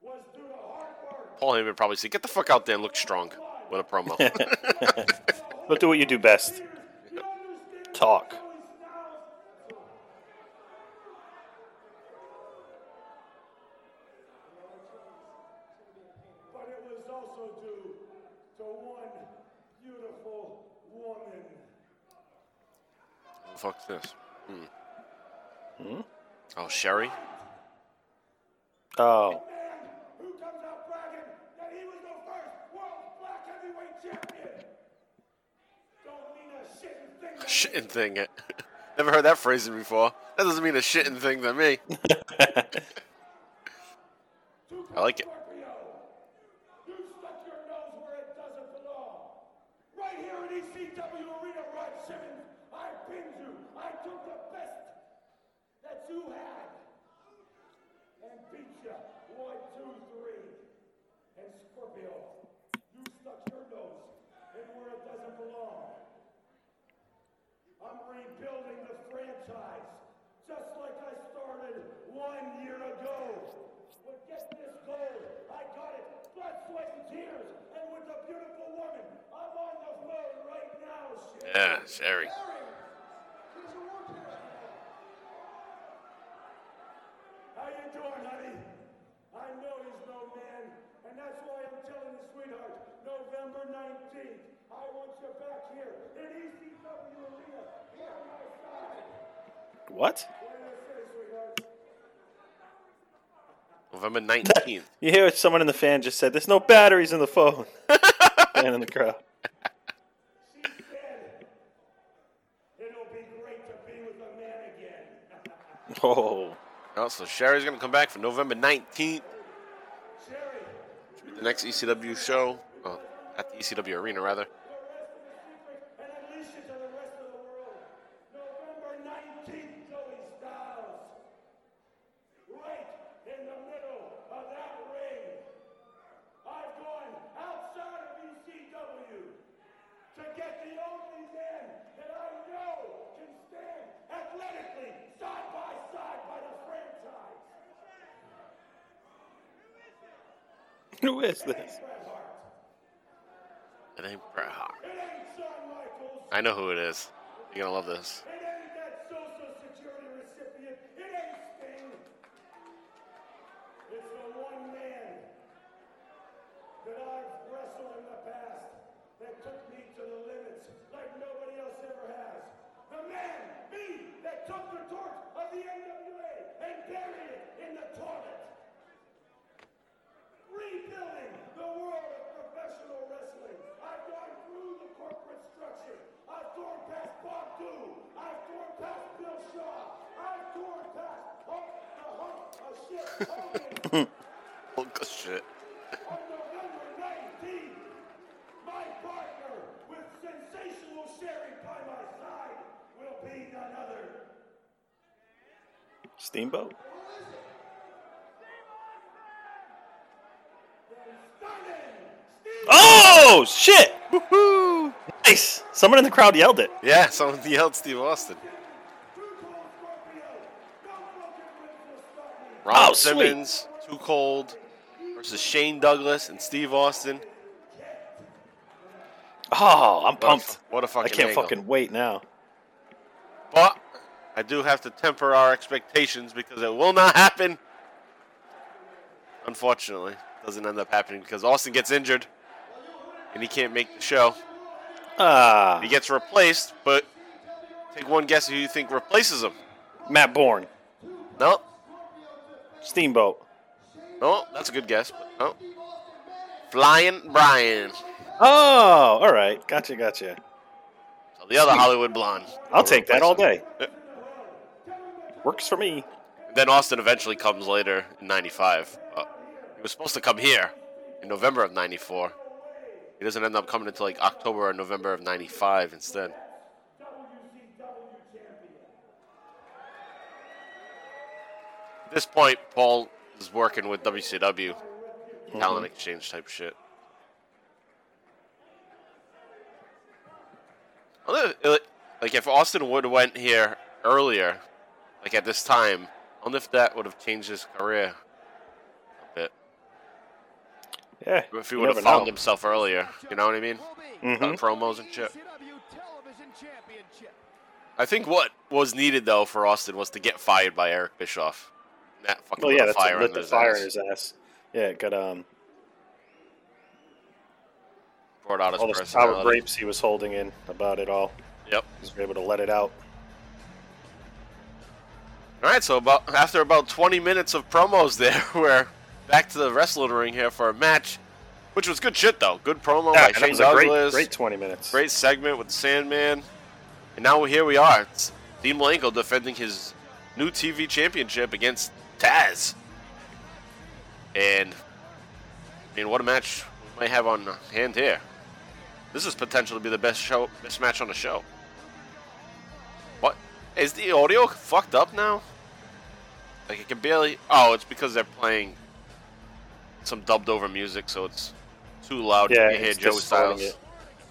Speaker 7: was due to hard work.
Speaker 3: Paul Heyman probably said, "Get the fuck out there and look strong." With a promo.
Speaker 4: But do what you do best. Talk.
Speaker 7: Joey Styles? But it was also due to one beautiful woman.
Speaker 3: What the fuck's this? Hmm. Oh, Sherry.
Speaker 4: Oh.
Speaker 7: Man who comes out bragging that he was the first world black heavyweight champion. Don't mean a shitting thing. to
Speaker 3: Shitting thing. Never heard that phrasing before. That doesn't mean a shitting thing to me. I like it. Yeah, Sherry.
Speaker 7: How you doing, honey? I know he's no man, and that's why I'm telling the sweetheart, November 19th, I want you back here in ECW Arena, here on my side.
Speaker 4: What?
Speaker 3: November 19th.
Speaker 4: you hear what someone in the fan just said? There's no batteries in the phone. Man in the crowd. Oh.
Speaker 3: So Sherry's going to come back for November 19th.
Speaker 7: Sherry,
Speaker 3: The next ECW show. Well, at the ECW arena, rather.
Speaker 7: and unleash it to the rest of the world. November 19th, Joey Styles. Right in the middle of that ring. I've gone outside of ECW to get the only man that I know can stand athletically side by side by the franchise.
Speaker 4: Who is this?
Speaker 3: It ain't Bret Hart. I know who it is. You're to love this.
Speaker 7: It ain't that Social Security recipient. It ain't Sting. It's the one man that I've wrestled in the past that took me to the limits like nobody else ever has. The man, me, that took the torch of the NWA and buried it in the toilet. Rebuilding the world of professional wrestling. I've gone through the corporate structure. I've torn past Bob Dhue. I've torn past Bill Shaw. I've torn past Hulk the Hunk of Shit Hogan.
Speaker 3: Oh, good shit.
Speaker 7: On November 19th, my partner with sensational Sherry by my side will be none other.
Speaker 4: Steamboat?
Speaker 7: Stunning Steve
Speaker 4: Oh, shit! Woohoo! Nice. Someone in the crowd yelled it.
Speaker 3: Yeah, someone yelled Steve Austin.
Speaker 7: Too Cold Scorpio. No broken ribs will stop me.
Speaker 3: Ron
Speaker 4: Oh, sweet.
Speaker 3: Simmons, Too Cold versus Shane Douglas and Steve Austin.
Speaker 4: Oh, I'm
Speaker 3: What a
Speaker 4: pumped.
Speaker 3: fu- What a
Speaker 4: I
Speaker 3: fucking I
Speaker 4: can't
Speaker 3: angle.
Speaker 4: fucking wait now.
Speaker 3: But I do have to temper our expectations because it will not happen. Unfortunately, doesn't end up happening because Austin gets injured and he can't make the show.
Speaker 4: Ah,
Speaker 3: He gets replaced, but take one guess who you think replaces him.
Speaker 4: Matt Bourne,
Speaker 3: No,
Speaker 4: Steamboat.
Speaker 3: no, that's a good guess. But no, Flying Brian,
Speaker 4: Oh, all right. Gotcha, gotcha.
Speaker 3: so the other Hollywood blonde.
Speaker 4: I'll take that all day.
Speaker 3: Yeah.
Speaker 4: Works for me.
Speaker 3: Then Austin eventually comes later in '95. Uh, he was supposed to come here in November of '94. He doesn't end up coming until like October or November of '95 instead. At this point, Paul is working with WCW, mm-hmm. talent exchange type shit. If- uh, Like if Austin would have went here earlier, like at this time, I wonder if that would have changed his career a bit.
Speaker 4: Yeah.
Speaker 3: If he would have
Speaker 4: never
Speaker 3: found
Speaker 4: know.
Speaker 3: himself earlier, you know what I mean?
Speaker 4: Mhm.
Speaker 3: Promos and shit.
Speaker 2: ECW Television Championship.
Speaker 3: I think what was needed though for Austin was to get fired by Eric Bischoff. That fucking
Speaker 4: Well, yeah,
Speaker 3: a
Speaker 4: that's
Speaker 3: fire
Speaker 4: what lit the
Speaker 3: his
Speaker 4: fire in his ass. Yeah, it got um
Speaker 3: Brought out his
Speaker 4: all the sour grapes he was holding in about it all.
Speaker 3: Yep.
Speaker 4: He was able to let it out.
Speaker 3: All right, so about after about 20 minutes of promos there, we're back to the wrestling ring here for a match, which was good shit though. Good promo
Speaker 4: Yeah,
Speaker 3: by Shane
Speaker 4: a great,
Speaker 3: Douglas.
Speaker 4: great 20 minutes.
Speaker 3: Great segment with Sandman. And now here we are. It's Dean Malenko defending his new TV championship against Taz. And I mean, what a match we might have on hand here. This is potentially be the best show, best match on the show. What is the audio fucked up now? Like it can barely. Oh, it's because they're playing some dubbed over music, so it's too loud
Speaker 4: Yeah,
Speaker 3: to hear Joe Styles.
Speaker 4: it.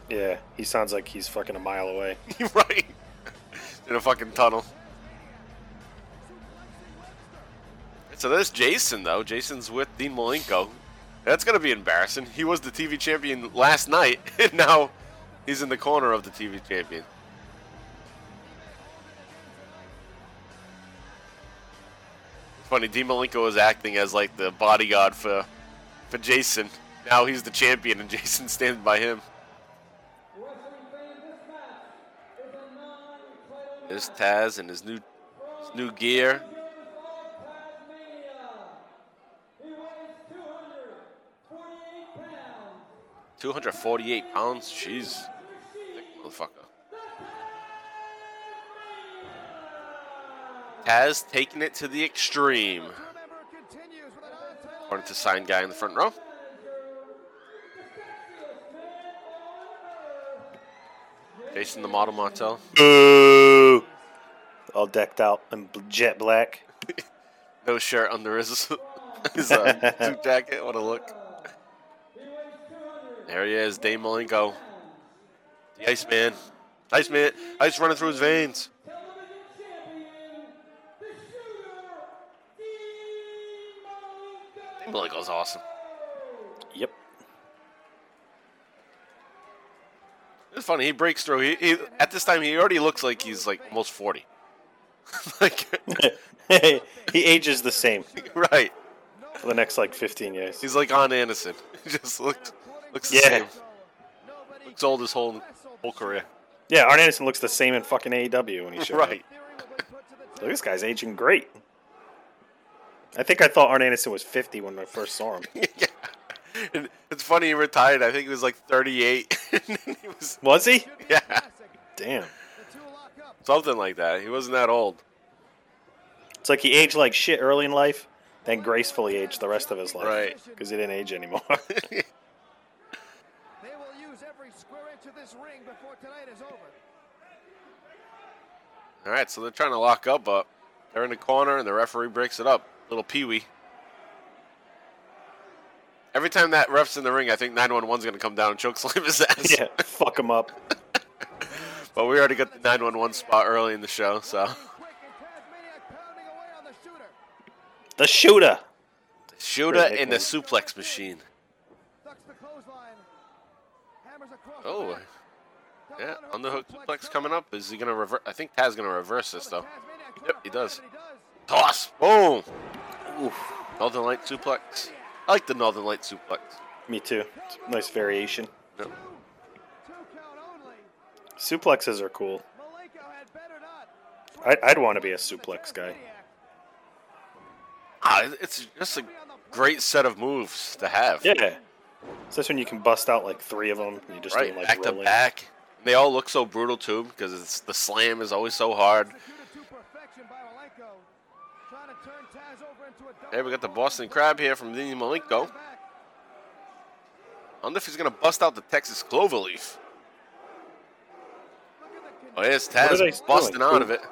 Speaker 4: Yeah, he sounds like he's fucking a mile away.
Speaker 3: right. In a fucking tunnel. So there's Jason though. Jason's with Dean Malenko. That's gonna be embarrassing. He was the TV champion last night, and now he's in the corner of the TV champion. Funny, Dean Malenko is acting as like the bodyguard for for Jason. Now he's the champion, and Jason stands by him. There's Taz in his new, his new gear.
Speaker 5: Two hundred
Speaker 3: forty-eight pounds. Jeez, Thick motherfucker. Taz taking it to the extreme. According to sign guy in the front row. Jason the model Martel.
Speaker 4: Boo! All decked out in jet black.
Speaker 3: No shirt under his, his uh, suit jacket. What a look. There he is, Dean Malenko. The Iceman. Iceman. Ice running through his veins. Dean Malenko's awesome.
Speaker 4: Yep.
Speaker 3: It's funny. He breaks through. He, he at this time he already looks like he's like almost forty. like
Speaker 4: he ages the same
Speaker 3: right.
Speaker 4: for the next like 15 years.
Speaker 3: He's like Arn Anderson. He just looks looks the
Speaker 4: Yeah.
Speaker 3: same. Looks old his whole whole career.
Speaker 4: Yeah, Arn Anderson looks the same in fucking AEW when he showed
Speaker 3: Right.
Speaker 4: up. Look, this guy's aging great. I think I thought Arn Anderson was 50 when I first saw him.
Speaker 3: yeah. And it's funny he retired. I think he was like 38. he was
Speaker 4: Was he?
Speaker 3: yeah,
Speaker 4: Damn.
Speaker 3: something like that. He wasn't that old.
Speaker 4: It's like he aged like shit early in life, then gracefully aged the rest of his life.
Speaker 3: Right.
Speaker 4: Because he didn't age anymore.
Speaker 2: They will use every square inch of this ring before tonight is over.
Speaker 3: All right, so they're trying to lock up, but they're in the corner, and the referee breaks it up. Little Pee Wee. Every time that ref's in the ring, I think 911's going to come down and choke slam his ass.
Speaker 4: yeah, fuck him up.
Speaker 3: But we already got the 911 spot early in the show, so.
Speaker 2: Quick and Tazmaniac pounding away on the shooter.
Speaker 4: The shooter.
Speaker 3: Shooter in the suplex machine.
Speaker 2: Ducks the clothesline. Hammers across
Speaker 3: Oh, yeah, on the hook suplex coming up. Is he going to reverse? I think Taz going to reverse this, though. Yep, he does.
Speaker 2: and he does.
Speaker 3: Toss. Boom. Oof. Northern Light suplex. I like the Northern Light suplex.
Speaker 4: Me too. Nice variation.
Speaker 3: Yep.
Speaker 2: Two count only.
Speaker 4: Suplexes are cool.
Speaker 2: Malenko had better not.
Speaker 4: I'd, I'd want to be a suplex guy.
Speaker 3: Ah, it's just a great set of moves to have.
Speaker 4: Yeah. Especially when you can bust out like three of them. You just
Speaker 3: right.
Speaker 4: do like
Speaker 3: back to back. They all look so brutal too because it's the slam is always so hard.
Speaker 2: Executed to perfection by Malenko. Trying to turn Taz over into a double
Speaker 3: Hey, we got the. Boston Crab here from Dean Malenko. I wonder if he's gonna bust out the Texas Cloverleaf.
Speaker 2: Look at the
Speaker 3: Oh, there's
Speaker 4: What
Speaker 3: Taz busting out of it.
Speaker 2: of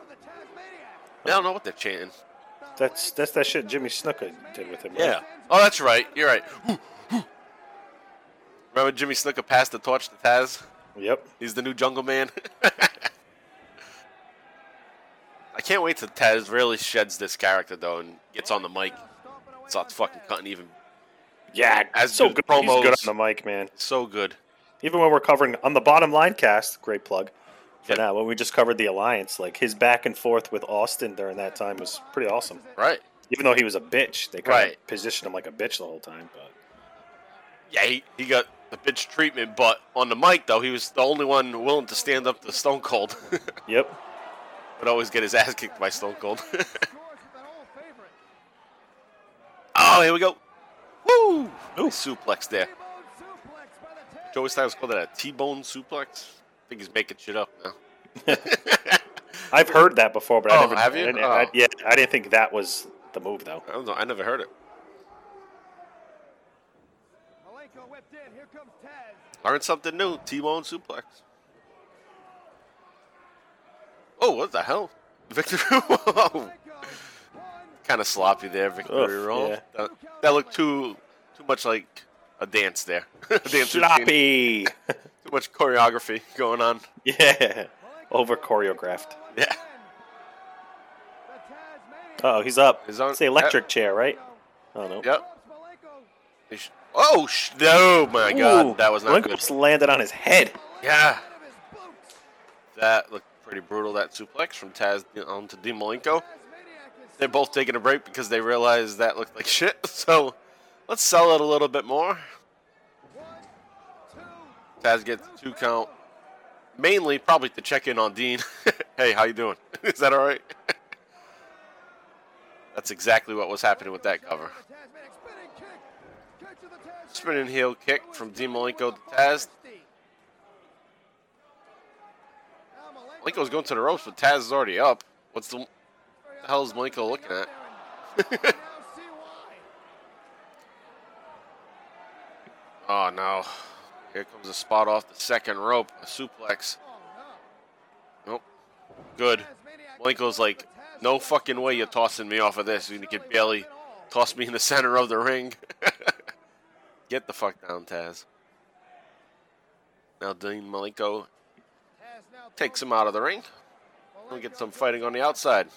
Speaker 2: the
Speaker 3: I don't know what they're chanting.
Speaker 4: That's that's that shit Jimmy Snuka did with him. right?
Speaker 3: Yeah. Oh, that's right. You're right. Remember Jimmy Snuka passed the torch to Taz?
Speaker 4: Yep.
Speaker 3: He's the new Jungle Man. I can't wait till Taz really sheds this character though and gets on the mic. Starts fucking cutting even
Speaker 4: Yeah.
Speaker 3: As
Speaker 4: so
Speaker 3: good
Speaker 4: good. He's good on the mic, man.
Speaker 3: so good.
Speaker 4: Even when we're covering on the bottom line cast, great plug for
Speaker 3: Yep.
Speaker 4: that. When we just covered the alliance, like his back and forth with Austin during that time was pretty awesome.
Speaker 3: Right.
Speaker 4: Even though he was a bitch, they kind
Speaker 3: Right.
Speaker 4: of positioned him like a bitch the whole time. But
Speaker 3: Yeah, he, he got the bitch treatment, but on the mic though, he was the only one willing to stand up to Stone Cold.
Speaker 4: yep.
Speaker 3: Would always get his ass kicked by Stone Cold.
Speaker 2: Scores with an old favorite.
Speaker 3: oh, here we go. Woo! Nice suplex there.
Speaker 2: T-bone suplex by the Taz.
Speaker 3: Joey Styles called that a T-bone suplex. I think he's making shit up now.
Speaker 4: I've heard that before, but I
Speaker 3: Oh,
Speaker 4: never.
Speaker 3: have you?
Speaker 4: I didn't- oh. I-
Speaker 3: Oh.
Speaker 4: yeah, I didn't think that was the move though.
Speaker 3: I don't know. I never heard it.
Speaker 2: Malenko whipped in. Here comes Taz.
Speaker 3: Learned something new. T-bone suplex. Oh, what the hell? Victory Whoa. Kind of sloppy there, victory
Speaker 4: Ugh,
Speaker 3: roll.
Speaker 4: yeah.
Speaker 3: That, that looked too too much like a dance there. A dance.
Speaker 4: Sloppy.
Speaker 3: Too much choreography going on.
Speaker 4: yeah. Over choreographed.
Speaker 3: Yeah.
Speaker 4: Oh, he's up.
Speaker 3: He's on-
Speaker 4: It's the electric chair, right? Oh no.
Speaker 3: Yep. Sh- Oh, sh- no, my God. That was not
Speaker 4: Malenko
Speaker 3: good.
Speaker 4: just landed on his head.
Speaker 3: Yeah.
Speaker 2: Out of his boots.
Speaker 3: That looked pretty brutal, that suplex from Taz on to Dean Malenko. They're both taking a break because they realized that looked like shit. So let's sell it a little bit more. Taz gets two count. Mainly probably to check in on Dean. hey, how you doing? Is that all right? That's exactly what was happening with that cover.
Speaker 2: Spinning
Speaker 3: heel kick from Dean Malenko to Taz. Malenko's going to the ropes, but Taz is already up. What's the, what the hell is Malenko looking at? oh no. Here comes a spot off the second rope, a suplex. Nope. Good. Malenko's like, no fucking way you're tossing me off of this. You can barely toss me in the center of the ring. Get the fuck down, Taz. Now Dean Malenko takes him out of the ring. We get some fighting on the outside.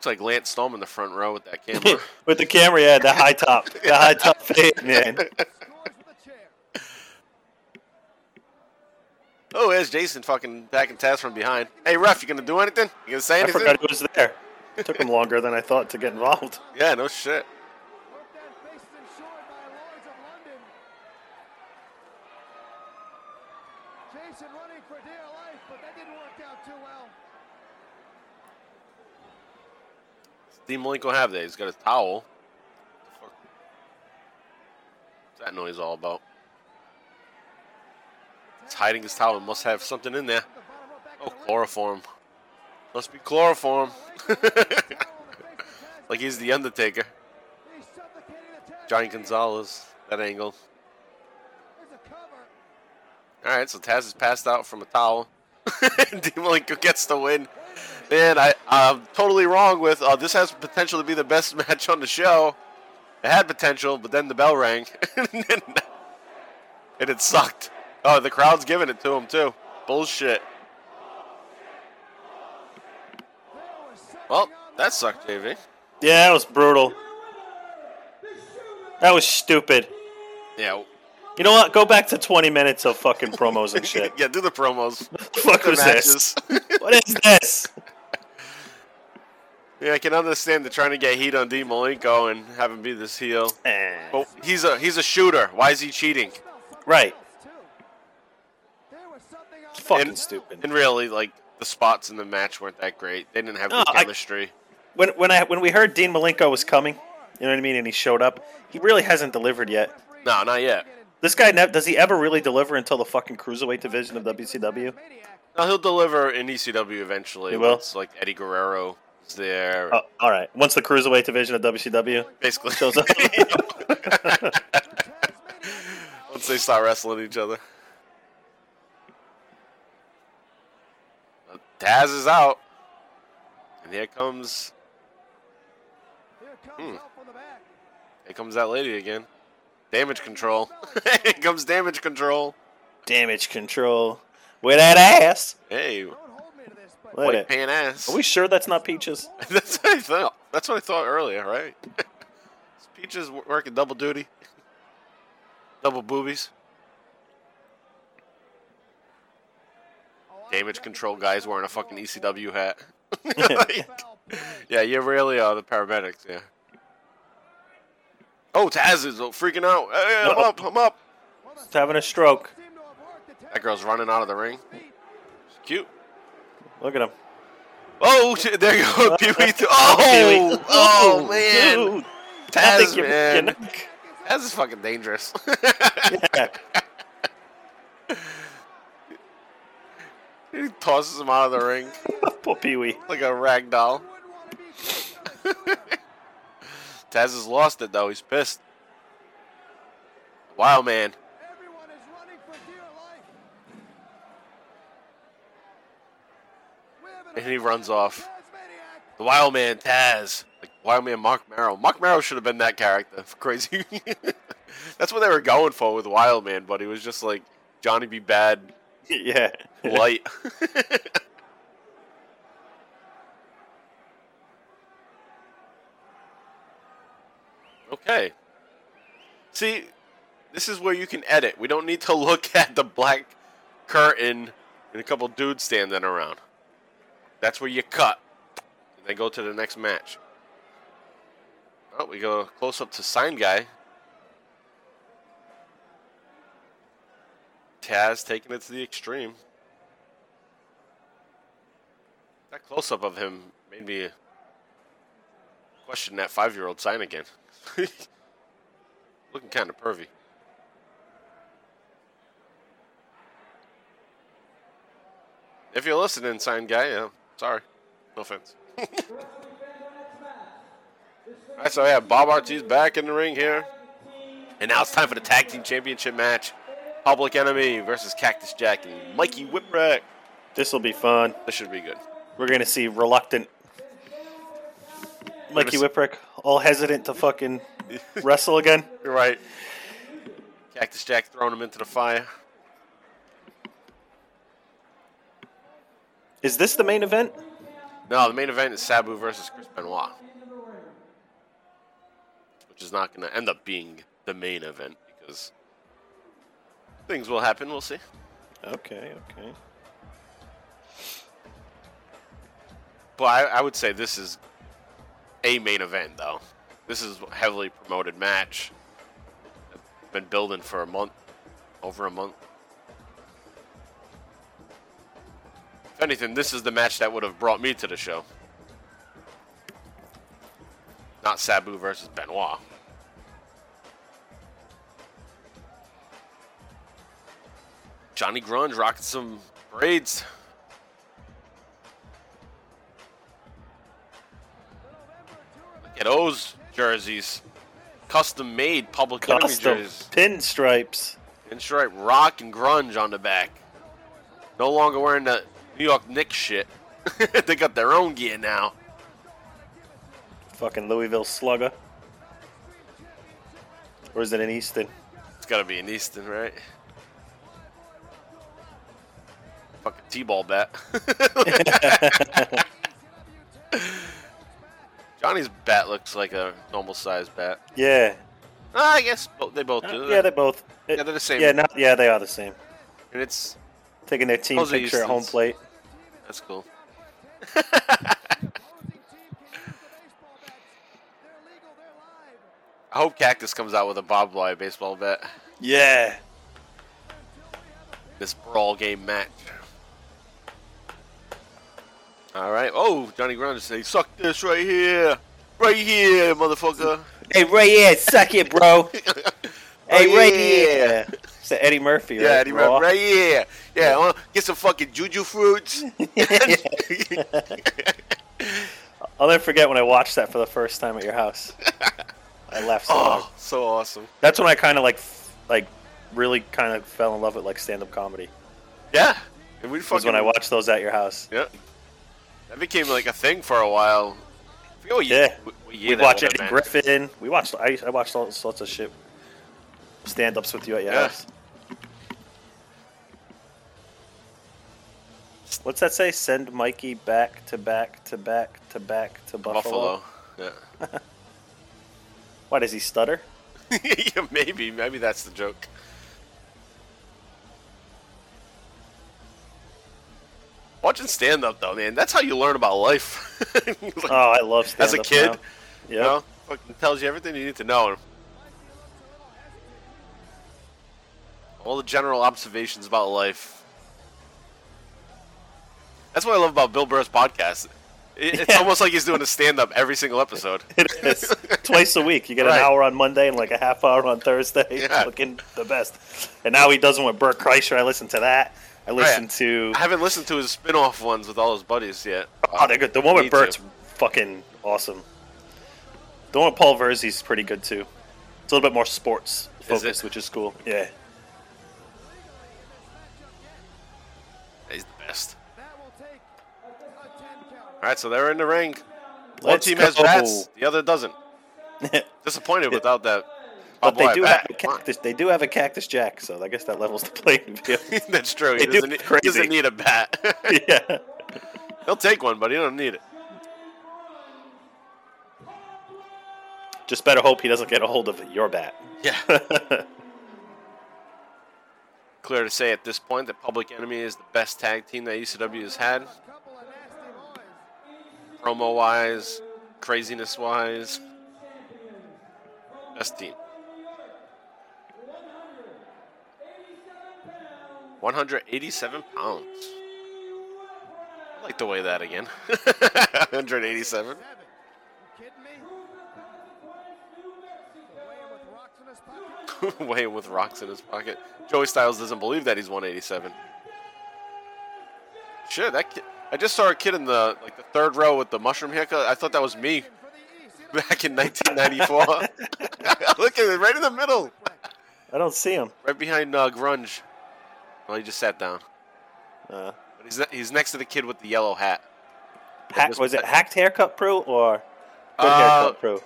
Speaker 3: Looks like Lance Storm in the front row with that camera.
Speaker 4: With the camera, yeah, the high top, the high top fade, man.
Speaker 3: oh, there's Jason fucking backing Taz from behind. Hey, ref, you gonna do anything? You gonna say anything?
Speaker 4: I forgot it was there. It took him longer than I thought to get involved.
Speaker 3: Yeah, no shit.
Speaker 2: Jason running for dear life, but that didn't work out too well.
Speaker 3: Dean Malenko have there? He's got a towel. What's that noise all about? He's hiding his towel. Must have something in there. Oh, chloroform. Must be chloroform. like he's the Undertaker. Johnny Gonzalez. That angle. All right, so Taz is passed out from a towel. Dean Malenko gets the win. Man, I, I'm totally wrong with uh, this has potential to be the best match on the show. It had potential, but then the bell rang. and it sucked. Oh, the crowd's giving it to him, too. Bullshit. Well, that sucked, JV.
Speaker 4: Yeah, that was brutal. That was stupid.
Speaker 3: Yeah.
Speaker 4: You know what? Go back to 20 minutes of fucking promos and shit.
Speaker 3: yeah, do the promos.
Speaker 4: fuck
Speaker 3: The
Speaker 4: was this? what is this?
Speaker 3: Yeah, I can understand they're trying to get heat on Dean Malenko and have him be this heel. Eh. But he's a he's a shooter. Why is he cheating?
Speaker 4: Right. Fucking
Speaker 3: and,
Speaker 4: stupid.
Speaker 3: And really, like the spots in the match weren't that great. They didn't have
Speaker 4: No,
Speaker 3: good
Speaker 4: I-
Speaker 3: chemistry.
Speaker 4: When when I when we heard Dean Malenko was coming, you know what I mean, and he showed up, he really hasn't delivered yet.
Speaker 3: No, not yet.
Speaker 4: This guy nev- does he ever really deliver until the fucking cruiserweight division of WCW?
Speaker 3: No, he'll deliver in ECW eventually.
Speaker 4: He will?
Speaker 3: Once like Eddie Guerrero is there.
Speaker 4: Oh, all right. Once the cruiserweight division of WCW
Speaker 3: Basically.
Speaker 4: shows up.
Speaker 3: Once they start wrestling each other. Taz is out. And here comes. Hmm. Here comes that lady again. Damage control. here comes damage control.
Speaker 4: Damage control with that ass.
Speaker 3: Hey, White
Speaker 4: it.
Speaker 3: pan ass.
Speaker 4: Are we sure that's not peaches?
Speaker 3: That's what I thought. That's what I thought earlier, right? Peaches working double duty, double boobies. Damage control guys wearing a fucking ECW hat. Like, yeah, you really are the paramedics. Yeah. Oh, Taz is freaking out. Hey, I'm oh. up. I'm up.
Speaker 4: He's having a stroke.
Speaker 3: That girl's running out of the ring. She's cute.
Speaker 4: Look at him.
Speaker 3: Oh, shit, there you go, oh, Pee Wee.
Speaker 4: Oh, Pee-wee.
Speaker 3: Oh, oh, man.
Speaker 4: dude.
Speaker 3: Taz,
Speaker 4: you're-
Speaker 3: man.
Speaker 4: you're
Speaker 3: Taz is fucking dangerous.
Speaker 4: Yeah.
Speaker 3: he tosses him out of the ring
Speaker 4: Poor Pee Wee.
Speaker 3: like a rag doll. Taz has lost it, though. He's pissed. Wow, man. And he runs off. The Wild Man, Taz. Like Wild Man Marc Mero. Marc Mero should have been that character. Crazy. That's what they were going for with Wild Man, but he was just like Johnny B. Badd
Speaker 4: Yeah.
Speaker 3: light. okay. See, this is where you can edit. We don't need to look at the black curtain and a couple dudes standing around. That's where you cut. And then go to the next match. Oh, we go close up to sign guy. Taz taking it to the extreme. That close up of him made me question that five year old sign again. Looking kind of pervy. If you're listening, sign guy, yeah, sorry. No offense. All right, so yeah, Bob Artese back in the ring here. And now it's time for the tag team championship match. Public Enemy versus Cactus Jack and Mikey Whipwreck.
Speaker 4: This will be fun.
Speaker 3: This should be good.
Speaker 4: We're gonna see reluctant Mikey
Speaker 3: see-
Speaker 4: Whipwreck, all hesitant to fucking wrestle again.
Speaker 3: You're right. Cactus Jack throwing him into the fire.
Speaker 4: Is this the main event?
Speaker 3: No, the main event is Sabu versus Chris Benoit. Which is not going to end up being the main event because things will happen. We'll see.
Speaker 4: Okay, okay.
Speaker 3: But I, I would say this is a main event, though. This is a heavily promoted match. I've been building for a month, over a month. If anything, this is the match that would have brought me to the show. Not Sabu versus Benoit. Johnny Grunge rocking some braids. Look at those jerseys. Custom made public enemy jerseys.
Speaker 4: pinstripes.
Speaker 3: Pinstripe rock and grunge on the back. No longer wearing the New York Knicks shit. they got their own gear now.
Speaker 4: Fucking Louisville Slugger. Or is it in Easton?
Speaker 3: It's gotta be in Easton, right? Fucking T-ball bat. Johnny's bat looks like a normal sized bat.
Speaker 4: Yeah.
Speaker 3: Ah, I guess bo- they both do.
Speaker 4: Uh, yeah, they both.
Speaker 3: Yeah, they're the same.
Speaker 4: Yeah, not, yeah, they are the same.
Speaker 3: And it's
Speaker 4: Taking their team picture at home plate.
Speaker 3: That's cool. I hope Cactus comes out with a barbed wire baseball bat.
Speaker 4: Yeah.
Speaker 3: This brawl game match. All right. Oh, Johnny Grunge say, "Suck this right here, right here, motherfucker."
Speaker 4: Hey, right here, suck it, bro. hey,
Speaker 3: Oh,
Speaker 4: right
Speaker 3: yeah.
Speaker 4: here. It's Eddie Murphy,
Speaker 3: Yeah,
Speaker 4: right?
Speaker 3: Eddie
Speaker 4: Raw.
Speaker 3: Murphy, right here. Yeah, uh, get some fucking juju fruits.
Speaker 4: I'll never forget when I watched that for the first time at your house. I laughed so hard.
Speaker 3: oh, so awesome.
Speaker 4: That's when I kind of like, like, really kind of fell in love with like stand-up comedy.
Speaker 3: Yeah, and we
Speaker 4: Was
Speaker 3: fucking
Speaker 4: when I watched those at your house.
Speaker 3: Yeah, that became like a thing for a while. What year,
Speaker 4: Yeah.
Speaker 3: what-
Speaker 4: We watched Eddie. Griffin. We watched. I, I watched all sorts of shit. Stand-ups with you at your
Speaker 3: Yeah.
Speaker 4: house. What's that say? Send Mikey back to back to back to back to Buffalo.
Speaker 3: Buffalo. Yeah.
Speaker 4: Why does he stutter?
Speaker 3: yeah, maybe, maybe that's the joke. Watching stand up though, man, that's how you learn about life. Like,
Speaker 4: Oh, I love
Speaker 3: as
Speaker 4: stand-up
Speaker 3: a kid,
Speaker 4: now.
Speaker 3: you know, fucking tells you everything you need to know. All the general observations about life. That's what I love about Bill Burr's podcast. It- It's
Speaker 4: Yeah.
Speaker 3: almost like he's doing a stand up every single episode.
Speaker 4: It is twice a week. You get
Speaker 3: Right.
Speaker 4: an hour on Monday and like a half hour on Thursday.
Speaker 3: Yeah.
Speaker 4: Looking the best. And now he does one with Bert Kreischer. I listen to that. I listen to.
Speaker 3: I haven't listened to his spin off ones with all his buddies yet.
Speaker 4: Oh, they're good. The one with
Speaker 3: to.
Speaker 4: Bert's fucking awesome. The one with Paul Verzi's pretty good too. It's a little bit more sports focused, which is cool. Yeah.
Speaker 3: All right, so they're in the ring. One
Speaker 4: Let's
Speaker 3: team has
Speaker 4: go.
Speaker 3: bats, the other doesn't. Disappointed without that.
Speaker 4: but they do have a
Speaker 3: bat. Come on.
Speaker 4: cactus. They do have a cactus jack, so I guess that levels the playing field.
Speaker 3: That's true. He
Speaker 4: They
Speaker 3: doesn't, need,
Speaker 4: crazy.
Speaker 3: doesn't need a bat.
Speaker 4: yeah.
Speaker 3: He'll take one, but he don't need it.
Speaker 4: Just better hope he doesn't get a hold of your bat.
Speaker 3: Yeah. Clear to say at this point that Public Enemy is the best tag team that ECW has had,
Speaker 2: Couple of nasty boys.
Speaker 3: Promo wise, craziness wise. Best team. 187 pounds. I like to weigh that again. 187.
Speaker 2: Seven. You kidding me? With rocks in his pocket.
Speaker 3: weighing with rocks in his pocket. Joey Styles doesn't believe that he's 187. Sure, that kid. I just saw a kid in the like the third row with the mushroom haircut. I thought that was me back in 1994. Look at it, right in the middle,
Speaker 4: I don't see him.
Speaker 3: right behind uh, Grunge. Well, he just sat down.
Speaker 4: Uh,
Speaker 3: But he's he's next to the kid with the yellow hat.
Speaker 4: hack, was it hacked haircut pro or good
Speaker 3: Uh,
Speaker 4: haircut pro?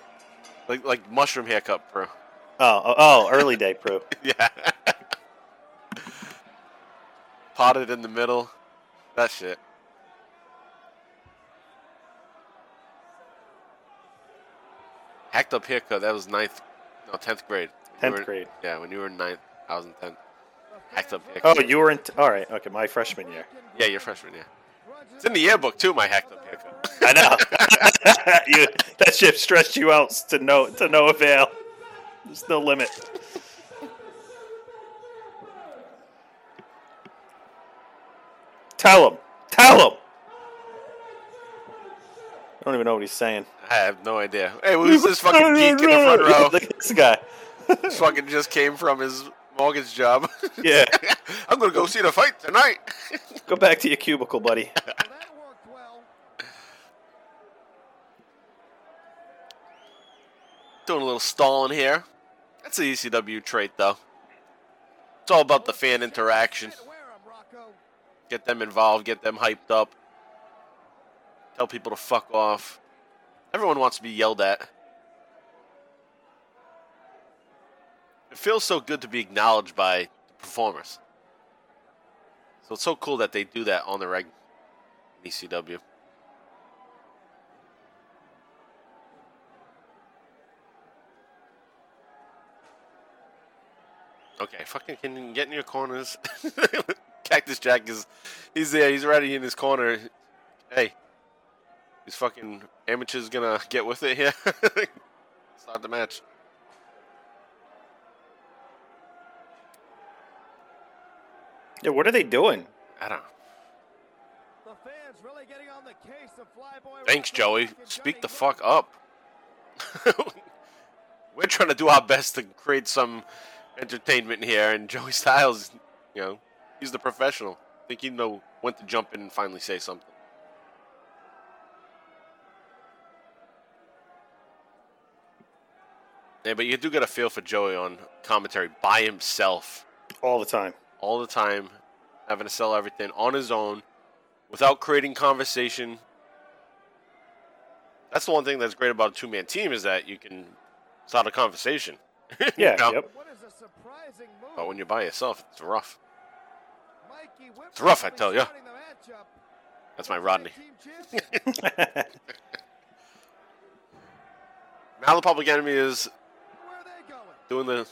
Speaker 3: Like like mushroom haircut, pro.
Speaker 4: Oh, oh, oh, early day pro.
Speaker 3: Yeah. Potted in the middle. That shit. Hacked up haircut. That was ninth, no tenth grade.
Speaker 4: 10th
Speaker 3: were-
Speaker 4: grade.
Speaker 3: Yeah, when you were in ninth, I was in tenth. Hacked up
Speaker 4: Oh, you were in. T- all right, okay, my freshman year.
Speaker 3: Yeah, you're freshman. year. It's in the yearbook too. My hacked up haircut.
Speaker 4: I know. you, that shit stressed you out to no to no avail. There's no limit. Tell him. Tell him. I don't even know what he's saying.
Speaker 3: I have no idea. Hey, who's this fucking geek in the front row?
Speaker 4: Look at this guy.
Speaker 3: This fucking just came from his mortgage job.
Speaker 4: Yeah.
Speaker 3: I'm gonna go see the fight tonight.
Speaker 4: Go back to your cubicle, buddy.
Speaker 2: Well, that worked well.
Speaker 3: Doing a little stalling here. That's the ECW trait, though. It's all about the fan interaction.
Speaker 2: Wear 'em, uh, Rocco.
Speaker 3: Get them involved, get them hyped up. Tell people to fuck off. Everyone wants to be yelled at. It feels so good to be acknowledged by the performers. So it's so cool that they do that on the reg ECW. Okay, fucking can you get in your corners. Cactus Jack is he's there, he's ready in his corner. Hey. These fucking amateurs gonna get with it here. Start the match.
Speaker 4: Yeah, what are they doing?
Speaker 3: I don't know.
Speaker 2: The fans really getting on the case of Flyboy.
Speaker 3: Thanks, Joey. Speak the fuck up. We're trying to do our best to create some entertainment here, and Joey Styles, you know, he's the professional. I think he know when to jump in and finally say something. Yeah, but you do get a feel for Joey on commentary by himself
Speaker 4: All the time.
Speaker 3: all the time, having to sell everything on his own without creating conversation. That's the one thing that's great about a two man team is that you can start a conversation. You
Speaker 4: Yeah,
Speaker 3: know?
Speaker 4: yep.
Speaker 2: What is a surprising move?
Speaker 3: But when you're by yourself, it's rough. It's rough, I tell ya.
Speaker 2: starting the matchup.
Speaker 3: That's my Rodney. Now the public enemy is
Speaker 2: Where are they going?
Speaker 3: Doing the
Speaker 2: And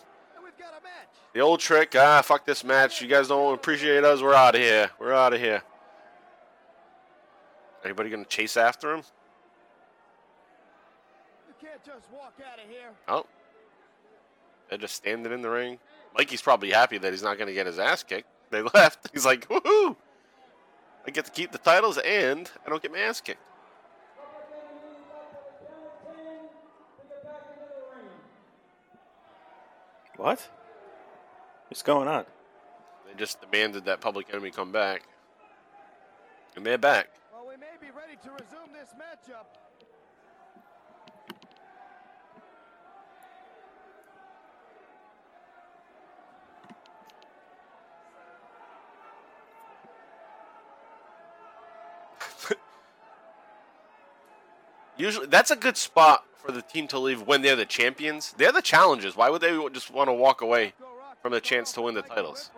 Speaker 2: we've got a match.
Speaker 3: the old trick. Ah, fuck this match. You guys don't appreciate us. We're out of here. We're out of here. Anybody gonna chase after him?
Speaker 2: You can't just walk out of here.
Speaker 3: Oh. They're just standing in the ring. Mikey's probably happy that he's not going to get his ass kicked. They left. He's like, woohoo! I get to keep the titles and I don't get my ass kicked.
Speaker 4: What? What's going on?
Speaker 3: They just demanded that Public Enemy come back. And they're back.
Speaker 2: Well, we may be ready to resume this matchup.
Speaker 3: Usually, that's a good spot for the team to leave when they're the champions. They're the challengers. Why would they just want to walk away from the chance to win the titles?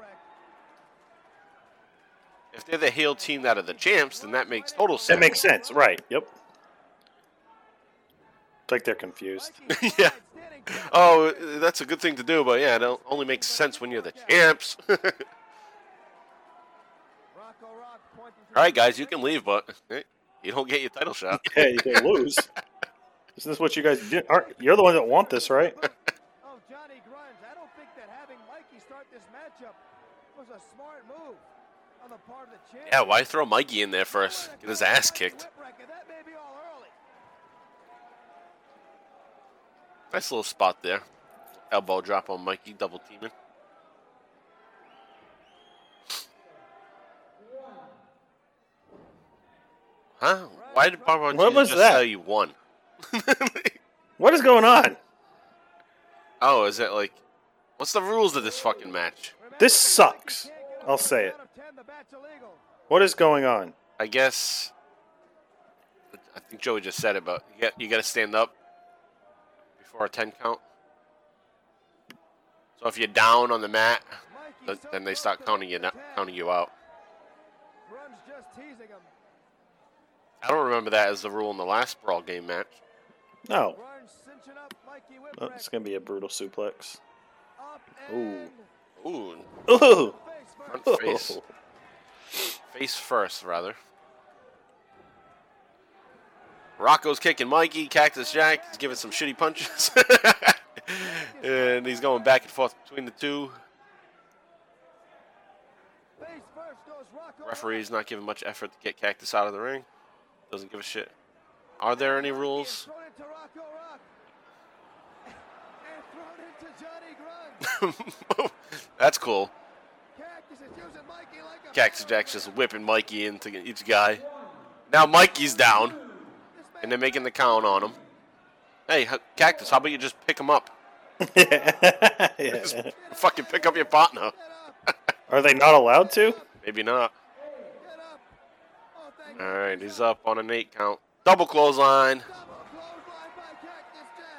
Speaker 3: If they're the heel team that are the champs, then that makes total sense.
Speaker 4: That makes sense, right? Yep. It's like they're confused.
Speaker 3: Yeah.
Speaker 2: inside standing tall.
Speaker 3: Oh, that's a good thing to do, but yeah, it only makes sense when you're the champs.
Speaker 2: Rocco Rock pointing to
Speaker 3: All right, guys, you can leave, but you don't get your title shot.
Speaker 4: Yeah, you can lose. Isn't this what you guys did? Aren't, you're the one that want this, right?
Speaker 2: Oh, Johnny Grunge, I don't think that having Mikey start this matchup was a smart move on the part of the champion.
Speaker 3: Yeah, why throw Mikey in there first? Get his ass kicked.
Speaker 2: That may be all early.
Speaker 3: Nice little spot there. elbow drop on Mikey, double teaming. Huh? Why did Barbara
Speaker 4: What was
Speaker 3: just
Speaker 4: that?
Speaker 3: tell you one?
Speaker 4: What is going on?
Speaker 3: oh, is it like? What's the rules of this fucking match?
Speaker 4: This sucks. I'll say it. What is going on?
Speaker 3: I guess. I think Joey just said it, but you got you got to stand up before a ten count. So if you're down on the mat, then they start counting you counting you out.
Speaker 2: Grunge just teasing him.
Speaker 3: I don't remember that as the rule in the last brawl game match.
Speaker 4: No.
Speaker 2: Grunge cinching up Mikey
Speaker 4: Oh, it's gonna be a brutal suplex. Ooh.
Speaker 3: Ooh,
Speaker 4: Ooh.
Speaker 2: face first.
Speaker 3: front face, face first rather. Rocco's kicking Mikey. Cactus Jack is giving some shitty punches, and he's going back and forth between the two.
Speaker 2: Face first goes Rocco.
Speaker 3: Referee's not giving much effort to get Cactus out of the ring. Doesn't give a shit. Are there any rules?
Speaker 2: Thrown into Rocco Rock. And thrown into Johnny Grunge.
Speaker 3: That's cool.
Speaker 2: Cactus is using Mikey like a
Speaker 3: Cactus Jack's just whipping Mikey into each guy. Now Mikey's down, and they're making the count on him. Hey, Cactus, how about you just pick him up? yeah. Just
Speaker 4: Yeah.
Speaker 3: fucking pick up your partner.
Speaker 4: Are they not allowed to?
Speaker 3: Maybe not.
Speaker 2: Get up. Oh, thank
Speaker 3: All right, he's up on an eight count. Double clothesline.
Speaker 2: Double clothesline by Cactus Jack.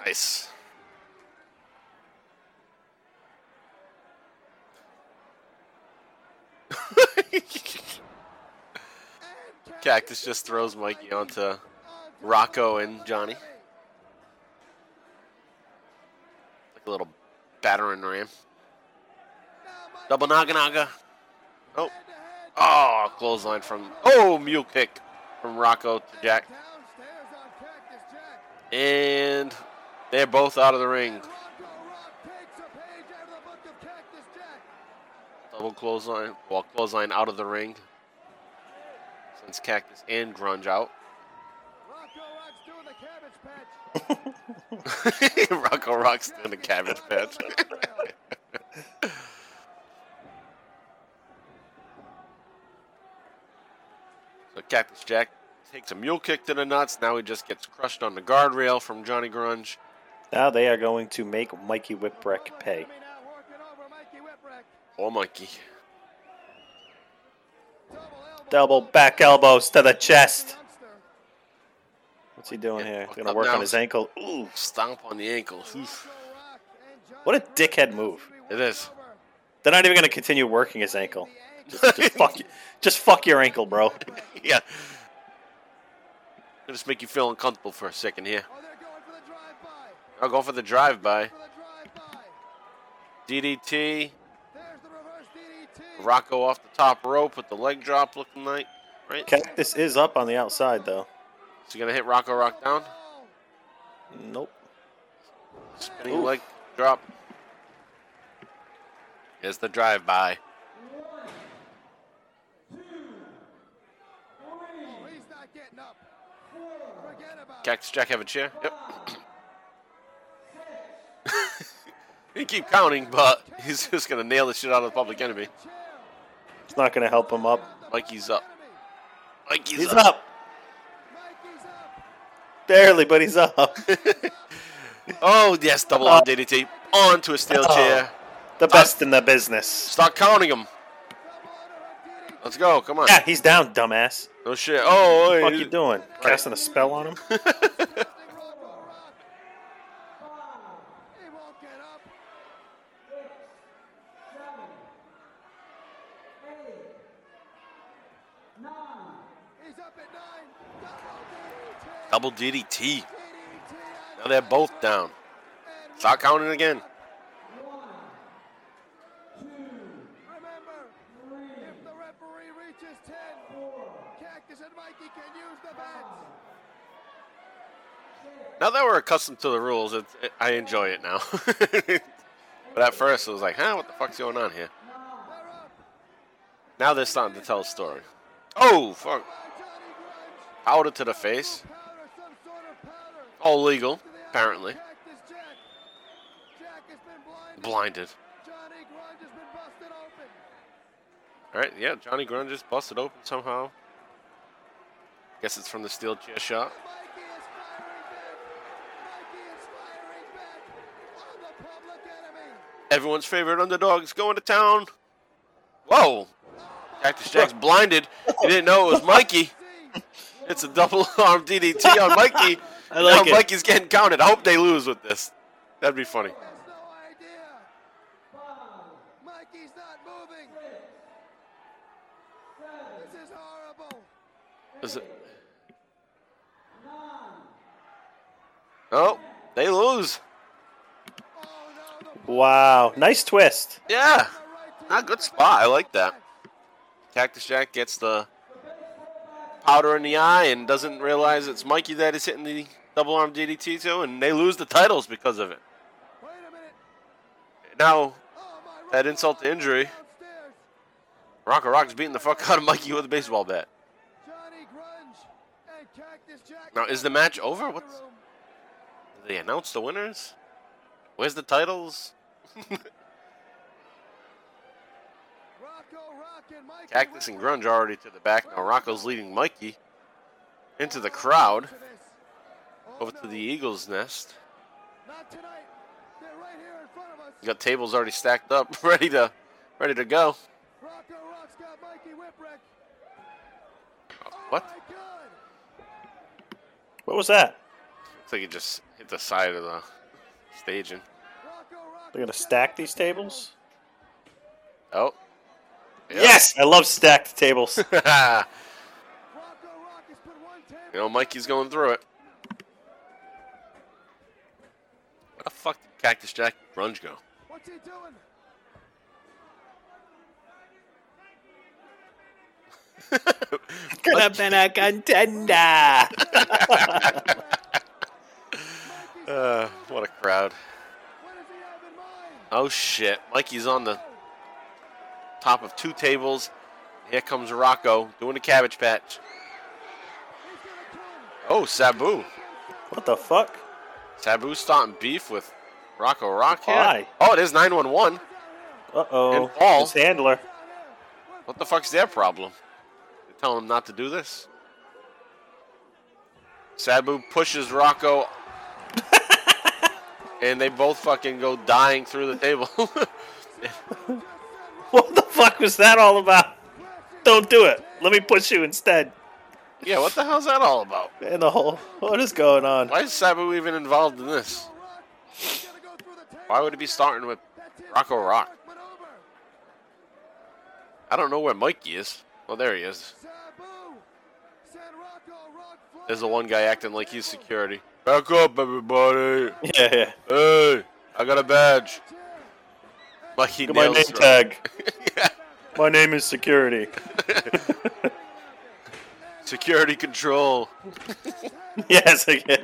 Speaker 3: Nice. Cactus just throws Mikey onto Rocco and Johnny. Like a little battering ram. Double naga naga. Oh. Oh, clothesline from. Oh, mule kick from Rocco to Jack. And they're both out of the ring. Double clothesline. Well, clothesline out of the ring. Since Cactus and Grunge out.
Speaker 2: Rocco Rock's doing the cabbage patch.
Speaker 3: so Cactus Jack takes a mule kick to the nuts. Now he just gets crushed on the guardrail from Johnny Grunge.
Speaker 4: Now they are going to make Mikey Whipwreck pay.
Speaker 2: Jimmy now working over Mikey
Speaker 3: Oh, Mikey.
Speaker 2: Double
Speaker 4: back elbows to the chest. What's he doing
Speaker 3: Yeah,
Speaker 4: here?
Speaker 3: fucked
Speaker 4: Gonna work
Speaker 3: now.
Speaker 4: on his ankle. Ooh.
Speaker 3: Stomp on the ankle. Oof.
Speaker 2: Rock and Johnny
Speaker 4: What a dickhead move.
Speaker 3: It is.
Speaker 4: They're not even gonna continue working his ankle. Just, just fuck you. Just fuck your ankle, bro.
Speaker 3: Yeah. Just make you feel uncomfortable for a second here.
Speaker 2: Oh, they're going for the drive-by.
Speaker 3: I'll go for the drive-by.
Speaker 2: For the drive-by.
Speaker 3: DDT.
Speaker 2: There's the reverse DDT.
Speaker 3: Rocco off the top rope with the leg drop looking like. Right?
Speaker 4: Cactus is up on the outside though.
Speaker 3: Is he going to hit Rocco Rock down?
Speaker 4: Nope.
Speaker 3: Spinning
Speaker 4: Oof.
Speaker 3: leg drop. Here's the drive-by.
Speaker 2: Oh, he's not getting up. Forget about it.
Speaker 3: Cactus Jack have a chair? Yep. he keep counting, but he's just going to nail the shit out of the public enemy.
Speaker 4: It's not gonna help him up.
Speaker 3: Mikey's up. Mikey's
Speaker 4: He's
Speaker 3: up.
Speaker 4: up.
Speaker 2: Mikey's up.
Speaker 4: Barely, but he's up.
Speaker 3: Oh, yes, double on DDT. On to a steel
Speaker 4: Oh.
Speaker 3: chair.
Speaker 4: The best in the business.
Speaker 3: Start counting him. Let's go. Come on.
Speaker 4: Yeah, he's down, dumbass.
Speaker 3: No shit. Oh,
Speaker 4: What the fuck
Speaker 3: hey.
Speaker 4: you doing? Casting a spell on him?
Speaker 2: Rocco Rock. He won't get up. He's up at nine. Double DDT.
Speaker 3: Now they're both down. Start counting again.
Speaker 2: Remember, if the referee reaches 10, Cactus and Mikey can use the beds.
Speaker 3: Now that we're accustomed to the rules, it, I enjoy it now. but at first, it was like, huh, what the fuck's going on here? Now they're starting to tell a story. Oh, fuck. Powder to the face.
Speaker 2: Powder, some sort of powder.
Speaker 3: All legal, apparently.
Speaker 2: Cactus Jack. Jack has been
Speaker 3: blinded.
Speaker 2: Johnny Grunge has been busted open.
Speaker 3: All right, yeah, Johnny Grunge just busted open somehow. Guess it's from the steel chair shot.
Speaker 2: Mikey is firing back. Mikey is firing back on the public enemy.
Speaker 3: Everyone's favorite underdog is going to town. Whoa! Cactus Jack's blinded. He didn't know it was Mikey. It's a double arm DDT on Mikey.
Speaker 4: I like
Speaker 3: now
Speaker 4: it.
Speaker 3: Mikey's getting counted. I hope they lose with this. That'd be funny.
Speaker 2: He has no idea. Mikey's not moving. This is
Speaker 3: it? Oh, they lose.
Speaker 2: Oh no, the
Speaker 4: Wow, nice twist.
Speaker 3: Yeah, not good spot. I like that. Cactus Jack gets the powder in the eye and doesn't realize it's Mikey that is hitting the double arm DDT to, and they lose the titles because of it. Now, that insult to injury. Rocco Rock's beating the fuck out of Mikey with a baseball bat. Now, is the match over? Did they announce the winners? Where's the titles?
Speaker 2: Rocco Rock and Mikey
Speaker 3: Cactus and Grunge already to the back. Now Rocco's leading Mikey into the crowd
Speaker 2: Oh,
Speaker 3: over to the Eagles nest.
Speaker 2: Not tonight. They're right here in front of us.
Speaker 3: Got tables already stacked up, ready to ready to go.
Speaker 2: Rocco Rock's got Mikey Whipwreck. Oh
Speaker 3: What?
Speaker 4: What was that?
Speaker 3: Looks like it just hit the side of the staging.
Speaker 4: They're gonna stack these tables.
Speaker 3: Oh. Yep.
Speaker 4: Yes, I love stacked tables.
Speaker 2: Rocco Rock has put one table.
Speaker 3: you know, Mikey's going through it. Where the fuck did Cactus Jack Grunge go?
Speaker 2: What's he doing?
Speaker 4: Could have been a contender.
Speaker 3: Uh, what a crowd.
Speaker 2: What does he have in mind?
Speaker 3: Oh shit. Mikey's on the top of two tables. Here comes Rocco doing a cabbage patch.
Speaker 2: He's gonna kill him.
Speaker 3: Oh, Sabu.
Speaker 4: what the fuck?
Speaker 3: Sabu starting beef with Rocco Rock here.
Speaker 4: Why?
Speaker 3: Oh, it is 911.
Speaker 4: Uh oh.
Speaker 3: And Paul.
Speaker 4: Handler.
Speaker 3: What the fuck's their problem? They're telling him not to do this? Sabu pushes Rocco. and they both fucking go dying through the table.
Speaker 4: What the fuck was that all about? Don't do it. Let me push you instead.
Speaker 3: yeah, what the hell's that all about?
Speaker 4: And the whole. What is going on?
Speaker 3: Why is Sabu even involved in this?
Speaker 2: He's gonna go through the table.
Speaker 3: Why would he be starting with
Speaker 2: it.
Speaker 3: Rocco Rock? I don't know where Mikey is. Oh, there he is.
Speaker 2: Sabu. Send Rocco Rock flying.
Speaker 3: There's the one guy acting like he's security. Back up, everybody.
Speaker 4: Yeah, yeah.
Speaker 3: Hey, I got a badge. Mikey
Speaker 4: Look at my name tag.
Speaker 3: yeah.
Speaker 4: My name is security.
Speaker 3: Security control.
Speaker 4: yes. Yeah.
Speaker 2: Mikey is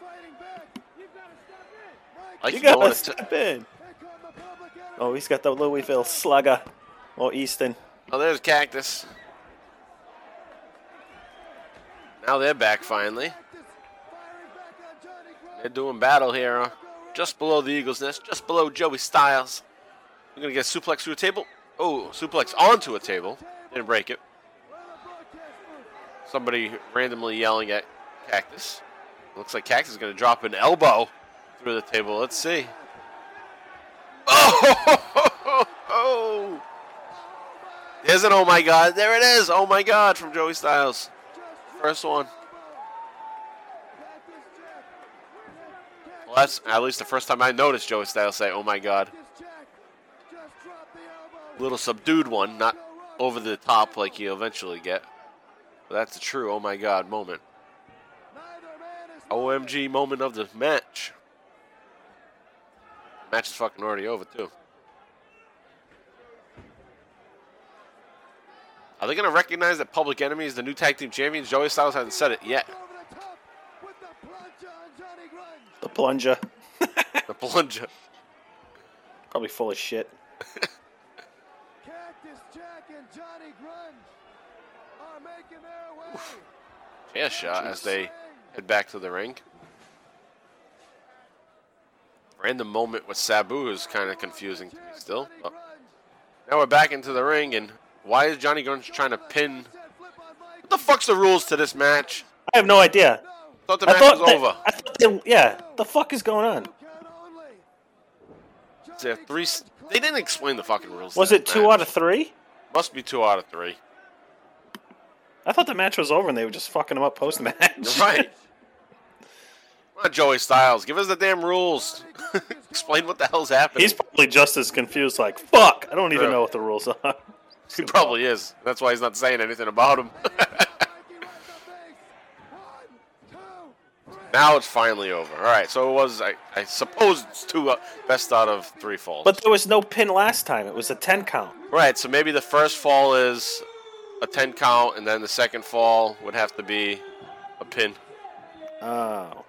Speaker 2: fighting back. You've got to step in. Mikey,
Speaker 3: Mikey
Speaker 4: You gotta step in.
Speaker 2: here come the public enemy.
Speaker 4: Oh, he's got the Louisville Slugger. Or Easton.
Speaker 3: Oh, there's Cactus. Now they're back finally.
Speaker 2: Cactus firing back on Johnny Grunge.
Speaker 3: They're doing battle here, uh, just below the Eagles' nest, just below Joey Styles. We're gonna get a suplex through a table. Oh, suplex onto a table. Didn't break it. Somebody randomly yelling at Cactus. Looks like Cactus is gonna drop an elbow through the table. Let's see. Oh! There's an oh my god. There it is. Oh my god from Joey Styles. First one.
Speaker 2: Cactus Jack.
Speaker 3: Well, that's at least the first time I noticed Joey Styles say oh my god. Little subdued one, not over the top like you eventually get. But that's a true oh my god moment. OMG moment of the match. Match is fucking already over too. Are they gonna recognize that Public Enemy is the new tag team champions? Joey Styles hasn't said it yet.
Speaker 2: over the top with the plunge on Johnny Grunge.
Speaker 4: The plunger.
Speaker 3: The plunger.
Speaker 4: Probably full of shit.
Speaker 2: Cactus Jack and Johnny Grunge are making their way.
Speaker 3: Chair shot as they head back to the ring. random moment with Sabu is kind of confusing to me still. But now we're back into the ring, and why is Johnny Grunge trying to pin? What the fuck's the rules to this match?
Speaker 4: I have no idea.
Speaker 3: Thought the
Speaker 4: I
Speaker 3: match
Speaker 4: thought
Speaker 3: was
Speaker 4: that-
Speaker 3: over.
Speaker 4: I thought they, yeah, the fuck is going on?
Speaker 3: There three? They didn't explain the fucking rules.
Speaker 4: Was it two
Speaker 3: match.
Speaker 4: out of three?
Speaker 3: Must be two out of three.
Speaker 4: I thought the match was over and they were just fucking him up post match.
Speaker 3: Right. Come on, Joey Styles, give us the damn rules. Explain what the hell's happening.
Speaker 4: He's probably just as confused. Like, fuck, I don't even
Speaker 3: True.
Speaker 4: know what the rules are.
Speaker 3: he probably is. That's why he's not saying anything about him. Now it's finally over. All right, so it was. I, I suppose it's two uh, best out of three falls.
Speaker 4: But there was no pin last time. It was a ten count.
Speaker 3: right, so maybe the first fall is a ten count, and then the second fall would have to be a pin.
Speaker 4: Oh.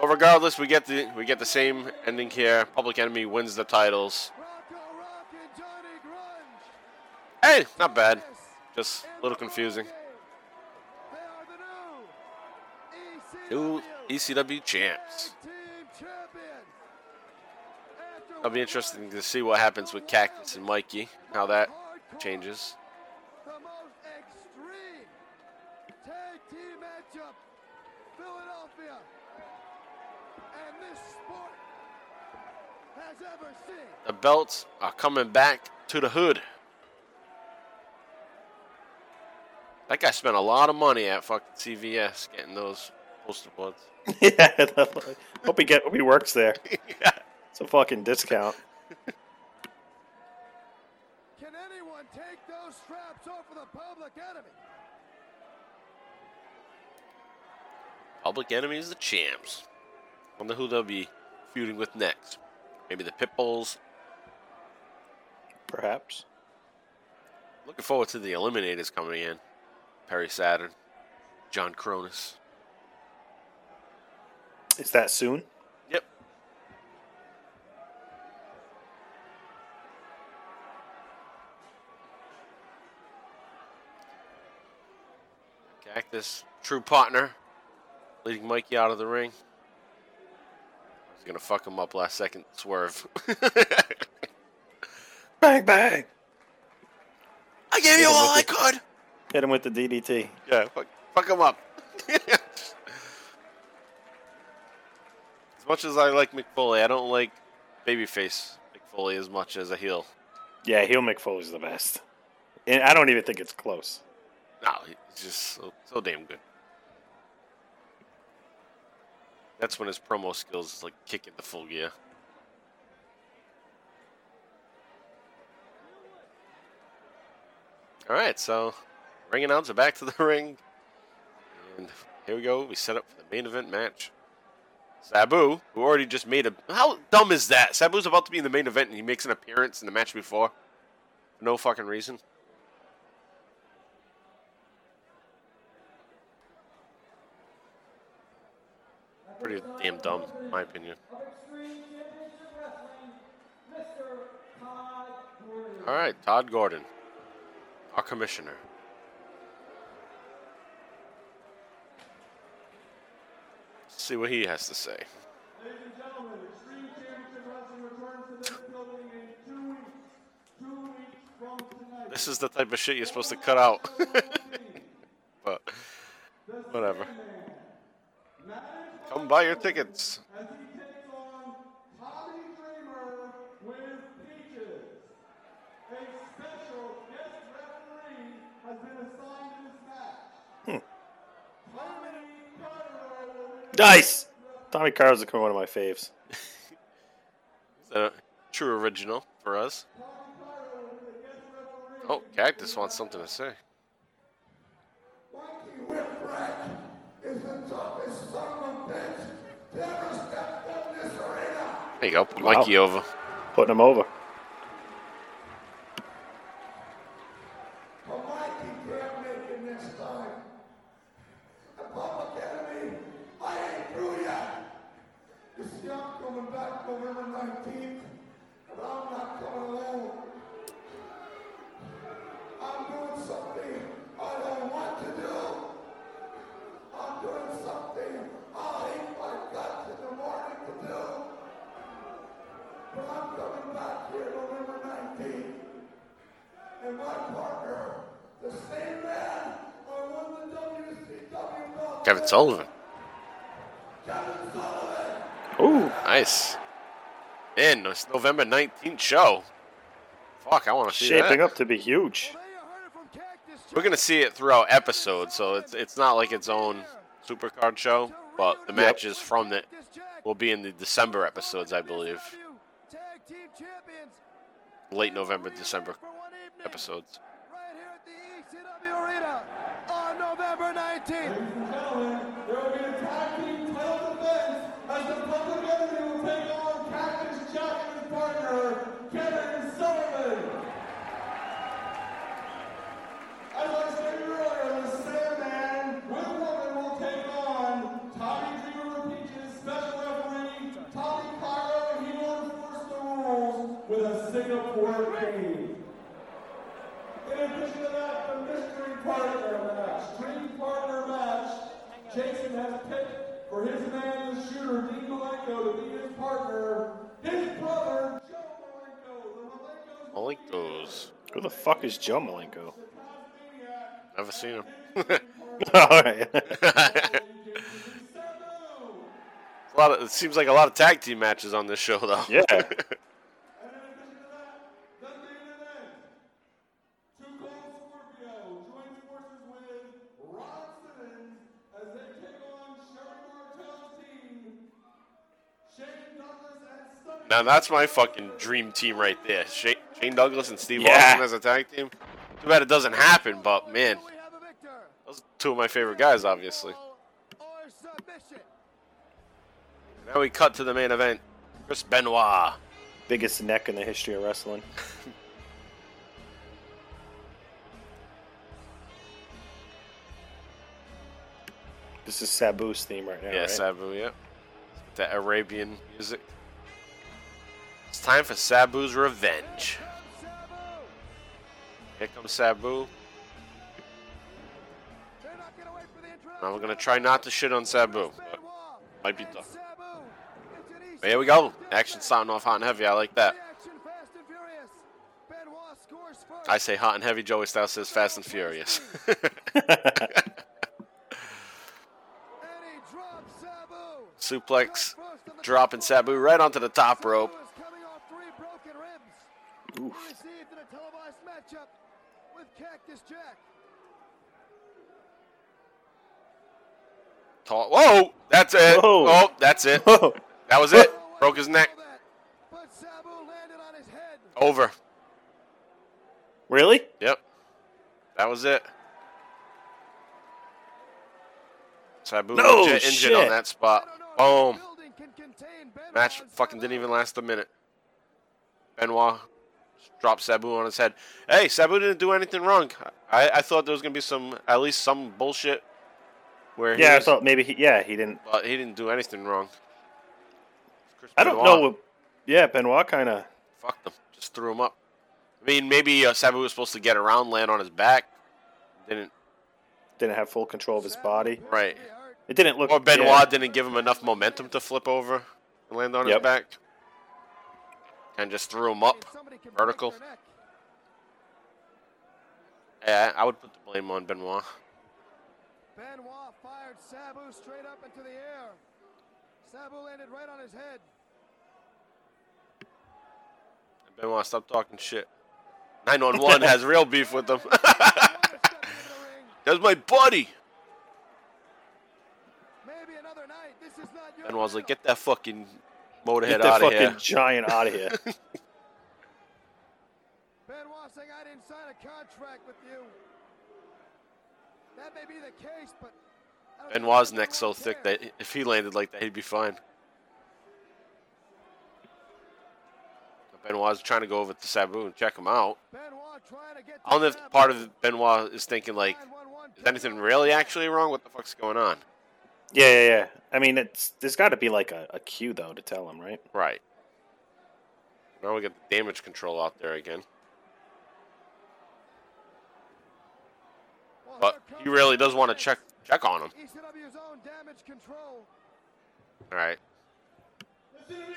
Speaker 3: But regardless, we get the we get the same ending here. Public Enemy wins the titles. Hey, not bad. Just a little confusing. New ECW champs. It'll be interesting to see what happens with Cactus and Mikey. How that changes.
Speaker 2: The
Speaker 3: belts are coming back to the hood. That guy spent a lot of money at fucking CVS getting those poster boards.
Speaker 4: yeah. hope he get. Hope he works there. It's a fucking discount.
Speaker 2: Can anyone take those straps off of the public enemy?
Speaker 3: Public Enemy is the champs. I Wonder who they'll be feuding with next. Maybe the Pitbulls.
Speaker 4: Perhaps.
Speaker 3: Looking forward to the Eliminators coming in. Perry Saturn, John Kronus.
Speaker 4: Is that soon?
Speaker 3: Yep. Cactus, true partner, leading Mikey out of the ring. He's gonna fuck him up last second swerve.
Speaker 4: Bang bang.
Speaker 3: I gave you all I could.
Speaker 4: Hit him with the DDT.
Speaker 3: Yeah, fuck, fuck him up. as much as I like Mick Foley, I don't like babyface Mick Foley as much as a heel.
Speaker 4: Yeah, heel Mick Foley's the best. And I don't even think it's close.
Speaker 3: No, he's just so, so damn good. That's when his promo skills is like kick into full gear. All right, so ring announcer back to the ring, and here we go. We set up for the main event match. Sabu, who already just made a how dumb is that? Sabu's about to be in the main event, and he makes an appearance in the match before, for no fucking reason. Pretty damn dumb, in my opinion. All right, Todd Gordon, our commissioner. See what he has to say.
Speaker 7: This
Speaker 3: is the type of shit you're supposed to cut out. but whatever. Come buy your tickets.
Speaker 7: As he takes on Tommy Dreamer with Peaches. A special guest referee has been assigned to this match. Tommy Cairo will be
Speaker 4: Nice. Tommy Cairo's one of my faves.
Speaker 3: Is that a true original for us? Oh, Cactus wants something to say.
Speaker 7: Whipwreck is the toughest son of a bitch that ever stepped up this arena.
Speaker 3: There you go. Put Mikey over.
Speaker 4: Putting him over.
Speaker 7: But Mikey can't make it next time. The public enemy, I ain't through yet. You see, I'm coming back November 19th, but I'm not coming alone. I'm doing something I don't want to do. I'm doing something I hate my guts in the morning to do. last year, November 19th. And my partner, the same man I won the WCW belt.
Speaker 3: Kevin Sullivan.
Speaker 7: Kevin Sullivan.
Speaker 4: Ooh,
Speaker 3: Nice. Man, it's November 19th show. Fuck, I want to see that.
Speaker 4: shaping up to be huge.
Speaker 2: Well, there you heard it from Cactus
Speaker 3: We're gonna see it throughout episodes, so it's it's not like its own supercard show, but the matches from it will be in the December episodes, I believe.
Speaker 2: WCW Tag Team Champions.
Speaker 3: Late November, December
Speaker 2: For one evening,
Speaker 3: episodes.
Speaker 2: November 19th.
Speaker 7: Ladies and gentlemen, there will be a team title defense as the public enemy will take on Jack and his partner, Kevin Sullivan. As the Sandman will take on Tommy Dreamer Peaches, special referee, Tommy Cairo, he will enforce the rules with a Singapore cane. Addition to that, the mystery partner match, dream partner match, Jason has picked for his man, the shooter, Dean Malenko, to be his partner, his brother, Joe Malenko. Malenko's.
Speaker 4: Who the fuck is Joe Malenko?
Speaker 3: Never seen him.
Speaker 4: All right.
Speaker 3: a lot of, it seems like a lot of tag team matches on this show, though.
Speaker 4: yeah.
Speaker 3: now that's my fucking dream team right there. Shane, Shane Douglas and Steve
Speaker 4: Yeah.
Speaker 3: Austin as a tag team. Too bad it doesn't happen, but man,
Speaker 2: We have a victor.
Speaker 3: those are two of my favorite guys, obviously. Now we cut to the main event. Chris Benoit.
Speaker 4: Biggest neck in the history of wrestling. this is Sabu's theme right now.
Speaker 3: Yeah,
Speaker 4: right?
Speaker 3: Sabu, yeah. That Arabian music. It's time for Sabu's revenge. Here comes Sabu.
Speaker 2: They're gonna wait for the intro.
Speaker 3: Now we're gonna try not to shit on Sabu, might be tough.
Speaker 2: Sabu. It's an easy
Speaker 3: But here we go. Action starting off hot and heavy. I like that.
Speaker 2: reaction, fast and furious. Benoit scores first.
Speaker 3: I say hot and heavy. Joey Styles says fast and furious.
Speaker 2: And he drops Sabu.
Speaker 3: Suplex,
Speaker 2: First on the
Speaker 3: dropping Sabu right onto the top rope.
Speaker 2: Sabu is coming off three broken ribs.
Speaker 4: Oof.
Speaker 2: Received in a televised matchup with Cactus Jack.
Speaker 3: Tall- Whoa, that's it.
Speaker 4: Whoa.
Speaker 3: Oh, that's it.
Speaker 4: Whoa.
Speaker 3: That was it. Broke his neck.
Speaker 2: But Sabu landed on his head.
Speaker 3: Over.
Speaker 4: really?
Speaker 3: Yep. That was it. Sabu
Speaker 4: No
Speaker 3: legit injured on that spot.
Speaker 2: I don't know if
Speaker 3: Boom.
Speaker 2: this building can contain Benoit
Speaker 3: Match fucking didn't even last a minute. Benoit dropped Sabu on his head. Hey, Sabu didn't do anything wrong. I, I thought there was gonna be some at least some bullshit where he
Speaker 4: Yeah, I
Speaker 3: was-
Speaker 4: thought maybe he. Yeah, he didn't.
Speaker 3: but he didn't do anything wrong. Chris
Speaker 4: I don't
Speaker 3: Benoit
Speaker 4: know. what- Yeah, Benoit kind of.
Speaker 3: Fucked him. Just threw him up. I mean, maybe uh, Sabu was supposed to get around, land on his back. Didn't.
Speaker 4: Didn't have full control of his body.
Speaker 3: Right.
Speaker 4: It didn't look.
Speaker 3: Or Benoit
Speaker 4: yeah.
Speaker 3: didn't give him enough momentum to flip over and land on his back. And just threw him up.
Speaker 2: If somebody can break
Speaker 3: vertical. Yeah, I would put the blame on Benoit.
Speaker 2: Benoit fired Sabu straight up into the air. Sabu landed right on his head.
Speaker 3: Benoit, stop talking shit. 911 has real beef with him.
Speaker 2: Benoit stepped into the ring.
Speaker 3: That's my buddy.
Speaker 2: Maybe another night. This is not your
Speaker 3: Benoit's like, get that fucking motorhead
Speaker 4: Get that
Speaker 3: out of
Speaker 4: fucking
Speaker 3: here.
Speaker 4: giant out of here.
Speaker 2: Benoit saying I didn't sign a contract with you. That may be the case, but I don't think
Speaker 3: Benoit's
Speaker 2: anyone
Speaker 3: neck's so
Speaker 2: cares.
Speaker 3: thick that if he landed like that, he'd be fine. Benoit's trying to go over to Sabu and check him out.
Speaker 2: Trying to get
Speaker 3: I don't know if part of Benoit is thinking like, is anything really actually wrong? What the fuck's going on?
Speaker 4: Yeah, yeah, yeah. I mean, it's there's got to be like a, a cue though to tell him, right?
Speaker 3: Right. Now we got the damage control out there again. But he really does want to check check on him.
Speaker 2: ECW's own damage control.
Speaker 3: All right.
Speaker 7: Listen to me.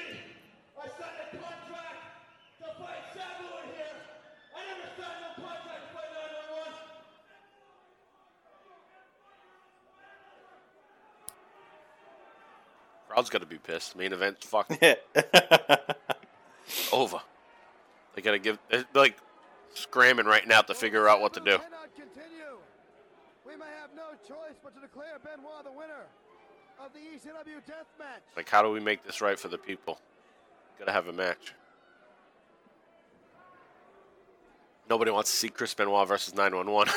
Speaker 7: I signed a contract to fight
Speaker 3: Crowd's got to be pissed. Main event, fuck
Speaker 4: Yeah.
Speaker 3: over. They gotta give. They're like scramming right now to figure out what to do.
Speaker 2: We may have no choice but to declare Benoit the winner of the ECW death match.
Speaker 3: Like, how do we make this right for the people? Gotta have a match. Nobody wants to see Chris Benoit versus 911.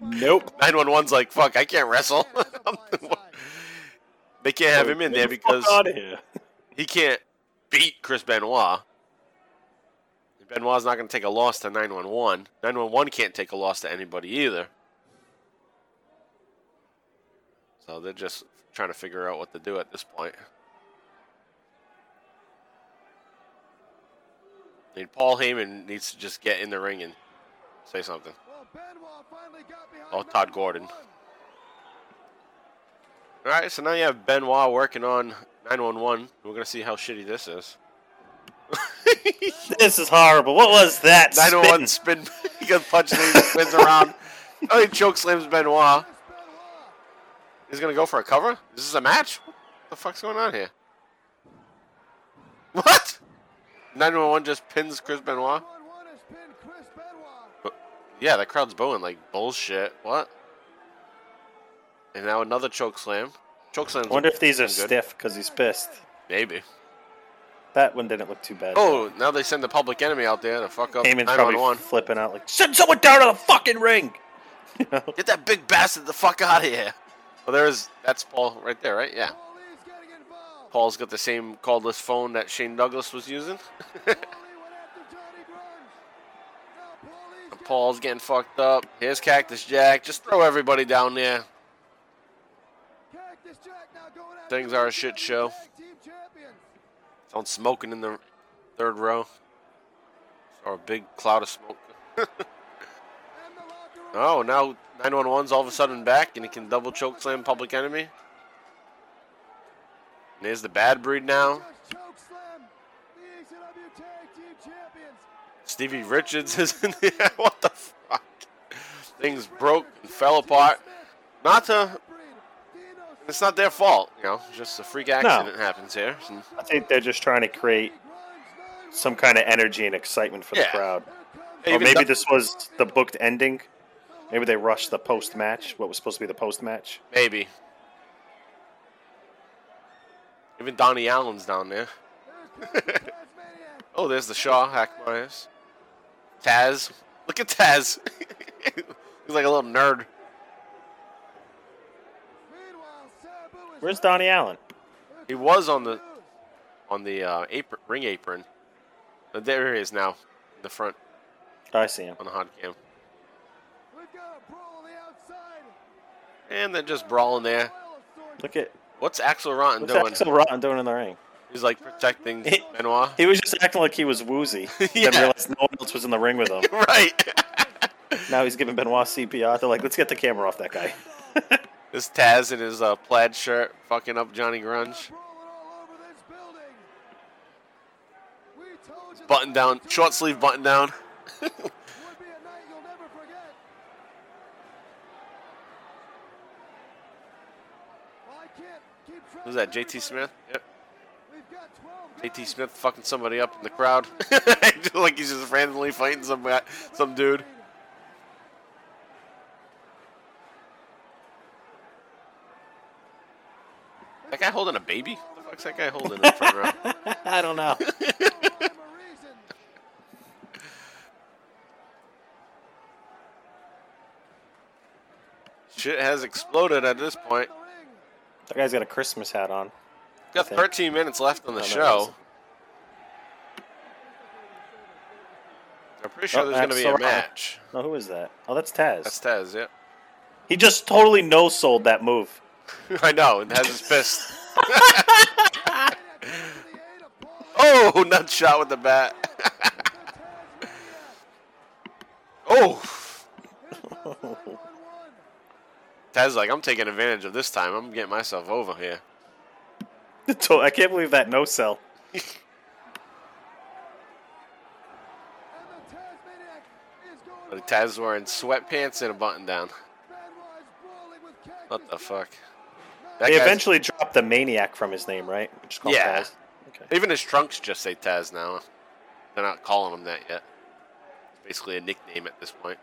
Speaker 4: nope.
Speaker 3: 911's like, fuck, I can't wrestle. they can't have him in there because
Speaker 4: out of here.
Speaker 3: he can't beat Chris Benoit. And Benoit's not going to take a loss to 911. 911 can't take a loss to anybody either. So they're just trying to figure out what to do at this point. I mean, Paul Heyman needs to just get in the ring and say something.
Speaker 2: Well, Benoit finally got behind
Speaker 3: Oh, Todd Gordon.
Speaker 2: 911.
Speaker 3: All right, so now you have Benoit working on 911. We're going to see how shitty this is.
Speaker 4: This is horrible. What was that?
Speaker 3: 901
Speaker 4: spin?
Speaker 3: spin. he gets punched and he spins around. Oh, he choke slams Benoit. He's gonna go for a cover. Is this is a match? What the fuck's going on here? What? 911 just pins Chris Benoit.
Speaker 2: 911 has pinned Chris Benoit.
Speaker 3: But yeah, that crowd's booing like bullshit. What? And now another choke slam. Choke slam.
Speaker 4: I wonder if these are stiff because he's pissed.
Speaker 3: Maybe.
Speaker 4: That one didn't look too bad.
Speaker 3: Oh, now they send the public enemy out there to fuck up
Speaker 4: Heyman's probably
Speaker 3: 911.
Speaker 4: flipping out like, send someone down to the fucking ring. You know?
Speaker 3: Get that big bastard the fuck out of here. Well, there's that's Paul right there, right? Yeah.
Speaker 2: Paulie's getting involved.
Speaker 3: Paul's got the same cordless phone that Shane Douglas was using.
Speaker 2: Paulie went after Johnny Grunge. Now Paulie's
Speaker 3: And Paul's getting fucked up. Here's Cactus Jack. Just throw everybody down there.
Speaker 2: Cactus Jack now going after
Speaker 3: Things are a shit show.
Speaker 2: Tag Team champions.
Speaker 3: Someone smoking in the third row. Or a big cloud of smoke.
Speaker 2: The
Speaker 3: Oh, now 911's all of a sudden back and he can double choke slam Public Enemy. And there's the bad breed now.
Speaker 2: the.
Speaker 3: Stevie Richards is in there. what the fuck? Things broke and fell apart. To. It's not their fault, you know. Just a freak accident happens here. And
Speaker 4: I think they're just trying to create some kind of energy and excitement for
Speaker 3: Yeah.
Speaker 4: the crowd. Or maybe this was the booked ending. Maybe they rushed the post match, what was supposed to be the post match.
Speaker 3: Maybe. Even Donnie Allen's down there. oh, there's the Shaw, Hack Meyers. Taz. Look at Taz. He's like a little nerd.
Speaker 4: Where's Donnie Allen?
Speaker 3: He was on the on the uh, apron, ring apron. But there he is now, in the front
Speaker 4: I see him.
Speaker 3: on the hot cam.
Speaker 2: We've got a brawl on the outside.
Speaker 3: And they're just brawling there.
Speaker 4: Look at
Speaker 3: What's Axl Rotten
Speaker 4: what's
Speaker 3: doing?
Speaker 4: Axl Rotten doing in the ring.
Speaker 3: He's like protecting
Speaker 4: He-
Speaker 3: Benoit.
Speaker 4: He was just acting like he was woozy.
Speaker 3: Yeah.
Speaker 4: Then realized no one else was in the ring with him.
Speaker 3: right.
Speaker 4: Now he's giving Benoit CPR. They're like, let's get the camera off that guy.
Speaker 3: this Taz in his uh, plaid shirt fucking up Johnny Grunge.
Speaker 2: Brawling all over this building. We told you
Speaker 3: Button down, short sleeve button down.
Speaker 2: would be a night you'll never forget. Well, I can't keep track
Speaker 3: Who's that? JT. Smith? Yep. JT. Smith fucking somebody up in the crowd. like he's just randomly fighting some guy, some dude. That guy holding a baby? What the fuck's that guy holding in the front row?
Speaker 4: I don't know.
Speaker 2: Give them a reason.
Speaker 3: Shit has exploded at this point.
Speaker 4: That guy's got a Christmas hat on.
Speaker 3: Got 13 minutes left on the
Speaker 4: Oh,
Speaker 3: show. I'm pretty sure
Speaker 4: Oh,
Speaker 3: there's going to be a match.
Speaker 4: No, who is that? Oh, that's Taz.
Speaker 3: That's Taz, yeah.
Speaker 4: He just totally no sold that move.
Speaker 3: I know, and has his fist.
Speaker 2: To the aid of Paul
Speaker 3: Oh, nut shot with the bat. oh, Taz is like, I'm taking advantage of this time. I'm getting myself over here.
Speaker 4: I can't believe that no sell.
Speaker 2: and the Tazmaniac is going
Speaker 3: Like, Taz wearing sweatpants and a button down.
Speaker 2: Benoit is brawling with Cactus
Speaker 3: What the fuck? That
Speaker 4: they eventually dropped the maniac from his name, right? Which is called
Speaker 3: Yeah.
Speaker 4: Taz. Okay.
Speaker 3: Even his trunks just say Taz now. They're not calling him that yet. It's basically a nickname at this point.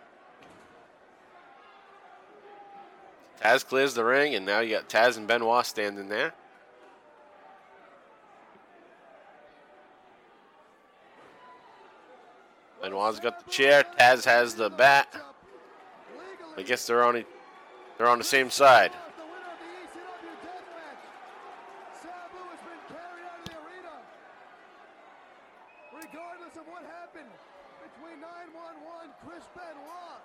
Speaker 3: Taz clears the ring, and now you got Taz and Benoit standing there. Benoit's got the chair. Taz has the bat. I guess they're on. e- They're on the same side.
Speaker 2: The winner of the ECW death match. Sabu has been carried out of the arena. Regardless of what happened between 911, Chris Benoit,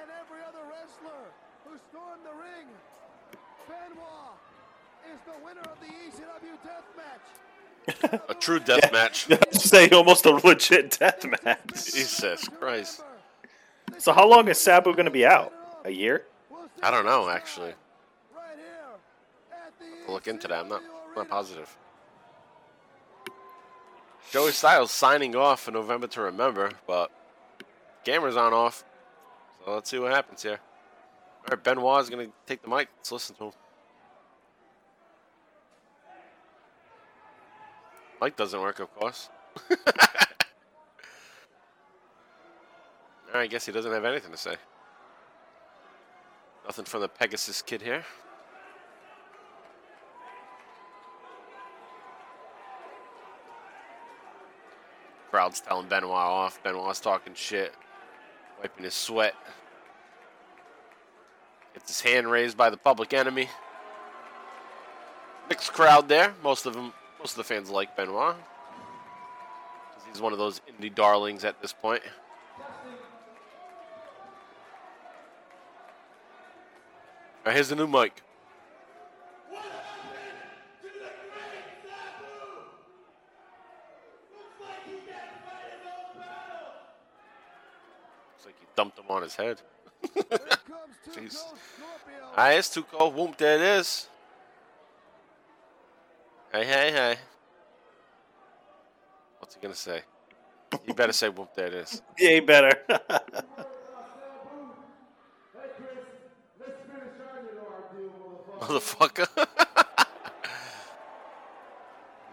Speaker 2: and every other wrestler who stormed the ring, Benoit is the winner of the ECW death match.
Speaker 3: A true death match.
Speaker 4: Say almost a legit death match.
Speaker 3: Jesus Christ.
Speaker 4: So how long is Sabu going to be out? A year?
Speaker 3: I don't know, actually.
Speaker 2: Right here at the
Speaker 3: I'll look into that. I'm not, I'm not positive. Joey Styles signing off for November to remember, but Gamer's on off. So let's see what happens here. All right, Benoit's gonna take the mic. Let's listen to him. Mic doesn't work, of course. I guess he doesn't have anything to say. Nothing from the Pegasus kid here. Crowd's telling Benoit off. Benoit's talking shit, wiping his sweat. Gets his hand raised by the public enemy. Mixed crowd there. Most of them, most of the fans like Benoit. He's one of those indie darlings at this point. All right, here's the new mic.
Speaker 7: What happened to the great Sabu? Looks like he can't fight his own battle.
Speaker 3: Looks like he dumped him on his head. Jeez.
Speaker 2: Cold Scorpio.
Speaker 3: Ah, it's too cold. Whoop, there it is. Hey, hey, hey. What's he gonna say? You better say whoop, there it is.
Speaker 4: Yeah, he better.
Speaker 3: Motherfucker.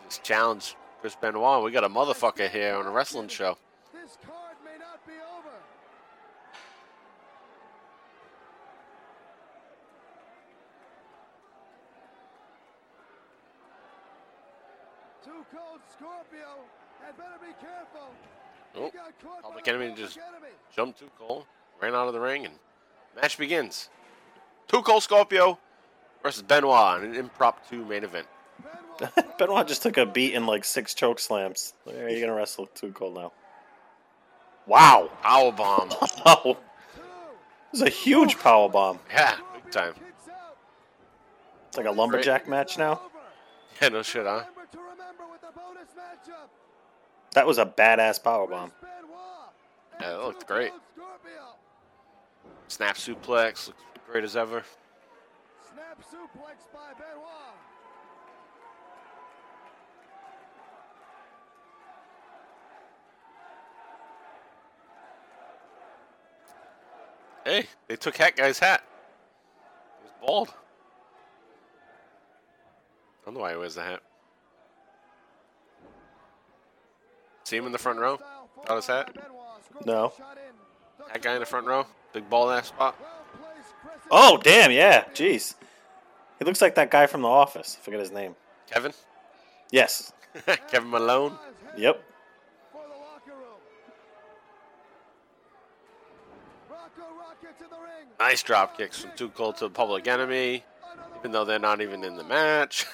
Speaker 3: Just challenge Chris Benoit. We got a motherfucker here on a wrestling show.
Speaker 2: This card may not be over. Too Cold Scorpio had better be careful.
Speaker 3: Oh, Public Enemy
Speaker 2: Public
Speaker 3: just
Speaker 2: Enemy.
Speaker 3: jumped too cold, ran out of the ring, and match begins. Too Cold Scorpio versus Benoit in an impromptu main event.
Speaker 2: Benoit
Speaker 4: Benoit just took a beat in like six choke slams. Where are you going to wrestle Too Cold now? Wow.
Speaker 3: Power bomb.
Speaker 4: Oh,
Speaker 2: two.
Speaker 4: this is a huge power bomb.
Speaker 3: Yeah, big time.
Speaker 4: It's like a lumberjack match now.
Speaker 3: Yeah, no shit, huh?
Speaker 4: That was a badass power bomb.
Speaker 2: Chris Benoit and
Speaker 3: Yeah, that looked great. Snap suplex, looks great as ever.
Speaker 2: Snap suplex by Benoit.
Speaker 3: Hey, they took Hat Guy's hat. He was bald. I don't know why he wears the hat. See him in the front row? Got his hat?
Speaker 4: No.
Speaker 3: That guy in the front row? Big bald ass spot?
Speaker 4: Oh, damn, yeah. Jeez. He looks like that guy from The Office. I forget his name.
Speaker 3: Kevin?
Speaker 4: Yes.
Speaker 3: Kevin Malone?
Speaker 4: Yep.
Speaker 2: For the locker room. Rocco Rocket to the ring.
Speaker 3: Nice drop kicks from Too Cold to the Public Enemy, even though they're not even in the match.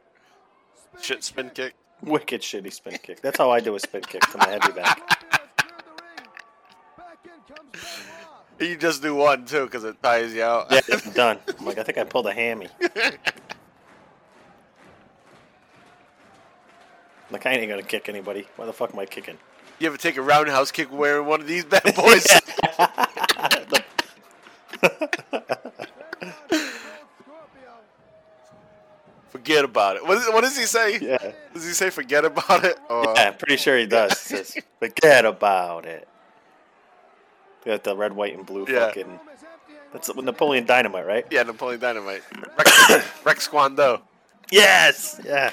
Speaker 3: Shit spin kick.
Speaker 4: Wicked shitty spin kick. That's how I do a spin kick to my heavy back.
Speaker 2: Scorpio has cleared the ring. Back in comes Benoit.
Speaker 3: You just do one too because it tires you out.
Speaker 4: Yeah, I'm done. I'm like, I think I pulled a hammy. Like, I ain't gonna kick anybody. Why the fuck am I kicking?
Speaker 3: You ever take a roundhouse kick wearing one of these bad boys
Speaker 2: to Scorpio.
Speaker 3: Forget about it. What, is, what does he say?
Speaker 4: Yeah.
Speaker 3: Does he say forget about it? Or,
Speaker 4: Yeah, I'm pretty sure he does. He says, forget about it. Got the red, white, and blue
Speaker 3: Yeah.
Speaker 4: fucking That's Napoleon Dynamite, right?
Speaker 3: Yeah, Napoleon Dynamite. Rex, Rex Kwon Do.
Speaker 4: Yes. Yeah.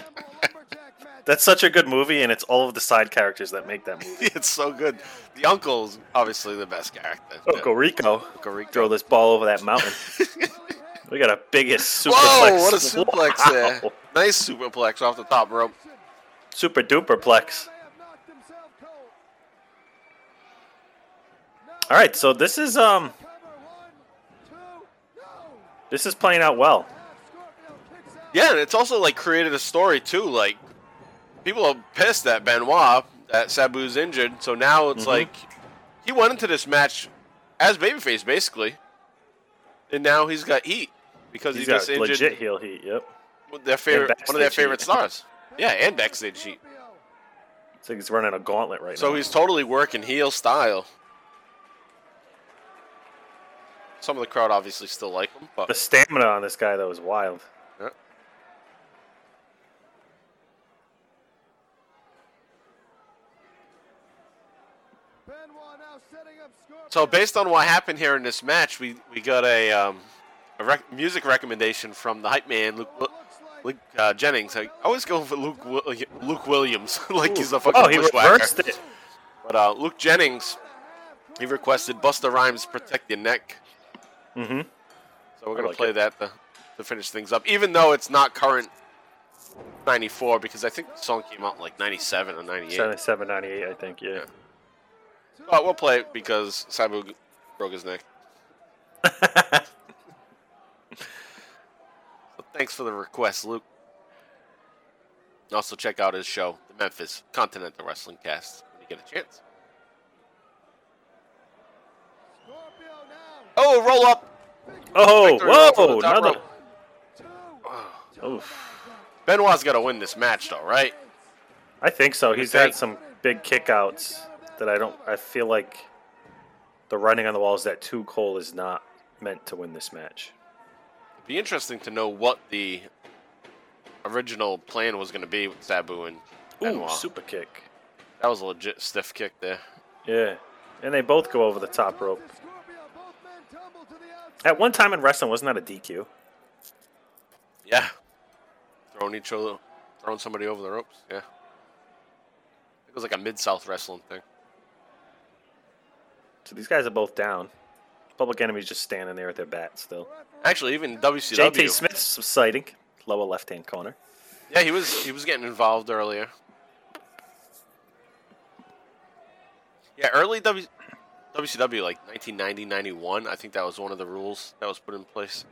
Speaker 4: That's such a good movie, and it's all of the side characters that make that movie.
Speaker 3: It's so good. The uncle's obviously the best character.
Speaker 4: Uncle Rico.
Speaker 3: Uncle Rico.
Speaker 4: Throw this ball over that mountain. we got a biggest superplex.
Speaker 3: Whoa, what a suplex
Speaker 4: Wow.
Speaker 3: there. Nice superplex off the top rope.
Speaker 4: Super duper plex. All right, so this is um, this is playing out well.
Speaker 3: Yeah, and it's also like created a story too. Like people are pissed that Benoit that Sabu's injured, so now it's
Speaker 4: Mhm.
Speaker 3: like he went into this match as babyface basically, and now he's got heat because
Speaker 4: He's
Speaker 3: he
Speaker 4: got
Speaker 3: just injured
Speaker 4: legit heel heat. Yep.
Speaker 3: their favorite one of their favorite
Speaker 4: heat.
Speaker 3: stars. Yeah, and backstage heat.
Speaker 4: So he's running a gauntlet right
Speaker 3: So
Speaker 4: now.
Speaker 3: So he's totally working heel style. Some of the crowd obviously still like him, but
Speaker 4: The stamina on this guy though is wild.
Speaker 3: Yeah. So based on what happened here in this match, we, we got a um, a rec- music recommendation from the hype man Luke, Luke uh, Jennings. I always go for Luke Wi- Luke Williams, like he's a fucking
Speaker 4: Oh, he reversed it.
Speaker 3: But uh, Luke Jennings, he requested Busta Rhymes "Protect Your Neck."
Speaker 4: Mm-hmm.
Speaker 3: So we're gonna
Speaker 4: like
Speaker 3: play
Speaker 4: it.
Speaker 3: that to, to finish things up, even though it's not current '94, because I think the song came out in like '97 or '98.
Speaker 4: 77, 98, I think. Yeah.
Speaker 3: But we'll play it because Sabu broke his neck. so thanks for the request, Luke. Also check out his show, the Memphis Continental Wrestling Cast, when you get a chance. Oh, roll up!
Speaker 4: Oh,
Speaker 3: Victory roll from
Speaker 4: whoa, another.
Speaker 3: rope.
Speaker 4: Oof.
Speaker 3: Benoit's got to win this match, though, right?
Speaker 4: I think so. He's
Speaker 3: think?
Speaker 4: had some big kickouts that I don't. I feel like the writing on the wall is that Too Cold is not meant to win this match.
Speaker 3: Be interesting to know what the original plan was going to be with Sabu and Benoit.
Speaker 4: Ooh, super kick.
Speaker 3: That was a legit stiff kick there.
Speaker 4: Yeah, and they both go over the top rope. At one time in wrestling, wasn't that a DQ?
Speaker 3: Yeah. Throwing each other, throwing somebody over the ropes. Yeah. It was like a mid South wrestling thing.
Speaker 4: So these guys are both down. Public Enemy's just standing there with their bat still.
Speaker 3: Actually, even WCW.
Speaker 4: JT Smith's subsiding, lower left hand corner.
Speaker 3: Yeah, he was he was getting involved earlier. Yeah, early w, WCW like 1990, 91. I think that was one of the rules that was put in place.